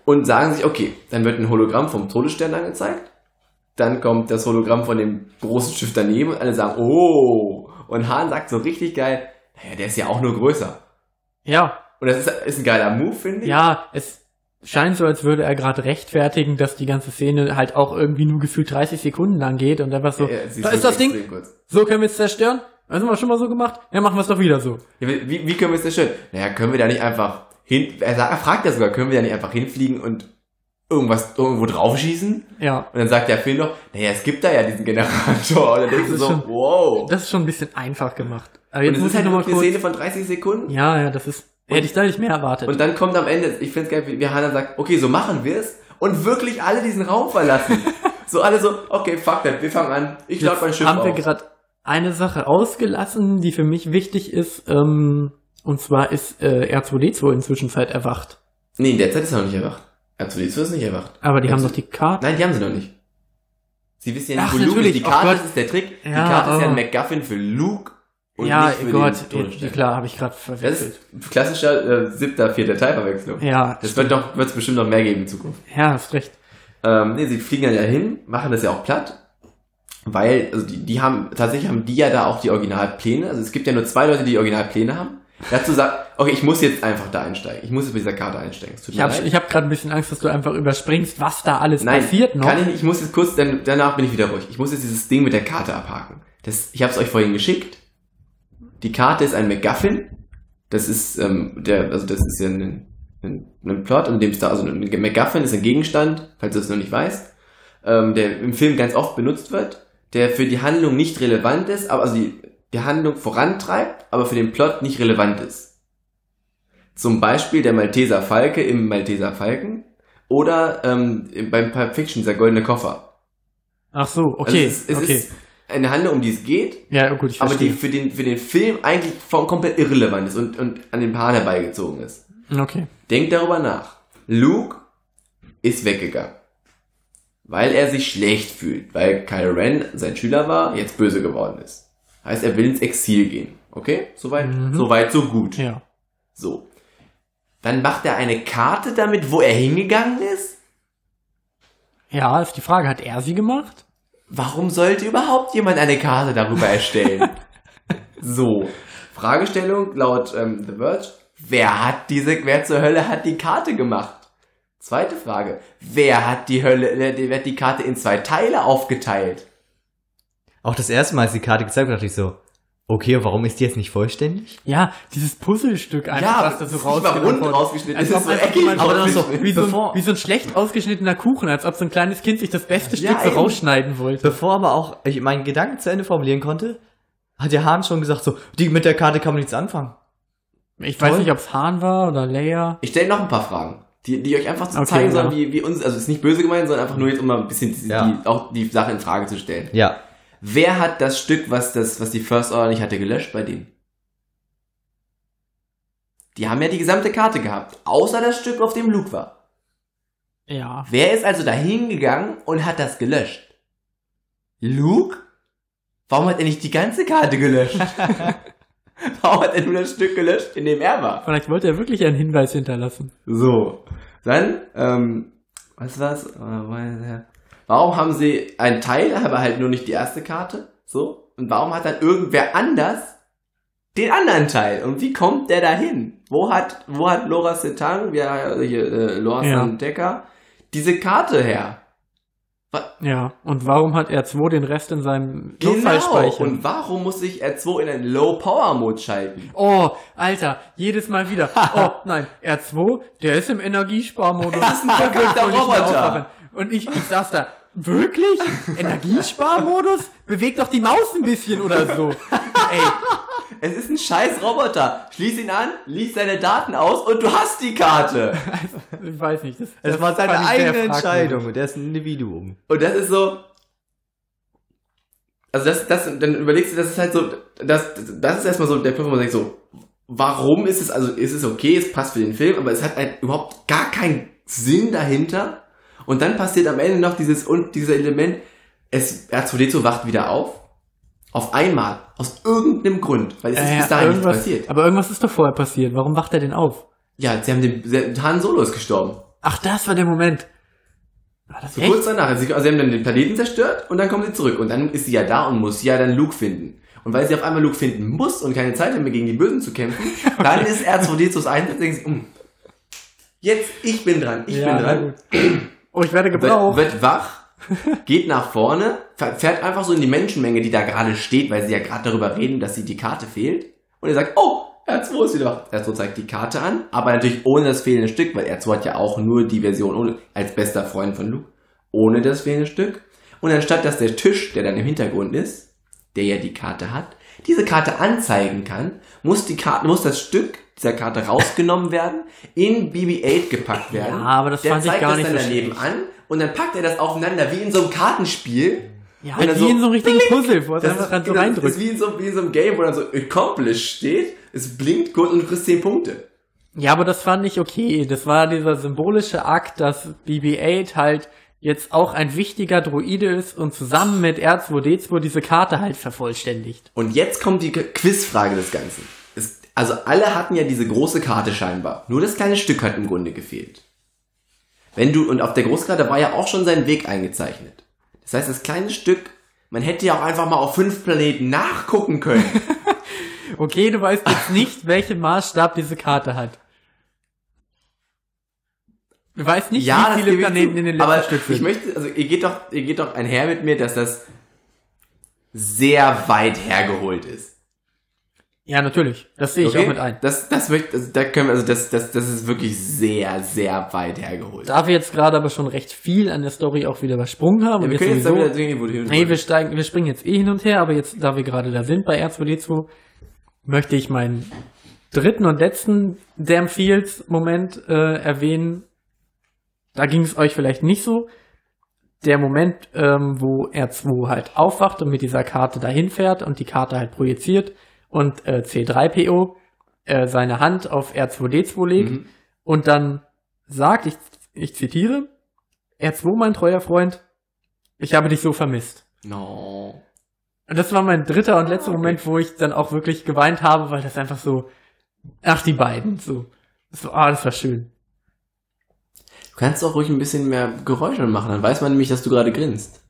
und sagen sich, okay, dann wird ein Hologramm vom Todesstern angezeigt. Dann kommt das Hologramm von dem großen Schiff daneben und alle sagen, oh. Und Hahn sagt so richtig geil, naja, der ist ja auch nur größer. Ja, Und das ist, ist ein geiler Move, finde ich. ja, es scheint so, als würde er gerade rechtfertigen, dass die ganze Szene halt auch irgendwie nur gefühlt 30 Sekunden lang geht und einfach so, Ja, da ist das Ding, kurz. so können wir es zerstören. Das haben wir schon mal so gemacht. Ja, machen wir es doch wieder so. Ja, wie, wie können wir es schön? Naja, können wir da nicht einfach hin, er, sagt, er fragt ja sogar, können wir da nicht einfach hinfliegen und irgendwas irgendwo draufschießen? Ja, Und dann sagt der Film noch, naja, es gibt da ja diesen Generator. Und dann denkst du so, schon- wow. das ist schon ein bisschen einfach gemacht. Aber Und jetzt es muss ist halt nur eine kurz. Szene von 30 Sekunden. Ja, ja, das ist, hätte ich da nicht mehr erwartet. Und dann kommt am Ende, ich find's geil, wie wie Hannah sagt, okay, so machen wir es. Und wirklich alle diesen Raum verlassen. [LAUGHS] so alle so, okay, fuck that, wir fangen an. Ich lade mein Schiff haben wir auf. gerade eine Sache ausgelassen, die für mich wichtig ist. Ähm, und zwar ist äh, R2D2 inzwischen Zeit erwacht. Nee, in der Zeit ist er noch nicht erwacht. R2D2 ist nicht erwacht. Aber die haben R2 doch die Karte. Nein, die haben sie noch nicht. Sie wissen ja nicht, Ach, wo Luke ist. natürlich, Die oh Karte das ist der Trick. Die Ja, Karte ist ja oh. ein MacGuffin für Luke und ja, Gott, den ja, klar, habe ich gerade Das verwechselt. ist klassischer äh, siebter, vierter Teilverwechslung. Ja, Das wird doch, wird es bestimmt noch mehr geben in Zukunft. ja, hast recht. Ähm, nee, sie fliegen dann ja hin, machen das ja auch platt. Weil, also die, die haben, tatsächlich haben die ja da auch die Originalpläne. Also es gibt ja nur zwei Leute, die die Originalpläne haben. Dazu sagt, okay, ich muss jetzt einfach da einsteigen. Ich muss jetzt mit dieser Karte einsteigen. Ich habe hab gerade ein bisschen Angst, dass du einfach überspringst, was da alles Nein, passiert noch. kann ich nicht. Ich muss jetzt kurz, dann, danach bin ich wieder ruhig. Ich muss jetzt dieses Ding mit der Karte abhaken. Das, ich habe es euch vorhin geschickt. Die Karte ist ein MacGuffin. Das ist, ähm, der, also das ist ja ein, ein, ein Plot, in dem es da, also ein MacGuffin ist ein Gegenstand, falls du es noch nicht weißt, ähm, der im Film ganz oft benutzt wird, der für die Handlung nicht relevant ist, aber also die, die Handlung vorantreibt, aber für den Plot nicht relevant ist. Zum Beispiel der Malteser Falke im Malteser Falken oder ähm, beim Pulp Fiction dieser goldene Koffer. Ach so, okay, Also es, es okay. ist eine Handlung, um die es geht, ja, gut, ich aber die verstehe. für den, für den Film eigentlich voll, komplett irrelevant ist und, und an den Haaren herbeigezogen ist. Okay. Denkt darüber nach. Luke ist weggegangen. Weil er sich schlecht fühlt, weil Kylo Ren sein Schüler war, jetzt böse geworden ist. Heißt, er will ins Exil gehen. Okay? Soweit, Mhm. soweit, so gut. Ja. So. Dann macht er eine Karte damit, wo er hingegangen ist? Ja, ist die Frage, hat er sie gemacht? Warum sollte überhaupt jemand eine Karte darüber erstellen? [LAUGHS] so. Fragestellung laut ähm, The Verge. Wer hat diese, wer zur Hölle hat die Karte gemacht? Zweite Frage. Wer hat die Hölle, wer, hat die Karte in zwei Teile aufgeteilt? Auch das erste Mal, als die Karte gezeigt wurde, dachte ich so, okay, warum ist die jetzt nicht vollständig? Ja, dieses Puzzlestück einfach, Ja, was da so rund wurde. rausgeschnitten, Als ist so eckig aber dann so, [LAUGHS] wie, so ein, wie so ein schlecht ausgeschnittener Kuchen, als ob so ein kleines Kind sich das beste Ja, Stück so eben. rausschneiden wollte. Bevor aber auch ich meinen Gedanken zu Ende formulieren konnte, hat der Hahn schon gesagt so, die mit der Karte kann man nichts anfangen. Ich weiß Toll. nicht, ob es Hahn war oder Leia. Ich stelle noch ein paar Fragen, die, die euch einfach zu Okay, zeigen ja. sollen, wie, wie uns, also es ist nicht böse gemeint, sondern einfach nur jetzt, um mal ein bisschen die, Ja. die, auch die Sache in Frage zu stellen. Ja. Wer hat das Stück, was das, was die First Order nicht hatte, gelöscht bei denen? Die haben ja die gesamte Karte gehabt, außer das Stück, auf dem Luke war. Ja. Wer ist also da hingegangen und hat das gelöscht? Luke? Warum hat er nicht die ganze Karte gelöscht? [LAUGHS] Warum hat er nur das Stück gelöscht, in dem er war? Vielleicht wollte er wirklich einen Hinweis hinterlassen. So, dann, ähm, was war's? Warum haben sie einen Teil, aber halt nur nicht die erste Karte? So. Und warum hat dann irgendwer anders den anderen Teil? Und wie kommt der dahin? Wo hat, wo hat Laura Setang, wie äh, hier, äh, Laura Ja. Decker, diese Karte her? Ja. Und warum hat er 2 den Rest in seinem Genau. Notfallspeicher? Und warum muss sich R2 in einen Low-Power-Mode schalten? Oh, Alter, jedes Mal wieder. [LAUGHS] Oh, nein, R2, der ist im Energiesparmodus. Das ist ein verrückter ich Roboter. Und ich, ich saß da, wirklich? Energiesparmodus? Beweg doch die Maus ein bisschen oder so. Ey, Es ist ein scheiß Roboter. Schließ ihn an, lies seine Daten aus und du hast die Karte. ich weiß nicht. Das, Es das war seine eigene. Entscheidung und er ist ein Individuum. Und das ist so. Also das, das, dann überlegst du, das ist halt so, das, das ist erstmal so der Punkt, wo man denkt so, warum ist es, also ist es okay, es passt für den Film, aber es hat halt überhaupt gar keinen Sinn dahinter. Und dann passiert am Ende noch dieses, und dieser Element, es, R2D2 wacht wieder auf. Auf einmal. Aus irgendeinem Grund. Weil es ist Äh, bis dahin irgendwas, passiert. aber irgendwas ist doch vorher passiert. Warum wacht er denn auf? Ja, sie haben den, Han Solo ist gestorben. Ach, das war der Moment. War das So echt? kurz danach. Also sie haben dann den Planeten zerstört und dann kommen sie zurück. Und dann ist sie ja da und muss ja dann Luke finden. Und weil sie auf einmal Luke finden muss und keine Zeit hat mehr gegen die Bösen zu kämpfen, [LAUGHS] dann ist R2D2 1 und denkt sich, um, jetzt, ich bin dran, ich Ja, bin dran. [CLEARS THROAT] Oh, ich werde Wird, gebraucht. wird wach, geht nach vorne, fährt einfach so in die Menschenmenge, die da gerade steht, weil sie ja gerade darüber reden, dass sie die Karte fehlt. Und er sagt, oh, R2 ist wieder wach. R2 zeigt die Karte an, aber natürlich ohne das fehlende Stück, weil R2 hat ja auch nur die Version ohne, als bester Freund von Luke, ohne das fehlende Stück. Und anstatt dass der Tisch, der dann im Hintergrund ist, der ja die Karte hat, diese Karte anzeigen kann, muss die Karte, muss das Stück dieser Karte rausgenommen werden, in BB-8 gepackt werden. Ja, aber das der fand ich gar das nicht dann so daneben an und dann packt er das aufeinander wie in so einem Kartenspiel. Ja, wie so, in so einem richtigen Puzzle, wo es einfach so genau, reindrückt. ist wie in, so, wie in so einem Game, wo dann so accomplished steht, es blinkt kurz und du kriegst 10 Punkte. Ja, aber das fand ich okay. Das war dieser symbolische Akt, dass BB-8 halt jetzt auch ein wichtiger Droide ist und zusammen mit R2D2 diese Karte halt vervollständigt. Und jetzt kommt die Quizfrage des Ganzen. Also alle hatten ja diese große Karte scheinbar. Nur das kleine Stück hat im Grunde gefehlt. Wenn du, und auf der Großkarte war ja auch schon sein Weg eingezeichnet. Das heißt, das kleine Stück, man hätte ja auch einfach mal auf fünf Planeten nachgucken können. [LAUGHS] Okay, du weißt jetzt nicht, welchen Maßstab diese Karte hat. Du weißt nicht, ja, wie viele Planeten zu. in den letzten Aber Stück sind. ich möchte, also ihr geht doch, ihr geht doch einher mit mir, dass das sehr weit hergeholt ist. Ja, natürlich. Das sehe ich auch mit ein. Das, das möchte, also da können wir, also das, das, das ist wirklich sehr, sehr weit hergeholt. Da wir jetzt gerade aber schon recht viel an der Story auch wieder übersprungen haben Ja, und wir jetzt können jetzt da sowieso, wieder sehen, wo die hin nee, wir steigen, wir springen jetzt eh hin und her, aber jetzt, da wir gerade da sind bei R2D2, möchte ich meinen dritten und letzten Damn Fields Moment äh, erwähnen. Da ging es euch vielleicht nicht so. Der Moment, ähm, wo R2 halt aufwacht und mit dieser Karte dahin fährt und die Karte halt projiziert und äh, C3PO äh, seine Hand auf R2D2 legt Mhm. und dann sagt, ich, ich zitiere, R2, mein treuer Freund, ich habe dich so vermisst. No. Und das war mein dritter und letzter okay. Moment, wo ich dann auch wirklich geweint habe, weil das einfach so, ach, die beiden, so. War, ah, das war schön. Du kannst auch ruhig ein bisschen mehr Geräusche machen, dann weiß man nämlich, dass du gerade grinst.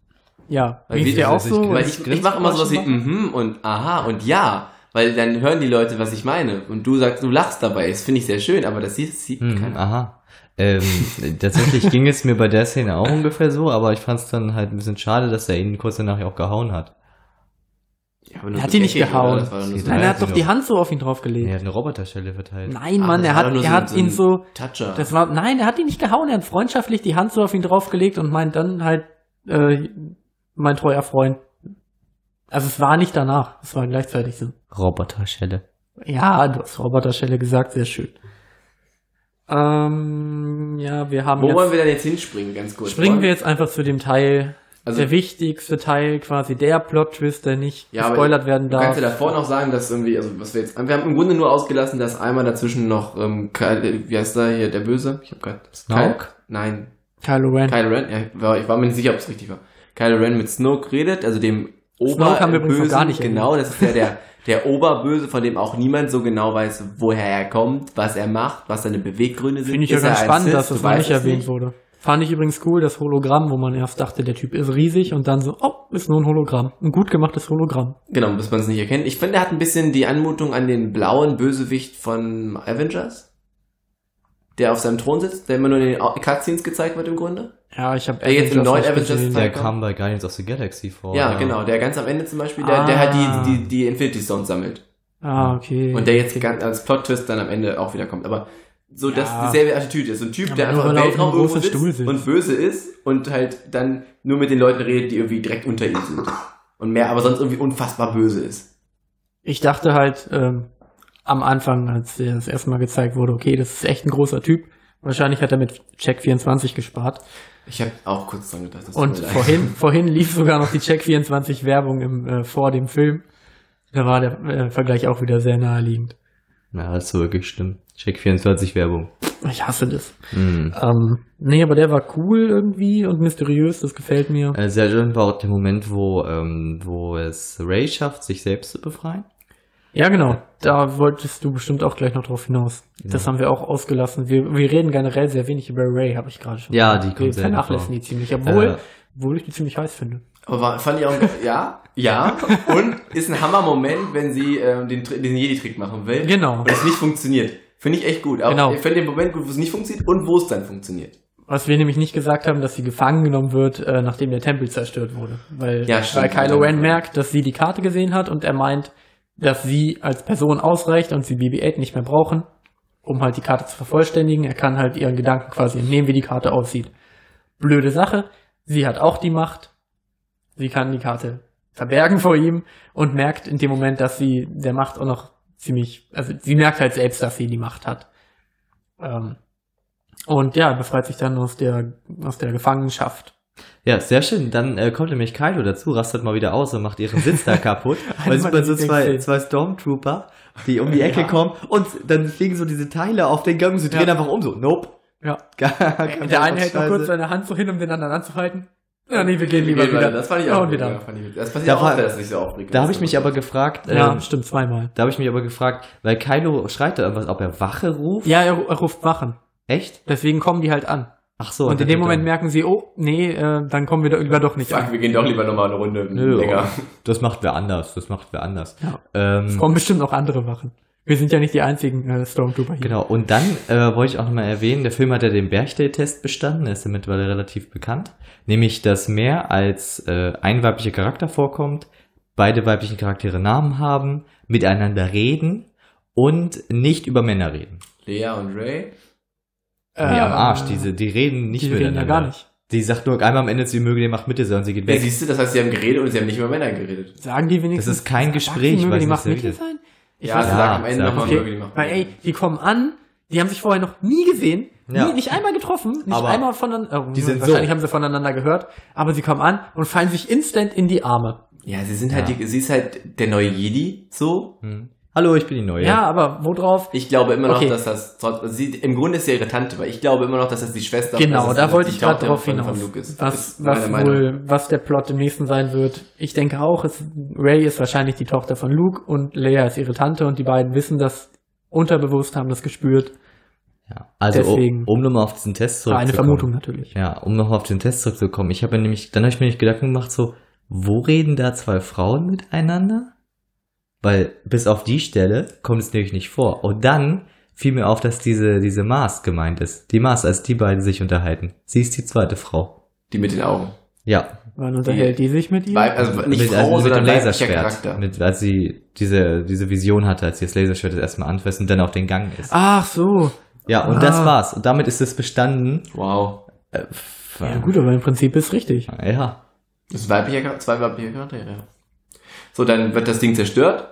Ja, Weil wie- dir auch ich so? Weil ich, ich mache immer sowas wie mhm und aha und ja, weil dann hören die Leute, was ich meine. Und du sagst, du lachst dabei. Das finde ich sehr schön, aber das sieht, sieht Hm, keiner. aha. Ähm, [LAUGHS] tatsächlich ging es mir bei der Szene auch ungefähr so, aber ich fand es dann halt ein bisschen schade, dass er ihn kurz danach auch gehauen hat. Ja, Er hat ihn nicht gehauen. Nein, er hat doch die. Hand so auf ihn draufgelegt. Er hat eine Roboterstelle verteilt. Nein, Ach, Mann, das er war hat, er so- hat so ihn so, Toucher. das war, nein, er hat ihn nicht gehauen, er hat freundschaftlich die Hand so auf ihn draufgelegt und meint dann halt, äh, mein treuer Freund. Also es war nicht danach, es war gleichzeitig so. Roboterschelle. Ja, du hast Roboterschelle gesagt, sehr schön. Ähm, ja, wir haben Wo jetzt, wollen wir denn jetzt hinspringen, ganz kurz? springen wir jetzt einfach zu dem Teil, Also- der wichtigste Teil, quasi der Plot-Twist, der nicht Ja, aber gespoilert werden Du darf. kannst ja davor noch sagen, dass irgendwie, also was wir jetzt, wir haben im Grunde nur ausgelassen, dass einmal dazwischen noch, ähm, Kyle, wie heißt der hier, der Böse? Ich hab grad, Snoke? Nein, Kylo Ren. Kylo Ren, ja, ich war, ich war mir nicht sicher, ob es richtig war. Kylo Ren mit Snoke redet, also dem Snoke haben wir übrigens noch Oberbösen, gar nicht genau, das ist ja der, der Oberböse, von dem auch niemand so genau weiß, woher er kommt, was er macht, was seine Beweggründe sind. Finde ich ja ganz spannend, dass das noch nicht erwähnt nicht. wurde. Fand ich übrigens cool, das Hologramm, wo man erst dachte, der Typ ist riesig und dann so, oh, ist nur ein Hologramm. Ein gut gemachtes Hologramm. Genau, bis man es nicht erkennt. Ich finde, er hat ein bisschen die Anmutung an den blauen Bösewicht von Avengers. Der auf seinem Thron sitzt, der immer nur in den Cutscenes gezeigt wird im Grunde. Ja, ich habe Der jetzt im neuen Avengers Der kam bei Guardians of the Galaxy vor. ja, genau, der ganz am Ende zum Beispiel, der, der Ah. halt die, die, die Infinity Stones sammelt. Ah, okay. Und der jetzt ganz als Plot-Twist dann am Ende auch wieder kommt. Aber so das Ja. dieselbe Attitüde ist. So ein Typ, Ja, der einfach nur, im Weltraum irgendwo großen Stuhl sitzt sitzt. und böse ist und halt dann nur mit den Leuten redet, die irgendwie direkt unter ihm sind. Und mehr, aber sonst irgendwie unfassbar böse ist. Ich dachte halt ähm, am Anfang, als der das erste Mal gezeigt wurde, okay, das ist echt ein großer Typ. Wahrscheinlich hat er mit Check 24 gespart. Ich habe auch kurz dran gedacht. das Und vorhin, [LAUGHS] vorhin lief sogar noch die Check 24 Werbung im, äh, vor dem Film. Da war der äh, Vergleich auch wieder sehr naheliegend. Ja, das ist wirklich schlimm. Check 24 Werbung. Ich hasse das. Mhm. Ähm, nee, aber der war cool irgendwie und mysteriös, das gefällt mir. Äh, Sehr schön war auch der Moment, wo, ähm, wo es Ray schafft, sich selbst zu befreien. Ja, genau. Da wolltest du bestimmt auch gleich noch drauf hinaus. Das haben wir auch ausgelassen. Wir, wir reden generell sehr wenig über Ray, habe ich gerade schon. Ja, die wir kommt sehr vernachlässigen die ziemlich, obwohl, Äh. obwohl ich die ziemlich heiß finde. Aber war, fand ich auch, ja, ja. Und ist ein Hammer-Moment, wenn sie ähm, den, den Jedi-Trick machen will. Genau. Und es nicht funktioniert. Finde ich echt gut. Aber Genau. Ich finde den Moment gut, wo es nicht funktioniert und wo es dann funktioniert. Was wir nämlich nicht gesagt haben, dass sie gefangen genommen wird, äh, nachdem der Tempel zerstört wurde. Weil, Ja, stimmt. weil Kylo Ren merkt, dass sie die Karte gesehen hat und er meint, dass sie als Person ausreicht und sie BB-8 nicht mehr brauchen, um halt die Karte zu vervollständigen. Er kann halt ihren Gedanken quasi entnehmen, wie die Karte aussieht. Blöde Sache. Sie hat auch die Macht. Sie kann die Karte verbergen vor ihm und merkt in dem Moment, dass sie der Macht auch noch ziemlich, also sie merkt halt selbst, dass sie die Macht hat. Ähm, und ja, befreit sich dann aus der, aus der Gefangenschaft. Ja, sehr schön. Dann äh, kommt nämlich Kylo dazu, rastet mal wieder aus und macht ihren Sitz da kaputt. [LAUGHS] Weil es meiner sind so zwei, zwei Stormtrooper, die um die [LAUGHS] Ecke kommen und dann fliegen so diese Teile auf den Gang und sie drehen Ja. einfach um so. Nope. Ja. [LAUGHS] Gar, Der eine hält noch kurz seine Hand so hin, um den anderen anzuhalten. Ja, nee, wir gehen lieber Gehen wieder. weiter. Das fand ich Ja, auch wieder. ja, fand ich gut. Das passiert Da auch, war- dass nicht so aufregt. Da habe ich mich aber gefragt, Ja, ähm, stimmt, zweimal. da habe ich mich aber gefragt, weil Kylo schreit da irgendwas, ob er Wache ruft. Ja, er, er ruft Wachen. Echt? Deswegen kommen die halt an. Ach so. und in dem Moment merken sie, oh, nee, äh, dann kommen wir da lieber doch nicht Fuck, an. wir gehen doch lieber nochmal eine Runde Nö, länger. das macht wer anders. Das macht wer anders. Ja. Ähm, Es kommen bestimmt noch andere Wachen. Wir sind ja nicht die einzigen äh, Stormtrooper hier. Genau, und dann äh, wollte ich auch nochmal erwähnen, der Film hat ja den Berchtesgaden-Test bestanden, er ist ja mittlerweile relativ bekannt, nämlich, dass mehr als äh, ein weiblicher Charakter vorkommt, beide weiblichen Charaktere Namen haben, miteinander reden und nicht über Männer reden. Lea und Ray. Nee, am Arsch, Äh, diese, die reden nicht die reden ja miteinander. gar nicht. Die sagt nur einmal am Ende, sie möge, die macht Mitte sein und sie geht Ja, weg. siehst du, das heißt, sie haben geredet und sie haben nicht über Männer geredet. Sagen die wenigstens. Das ist kein Gespräch, die, möge die Macht Mitte redet. sein? Ich Ja, weiß sie ja, sagen am Ende sag nochmal, okay. möge die machen. Weil ey, die kommen an, die haben sich vorher noch nie gesehen, Ja. nie, nicht einmal getroffen, nicht Aber einmal voneinander, oh, die sind wahrscheinlich so. haben sie voneinander gehört, aber sie kommen an und fallen sich instant in die Arme. Ja, sie sind halt, Ja. die, sie ist halt der neue Jedi, so. Hm. Hallo, ich bin die Neue. Ja, aber worauf? Ich glaube immer noch, Okay. dass das, trotz- sie, im Grunde ist sie ihre Tante, weil ich glaube immer noch, dass das die Schwester Genau, da wollte ich gerade drauf von- hinaus. von Luke ist. Was, was wohl, was der Plot im nächsten sein wird. Ich denke auch, es, Ray ist wahrscheinlich die Tochter von Luke und Leia ist ihre Tante und die beiden wissen das unterbewusst, haben das gespürt. Ja. Also, Deswegen. um, um nochmal auf diesen Test War eine zurückzukommen. Vermutung natürlich. Ja, um noch auf den Test zurückzukommen. Ich habe ja nämlich, dann habe ich mir nicht Gedanken gemacht, so, wo reden da zwei Frauen miteinander? Weil bis auf die Stelle kommt es nämlich nicht vor. Und dann fiel mir auf, dass diese, diese Mars gemeint ist. Die Mars, als die beiden sich unterhalten. Sie ist die zweite Frau. Die mit den Augen. Ja. Wann unterhält die sich mit ihm? Weib, also nicht mit, Frau, also mit sondern dem Laserschwert. Mit, als sie diese, diese Vision hatte, als sie das Laserschwert das erstmal anfasst und dann auf den Gang ist. Ach so. Ja, und Ah. das war's. Und damit ist es bestanden. Wow. Äh, Ja gut, aber im Prinzip ist richtig. Ja. Das ist weiblicher Charakter, zwei weibliche Charaktere, ja. So, dann wird das Ding zerstört.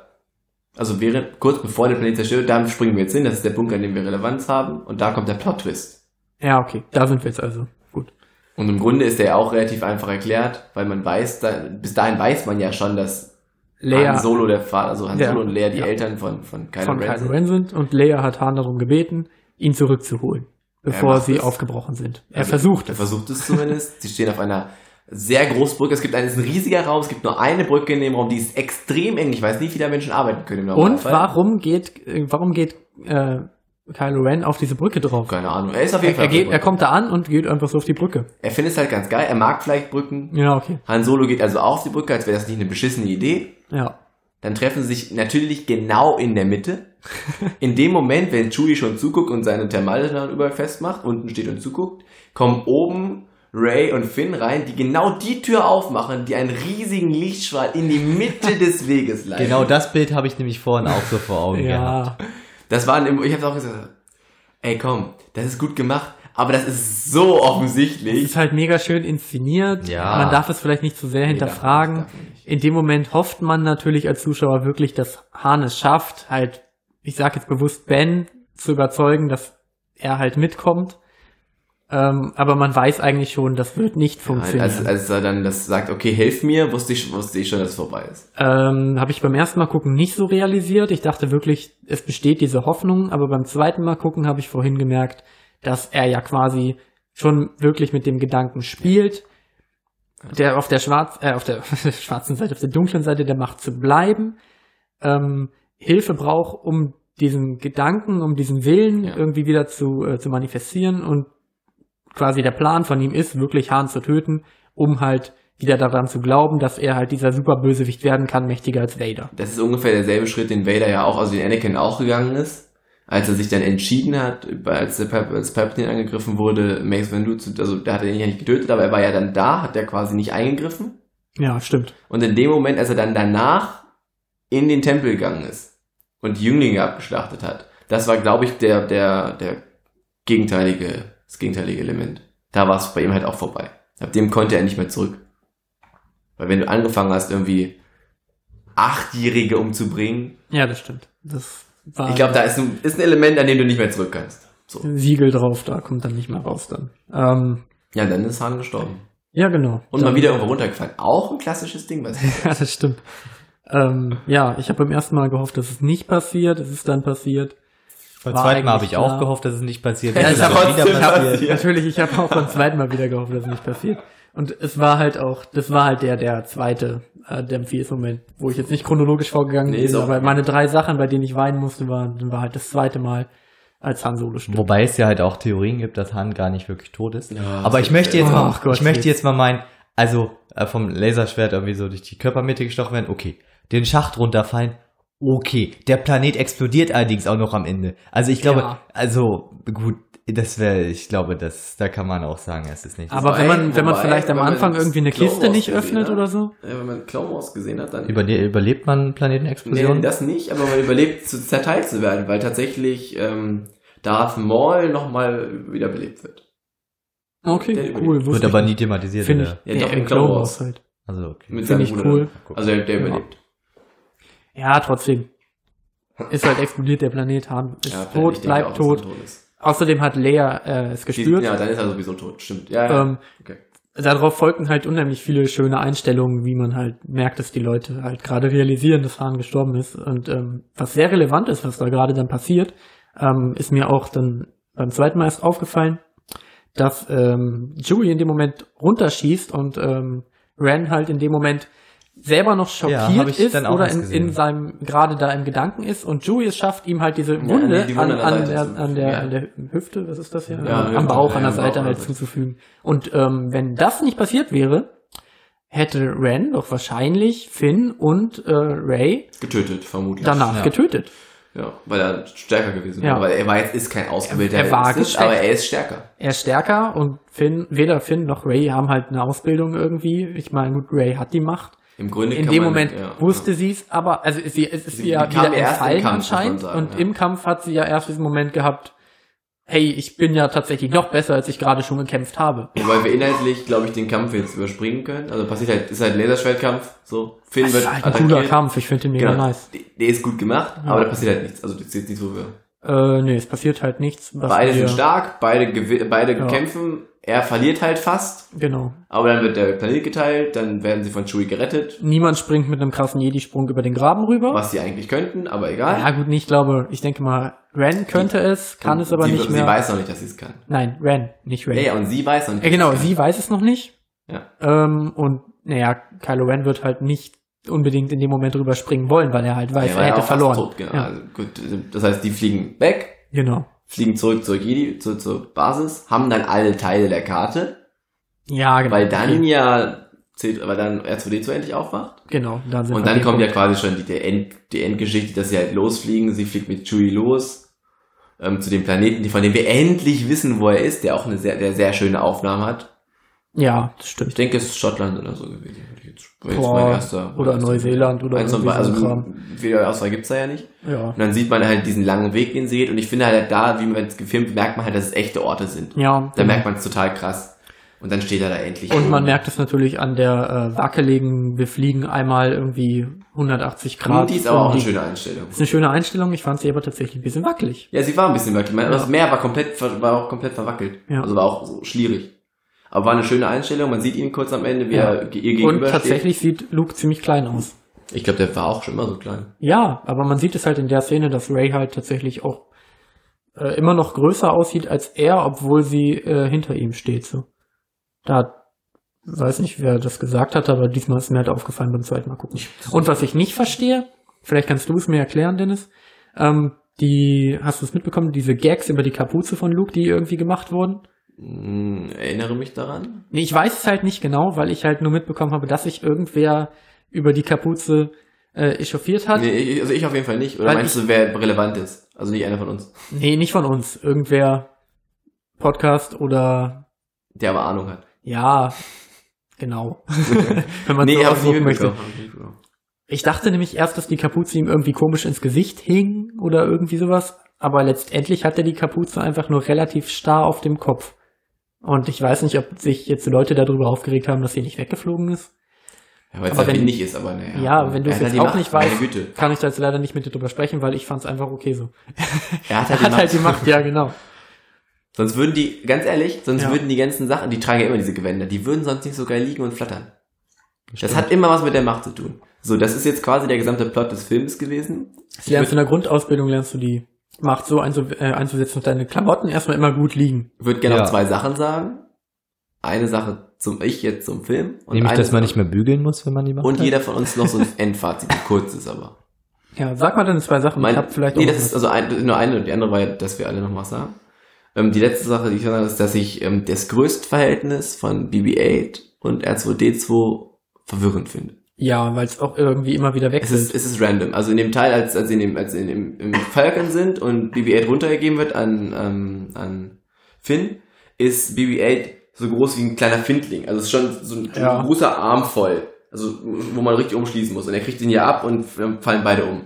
Also während, kurz bevor der Planet zerstört, da springen wir jetzt hin, das ist der Bunker, in dem wir Relevanz haben, und da kommt der Plot-Twist. Ja, okay. Da sind wir jetzt also. Gut. Und im Grunde ist der ja auch relativ einfach erklärt, weil man weiß, da, bis dahin weiß man ja schon, dass Leia Han Solo der Vater, also Han Ja. Solo und Leia die Ja. Eltern von, von Kylo von Ren Kylo sind. Ren sind und Leia hat Han darum gebeten, ihn zurückzuholen, bevor sie es. aufgebrochen sind. Er Also, versucht Er es. versucht es zumindest. Sie stehen auf einer sehr großen Brücke. Es gibt einen, es ist ein riesiger Raum. Es gibt nur eine Brücke in dem Raum, die ist extrem eng. Ich weiß nicht, wie da Menschen arbeiten können. im Und warum geht, äh, warum geht äh, Kylo Ren auf diese Brücke drauf? Keine Ahnung. Er ist auf jeden Fall. er, geht, er kommt da an und geht einfach so auf die Brücke. er findet es halt ganz geil. Er mag vielleicht Brücken. Ja, okay. Han Solo geht also auf die Brücke, als wäre das nicht eine beschissene Idee. Ja. Dann treffen sie sich natürlich genau in der Mitte. In dem Moment, wenn Chewie schon zuguckt und seine Thermaldetonatoren überall festmacht, unten steht und zuguckt, kommen oben Ray und Finn rein, die genau die Tür aufmachen, die einen riesigen Lichtstrahl in die Mitte [LAUGHS] des Weges leiten. Genau das Bild habe ich nämlich vorhin auch so vor Augen [LAUGHS] gehabt. Ja. Das war, ein, ich habe auch gesagt, ey komm, das ist gut gemacht, aber das ist so Es offensichtlich. ist halt mega schön inszeniert. Ja. Man darf es vielleicht nicht zu sehr hinterfragen. darf man nicht. In dem Moment hofft man natürlich als Zuschauer wirklich, dass Han es schafft, halt, ich sag jetzt bewusst Ben zu überzeugen, dass er halt mitkommt. Ähm, aber man weiß eigentlich schon, das wird nicht funktionieren. Als, als er dann das sagt, okay, hilf mir, wusste ich, wusste ich schon, dass es vorbei ist. Ähm, Habe ich beim ersten Mal gucken nicht so realisiert. Ich dachte wirklich, es besteht diese Hoffnung, aber beim zweiten Mal gucken habe ich vorhin gemerkt, dass er ja quasi schon wirklich mit dem Gedanken spielt, der auf der schwarz, äh, auf der [LAUGHS] schwarzen Seite, auf der dunklen Seite der Macht zu bleiben. Ähm, Hilfe braucht, um diesen Gedanken, um diesen Willen Ja. irgendwie wieder zu, äh, zu manifestieren und quasi der Plan von ihm ist, wirklich Han zu töten, um halt wieder daran zu glauben, dass er halt dieser Superbösewicht werden kann, mächtiger als Vader. Das ist ungefähr derselbe Schritt, den Vader ja auch, also den Anakin auch gegangen ist, als er sich dann entschieden hat, als der Palp als Palpatine angegriffen wurde, Mace Windu zu, also der hat ihn ja nicht getötet, aber er war ja dann da, hat er quasi nicht eingegriffen. Ja, stimmt. Und in dem Moment, als er dann danach in den Tempel gegangen ist und die Jünglinge abgeschlachtet hat, das war, glaube ich, der, der, der gegenteilige, das gegenteilige Element. Da war es bei ihm halt auch vorbei. Ab dem konnte er nicht mehr zurück. Weil wenn du angefangen hast, irgendwie Achtjährige umzubringen, Ja, das stimmt. Das war ich glaube, da ist ein, ist ein Element, an dem du nicht mehr zurück kannst. So. ein Siegel drauf, da kommt dann nicht mehr raus dann. Ähm, Ja, dann ist Han gestorben. ja, genau. Und dann, mal wieder irgendwo runtergefallen. Auch ein klassisches Ding, was [LAUGHS] ja, das stimmt. Ähm, ja, ich habe beim ersten Mal gehofft, dass es nicht passiert. Es ist dann passiert. Beim zweiten Mal habe ich auch klar. gehofft, dass es nicht passiert. Ja, Es ich ist hab aber trotzdem wieder passiert. passiert. Natürlich, ich habe auch beim zweiten Mal wieder gehofft, dass es nicht passiert. Und es war halt auch, das war halt der, der zweite äh, Dämpfis-Moment, wo ich jetzt nicht chronologisch vorgegangen Nee, bin, auch aber meine drei Sachen, bei denen ich weinen musste, waren, war halt das zweite Mal als Han Solo stirbt. Wobei es ja halt auch Theorien gibt, dass Han gar nicht wirklich tot ist. Ja, Aber ich möchte jetzt mal, Gott, ich möchte jetzt. jetzt mal meinen, also äh, vom Laserschwert irgendwie so durch die Körpermitte gestochen werden, okay. Den Schacht runterfallen, okay. Der Planet explodiert allerdings auch noch am Ende. Also ich glaube, Ja. also gut, das wäre, ich glaube, das, da kann man auch sagen, es ist nicht. aber Wobei- wenn man, wenn man wobei, vielleicht am Anfang irgendwie eine Clone Kiste Wars nicht öffnet hat, oder so. Ja, wenn man Clone Wars gesehen hat, dann Über, überlebt man Planetenexplosion? Nee, das nicht, aber man überlebt, zu zerteilt zu werden, weil tatsächlich ähm, Darth Maul nochmal wiederbelebt wird. Okay, Der cool. Wird wusste aber nie nicht. thematisiert. Finde ich, Ja, ja, doch, in Clone Wars Wars. halt. Also okay. Mit Finde seinem Bruder. cool. Also der, der Ja. überlebt. Ja, trotzdem. Ist halt explodiert der Planet, Han ist Ja, tot, bleibt auch, tot. Außerdem hat Leia äh, es Die- gespürt. Ja, dann ist er sowieso tot. Stimmt. Ja, ja. Ähm, okay. darauf folgten halt unheimlich viele schöne Einstellungen, wie man halt merkt, dass die Leute halt gerade realisieren, dass Han gestorben ist. Und ähm, was sehr relevant ist, was da gerade dann passiert, ähm, ist mir auch dann beim zweiten Mal erst aufgefallen, dass ähm, Chewie in dem Moment runterschießt und ähm, Ren halt in dem Moment selber noch Ja, schockiert ich ist oder in, in seinem gerade da im Gedanken ist und es schafft, ihm halt diese Wunde die an, Wunde an, an der an, der, an der Hüfte, was ist das hier? Ja, am Bauch ja, an der Seite halt zuzufügen. Und ähm, wenn das nicht passiert wäre, hätte Ren doch wahrscheinlich Finn und äh, Ray Getötet, vermutlich. danach Ja. getötet. Ja, weil er stärker gewesen Ja. wäre. Weil er war jetzt ist kein ausgebildeter Er war geschwächt. aber er ist stärker. Er ist stärker und Finn, weder Finn noch Ray haben halt eine Ausbildung irgendwie. Ich meine, gut, Ray hat die Macht. Im Grunde In dem Moment ja, wusste ja. sie es, aber also sie, es ist Sie kam wieder entfallen anscheinend sagen, und ja. im Kampf hat sie ja erst diesen Moment gehabt, hey, ich bin ja tatsächlich noch besser, als ich gerade schon gekämpft habe. Wobei wir inhaltlich, glaube ich, den Kampf jetzt überspringen können. Also passiert halt, ist halt ein Laserschwertkampf, so. Finn Das wird ist halt ein cooler Kampf, ich finde den mega Genau. nice. Der- ist gut gemacht, Ja. aber da passiert halt nichts. Also das ist jetzt nicht so wir. Äh, nee, es passiert halt nichts. Beide wir- sind stark, beide, beide Ja. kämpfen. Er verliert halt fast, Genau. aber dann wird der Planet geteilt, dann werden sie von Chewie gerettet, Niemand springt mit einem krassen Jedi-Sprung über den Graben rüber. was sie eigentlich könnten, aber egal. Ja gut, nicht, ich glaube, ich denke mal, Ren könnte es, kann es aber sie, nicht Sie mehr. weiß noch nicht, dass sie es kann. Nein, Ren, nicht Ren. Ja, ja, und sie weiß noch nicht. Ja, genau, sie weiß es noch nicht. Ja. Ähm, und naja, Kylo Ren wird halt nicht unbedingt in dem Moment drüber springen wollen, weil er halt weiß, Er er, ja hätte verloren. Tot, genau. ja, Also gut, das heißt, die fliegen weg, genau. Fliegen zurück zur Jedi, zur, zur Basis, haben dann alle Teile der Karte, Ja, genau. weil dann ja, weil dann R2D2 endlich aufwacht. Genau, dann sind Und dann kommt ja quasi schon die, die, End, die Endgeschichte, dass sie halt losfliegen. Sie fliegt mit Chewie los ähm, zu dem Planeten, die- von dem wir endlich wissen, wo er ist, der auch eine sehr, der sehr schöne Aufnahme hat. Ja, das Ich stimmt. denke, es ist Schottland oder so gewesen. Ich Jetzt, jetzt Boah, erster, oder Neuseeland oder beiden. so Also Kram. viel Auswahl gibt's da ja nicht. Ja. Und dann sieht man halt diesen langen Weg, den sie geht. Und ich finde halt da, wie man es gefilmt, merkt man halt, dass es echte Orte sind. Ja. Da merkt man es total krass. Und dann steht er da endlich. Und man merkt es natürlich an der äh, wackeligen, wir fliegen einmal irgendwie 180 Grad. Und die ist aber auch eine schöne Einstellung. ist eine schöne Einstellung, ich fand sie aber tatsächlich ein bisschen wackelig. Ja, sie war ein bisschen wackelig. Ja. Das Meer war komplett, war auch komplett verwackelt. Ja. Also war auch so schlierig. Aber war eine schöne Einstellung. Man sieht ihn kurz am Ende, wie Ja. er ihr Und gegenüber tatsächlich sieht Luke ziemlich klein aus. steht. Ich glaube, der war auch schon immer so klein. Ja, aber man sieht es halt in der Szene, dass Ray halt tatsächlich auch äh, immer noch größer aussieht als er, obwohl sie äh, hinter ihm steht. So. Da weiß nicht, wer das gesagt hat, aber diesmal ist mir halt aufgefallen beim zweiten Mal gucken. Und was ich nicht verstehe, vielleicht kannst du es mir erklären, Dennis. Ähm, die, hast du es mitbekommen, diese Gags über die Kapuze von Luke, die irgendwie gemacht wurden? Hm, erinnere mich daran. Nee, ich weiß es halt nicht genau, weil ich halt nur mitbekommen habe, dass sich irgendwer über die Kapuze äh, echauffiert hat. Nee, ich- also ich auf jeden Fall nicht. Oder Weil meinst du, wer relevant ist? Also nicht einer von uns, Nee, nicht von uns. Irgendwer Podcast oder der aber Ahnung hat. ja, genau. [LAUGHS] Wenn man nee, so ich ausdrücken möchte. ich. Ich dachte nämlich erst, dass die Kapuze ihm irgendwie komisch ins Gesicht hing oder irgendwie sowas. Aber letztendlich hat er die Kapuze einfach nur relativ starr auf dem Kopf. Und ich weiß nicht, ob sich jetzt Leute darüber aufgeregt haben, dass sie nicht weggeflogen ist. Ja, weil es Aber halt wenn- windig ist, aber naja. Ja, wenn du es hat halt jetzt auch Macht, nicht weißt, kann ich da jetzt leider nicht mit dir drüber sprechen, weil ich fand es einfach okay so. [LAUGHS] Er hat Er halt die hat Macht. halt die Macht, ja genau. Sonst würden die, ganz ehrlich, sonst Ja. würden die ganzen Sachen, die tragen ja immer diese Gewänder, die würden sonst nicht so geil liegen und flattern. Das hat immer was mit der Macht zu tun. So, das ist jetzt quasi der gesamte Plot des Films gewesen. Das lernst du in der Grundausbildung, lernst du die Macht so einzu äh, einzusetzen, dass deine Klamotten erstmal immer gut liegen. Ich würde gerne Ja. noch zwei Sachen sagen. Eine Sache zum Ich jetzt zum Film. Und Nämlich, dass man nicht mehr bügeln muss, wenn man die macht. Und jeder von uns noch so ein Endfazit, ein kurzes aber. Ja, sag mal deine zwei Sachen. Mein, ich hab vielleicht nee, das noch ist also ein, nur eine und die andere war ja, dass wir alle noch was sagen. Ähm, die letzte Sache, die ich sagen, ist, dass ich ähm, das Größtverhältnis von BB-8 und R2D2 verwirrend finde. Ja, weil es auch irgendwie immer wieder Es wechselt. ist, es ist random. Also in dem Teil, als, als sie in dem, als sie in dem, im Falcon sind und BB-8 runtergegeben wird an, ähm, an Finn, ist BB-8 so groß wie ein kleiner Findling. Also es ist schon so ein, Ja. ein großer Arm voll. Also wo man richtig umschließen muss. Und er kriegt ihn ja ab und dann fallen beide um.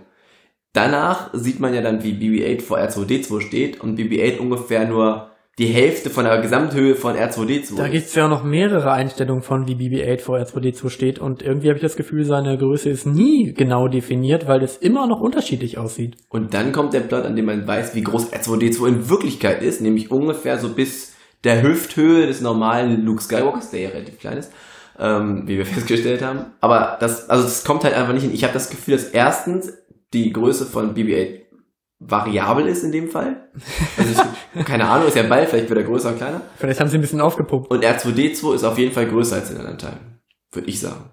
Danach sieht man ja dann, wie BB-8 vor R2D2 steht und BB-8 ungefähr nur die Hälfte von der Gesamthöhe von R2D2 da gibt's ja auch noch mehrere Einstellungen von, wie BB-8 vor R2D2 steht und irgendwie habe ich das Gefühl, seine Größe ist nie genau definiert, weil es immer noch unterschiedlich aussieht. Und dann kommt der Plot, an dem man weiß, wie groß R2D2 in Wirklichkeit ist, nämlich ungefähr so bis der Hüfthöhe des normalen Luke Skywalkers, der ja relativ klein ist, ähm, wie wir [LAUGHS] festgestellt haben. Aber das, also das kommt halt einfach nicht hin. Ich habe das Gefühl, dass erstens die Größe von BB-8 variabel ist in dem Fall. Also ich, keine Ahnung, ist ja Ball, vielleicht wird er größer oder kleiner. Vielleicht haben sie ein bisschen aufgepumpt. Und R2D2 ist auf jeden Fall größer als in anderen Teilen. Würde ich sagen.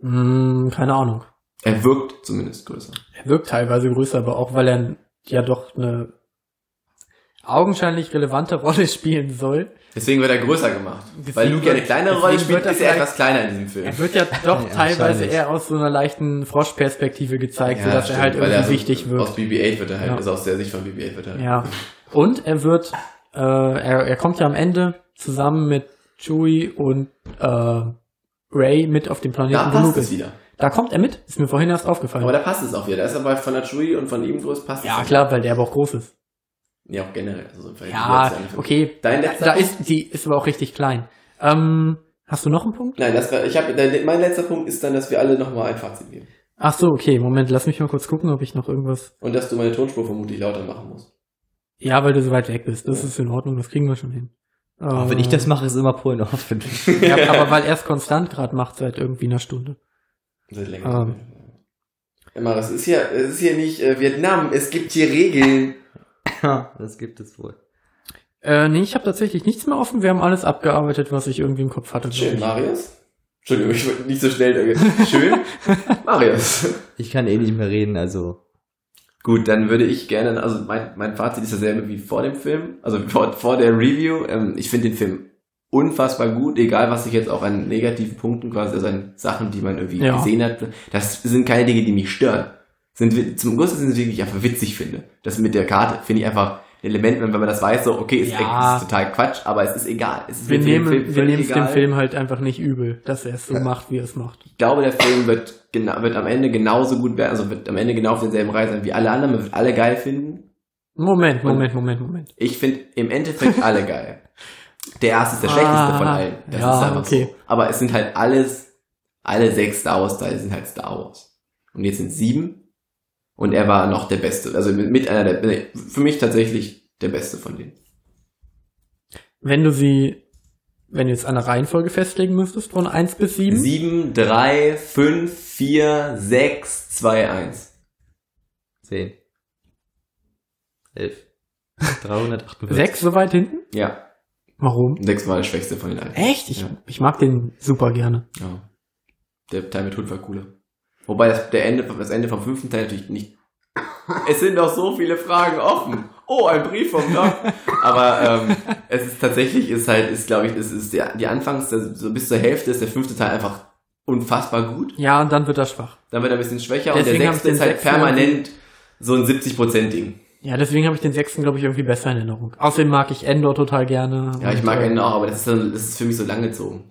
Hm, keine Ahnung. Er wirkt zumindest größer. Er wirkt teilweise größer, aber auch weil er ja doch eine augenscheinlich relevante Rolle [LAUGHS] spielen soll. Deswegen wird er größer gemacht. Deswegen Weil Luke ja eine kleinere Rolle spielt, wird er ist er etwas kleiner in diesem Film. Er wird ja doch [LAUGHS] Ja, teilweise eher aus so einer leichten Froschperspektive gezeigt, sodass er halt weil irgendwie er so- wichtig wird. Aus BB-8 wird er halt, Ja. also aus der Sicht von BB-8 wird er halt. Ja. Und er wird, äh, er, er kommt ja am Ende zusammen mit Chewie und äh, Ray mit auf dem Planeten, Da wo passt es ist. wieder. Da kommt er mit, ist mir vorhin erst aufgefallen. Aber da passt es auch wieder. Da ist er bei von der Chewie und von ihm groß passt ja, es. klar, weil der aber auch groß ist. Ja, auch generell. Also Ja, okay. Dein Da, letzter da Punkt? ist, die ist aber auch richtig klein. Ähm, hast du noch einen Punkt? Nein, das war, ich habe, mein letzter Punkt ist dann, dass wir alle nochmal ein Fazit geben. Ach so, okay, Moment, lass mich mal kurz gucken, ob ich noch irgendwas. Und dass du meine Tonspur vermutlich lauter machen musst. Ja, weil du so weit weg bist. Das ist in Ordnung, das kriegen wir schon hin. Auch wenn ich das mache, ist immer Polen off, finde ich. [LAUGHS] Ja, aber weil er es konstant gerade macht seit irgendwie einer Stunde. Seit länger. Ähm. Immer, es ist hier, es ist hier nicht äh, Vietnam. Es gibt hier Regeln. [LAUGHS] Ja, das gibt es wohl. Äh, nee, ich habe tatsächlich nichts mehr offen. Wir haben alles abgearbeitet, was ich irgendwie im Kopf hatte. Schön, ich. Marius. Entschuldigung, ich wollte nicht so schnell. danke. Schön, [LAUGHS] Marius. Ich kann eh nicht mehr reden, also. Gut, dann würde ich gerne, also mein, mein Fazit ist dasselbe wie vor dem Film, also vor, vor der Review. Ähm, ich finde den Film unfassbar gut, egal was ich jetzt auch an negativen Punkten quasi, also an Sachen, die man irgendwie Ja. gesehen hat. Das sind keine Dinge, die mich stören. Sind, wi- zum größten sind sie, die ich einfach witzig finde. Das mit der Karte finde ich einfach ein Element, wenn man das weiß, so, okay, ist, Ja. ist total Quatsch, aber es ist egal. Es ist Wir nehmen, Film wir nehmen es dem. Film halt einfach nicht übel, dass er es so macht, wie er es macht. Ich glaube, der Film wird, genau, wird am Ende genauso gut werden, also wird am Ende genau auf denselben Reihe sein wie alle anderen. Man wird alle geil finden. Moment, Moment, Moment, Moment. Ich finde im Endeffekt alle [LAUGHS] geil. Der erste ist der schlechteste von allen. Das ja, ist einfach okay. so. Aber es sind halt alles, alle sechs Star Wars Teile sind halt Star Wars. Und jetzt sind sieben. Und er war noch der Beste. Also mit, einer der, nee, für mich tatsächlich der Beste von denen. Wenn du sie, wenn du jetzt eine Reihenfolge festlegen müsstest von 1 bis 7, Sieben, drei, fünf, vier, sechs, zwei, eins. Zehn. Elf. [LAUGHS] 348. 6 so weit hinten? Ja, Warum? sechs war der schwächste von den allen. Echt? Ich, Ja. ich mag den super gerne. Ja. Der Teil mit Hund war cooler. Wobei das, der Ende, das Ende vom fünften Teil natürlich nicht. Es sind noch so viele Fragen offen. Oh, ein Brief vom Doc. Aber ähm, es ist tatsächlich, ist halt, ist glaube ich, es ist der, die Anfangs, so bis zur Hälfte ist der fünfte Teil einfach unfassbar gut. Ja, und dann wird er schwach. Dann wird er ein bisschen schwächer Deswegen und der sechste ist halt permanent so ein 70%-Ding. Ja, deswegen habe ich den sechsten, glaube ich, irgendwie besser in Erinnerung. Außerdem mag ich Endor total gerne. Ja, ich mag äh, Ende auch, aber das ist, das ist für mich so langgezogen.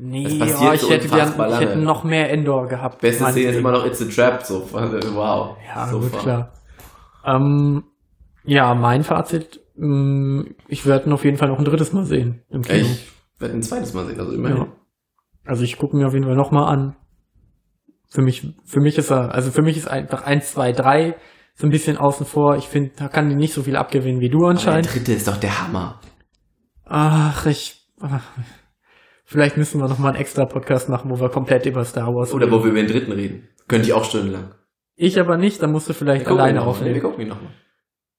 Nee, Es passiert oh, ich, so hätte gern, ich hätte noch mehr Endor gehabt. Beste Szene ist immer noch It's a Trap, so, [LAUGHS] wow. Ja, so gut, klar. Ähm, ja, mein Fazit, mh, ich werde ihn auf jeden Fall noch ein drittes Mal sehen im Kino. Ich werde ein zweites Mal sehen, also immerhin. Ja. Also ich gucke mir auf jeden Fall noch mal an. Für mich, für mich ist er, also für mich ist einfach eins, zwei, drei so ein bisschen außen vor. Ich finde, da kann die nicht so viel abgewinnen wie du Aber der anscheinend. dritte ist doch der Hammer. Ach, ich, ach, vielleicht müssen wir noch mal einen extra Podcast machen, wo wir komplett über Star Wars Oder wo reden. wir über den dritten reden. Könnte ich auch stundenlang. Ich aber nicht, dann musst du vielleicht Wir alleine mal, Wir aufnehmen. gucken ihn nochmal.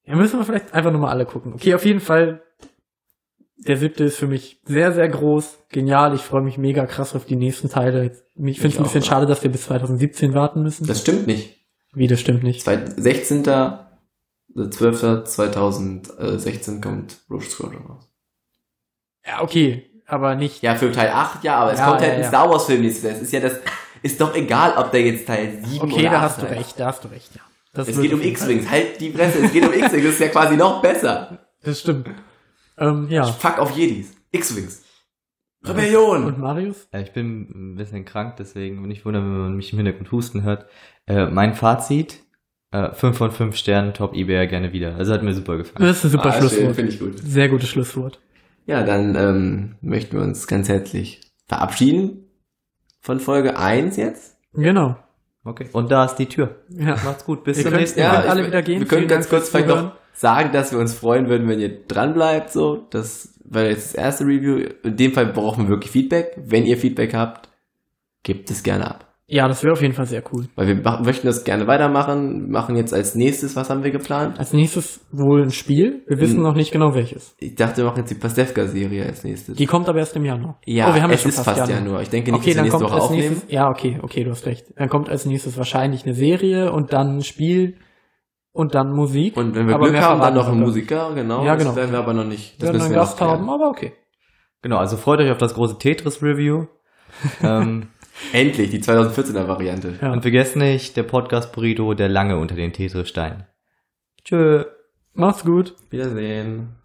Ja, müssen wir vielleicht einfach nur mal alle gucken. Okay, auf jeden Fall. Der siebte ist für mich sehr, sehr groß, genial. Ich freue mich mega krass auf die nächsten Teile. Ich finde es ein auch, bisschen ja. schade, dass wir bis 2017 warten müssen. Das stimmt nicht. Wie, das stimmt nicht. Zwei- 16. 12. 2016 kommt Rogue Squadron raus. Ja, okay, aber nicht. Ja, für Teil 8, ja, aber es Ja, kommt ja, halt ein ja. Star Wars Film nächstes Jahr. Es ist ja das, ist doch egal, ob der jetzt Teil 7 Okay, oder da 8 hast du recht, da hast du recht, ja. Das Es geht um X-Wings. Halt die Presse, es geht um X-Wings. Das ist ja quasi noch besser. Das stimmt. Ähm, ja. Fuck auf Jedis. X-Wings. Rebellion. Und Marius? Ja, ich bin ein bisschen krank, deswegen nicht wundern, wenn man mich im Hintergrund husten hört. Äh, mein Fazit, äh, 5 von 5 Sternen, Top eBay gerne wieder. Also hat mir super gefallen. Das ist ein super Ah, Schlusswort. Finde ich gut. Sehr gutes Schlusswort. Ja, dann ähm, möchten wir uns ganz herzlich verabschieden von Folge 1 jetzt. Genau. Okay. Und da ist die Tür. Ja. Macht's gut, bis Ihr zum könnt- nächsten Ja, Mal. könnt alle wieder gehen. Wir können Vielen ganz Dank kurz vielleicht noch sagen, dass wir uns freuen würden, wenn ihr dran bleibt, so, das, weil jetzt das erste Review, in dem Fall brauchen wir wirklich Feedback. Wenn ihr Feedback habt, gebt es gerne ab. Ja, das wäre auf jeden Fall sehr cool. Weil wir machen, möchten das gerne weitermachen, Wir machen jetzt als nächstes, was haben wir geplant? Als nächstes wohl ein Spiel. Wir wissen Hm. noch nicht genau welches. Ich dachte, wir machen jetzt die Pastewka-Serie als nächstes. Die kommt aber erst im Januar. ja, oh, wir haben es ja schon ist fast Januar. Ich denke nicht, Okay, dass wir dann nächste kommt Woche als aufnehmen. nächstes, ja, okay, okay, du hast recht. Dann kommt als nächstes wahrscheinlich eine Serie und dann ein Spiel und dann Musik. Und wenn wir Aber Glück haben, dann noch wir einen noch Musiker, genau. Ja, Das genau. werden wir aber noch nicht. wir werden müssen einen wir noch Gast haben, aber okay. Genau, also freut euch auf das große Tetris-Review. [LAUGHS] ähm, Endlich, die 2014er Variante. Ja. Und vergesst nicht, der Podcast Burrito, der lange unter den Tetris-Steinen. Tschö. Macht's gut. Wiedersehen.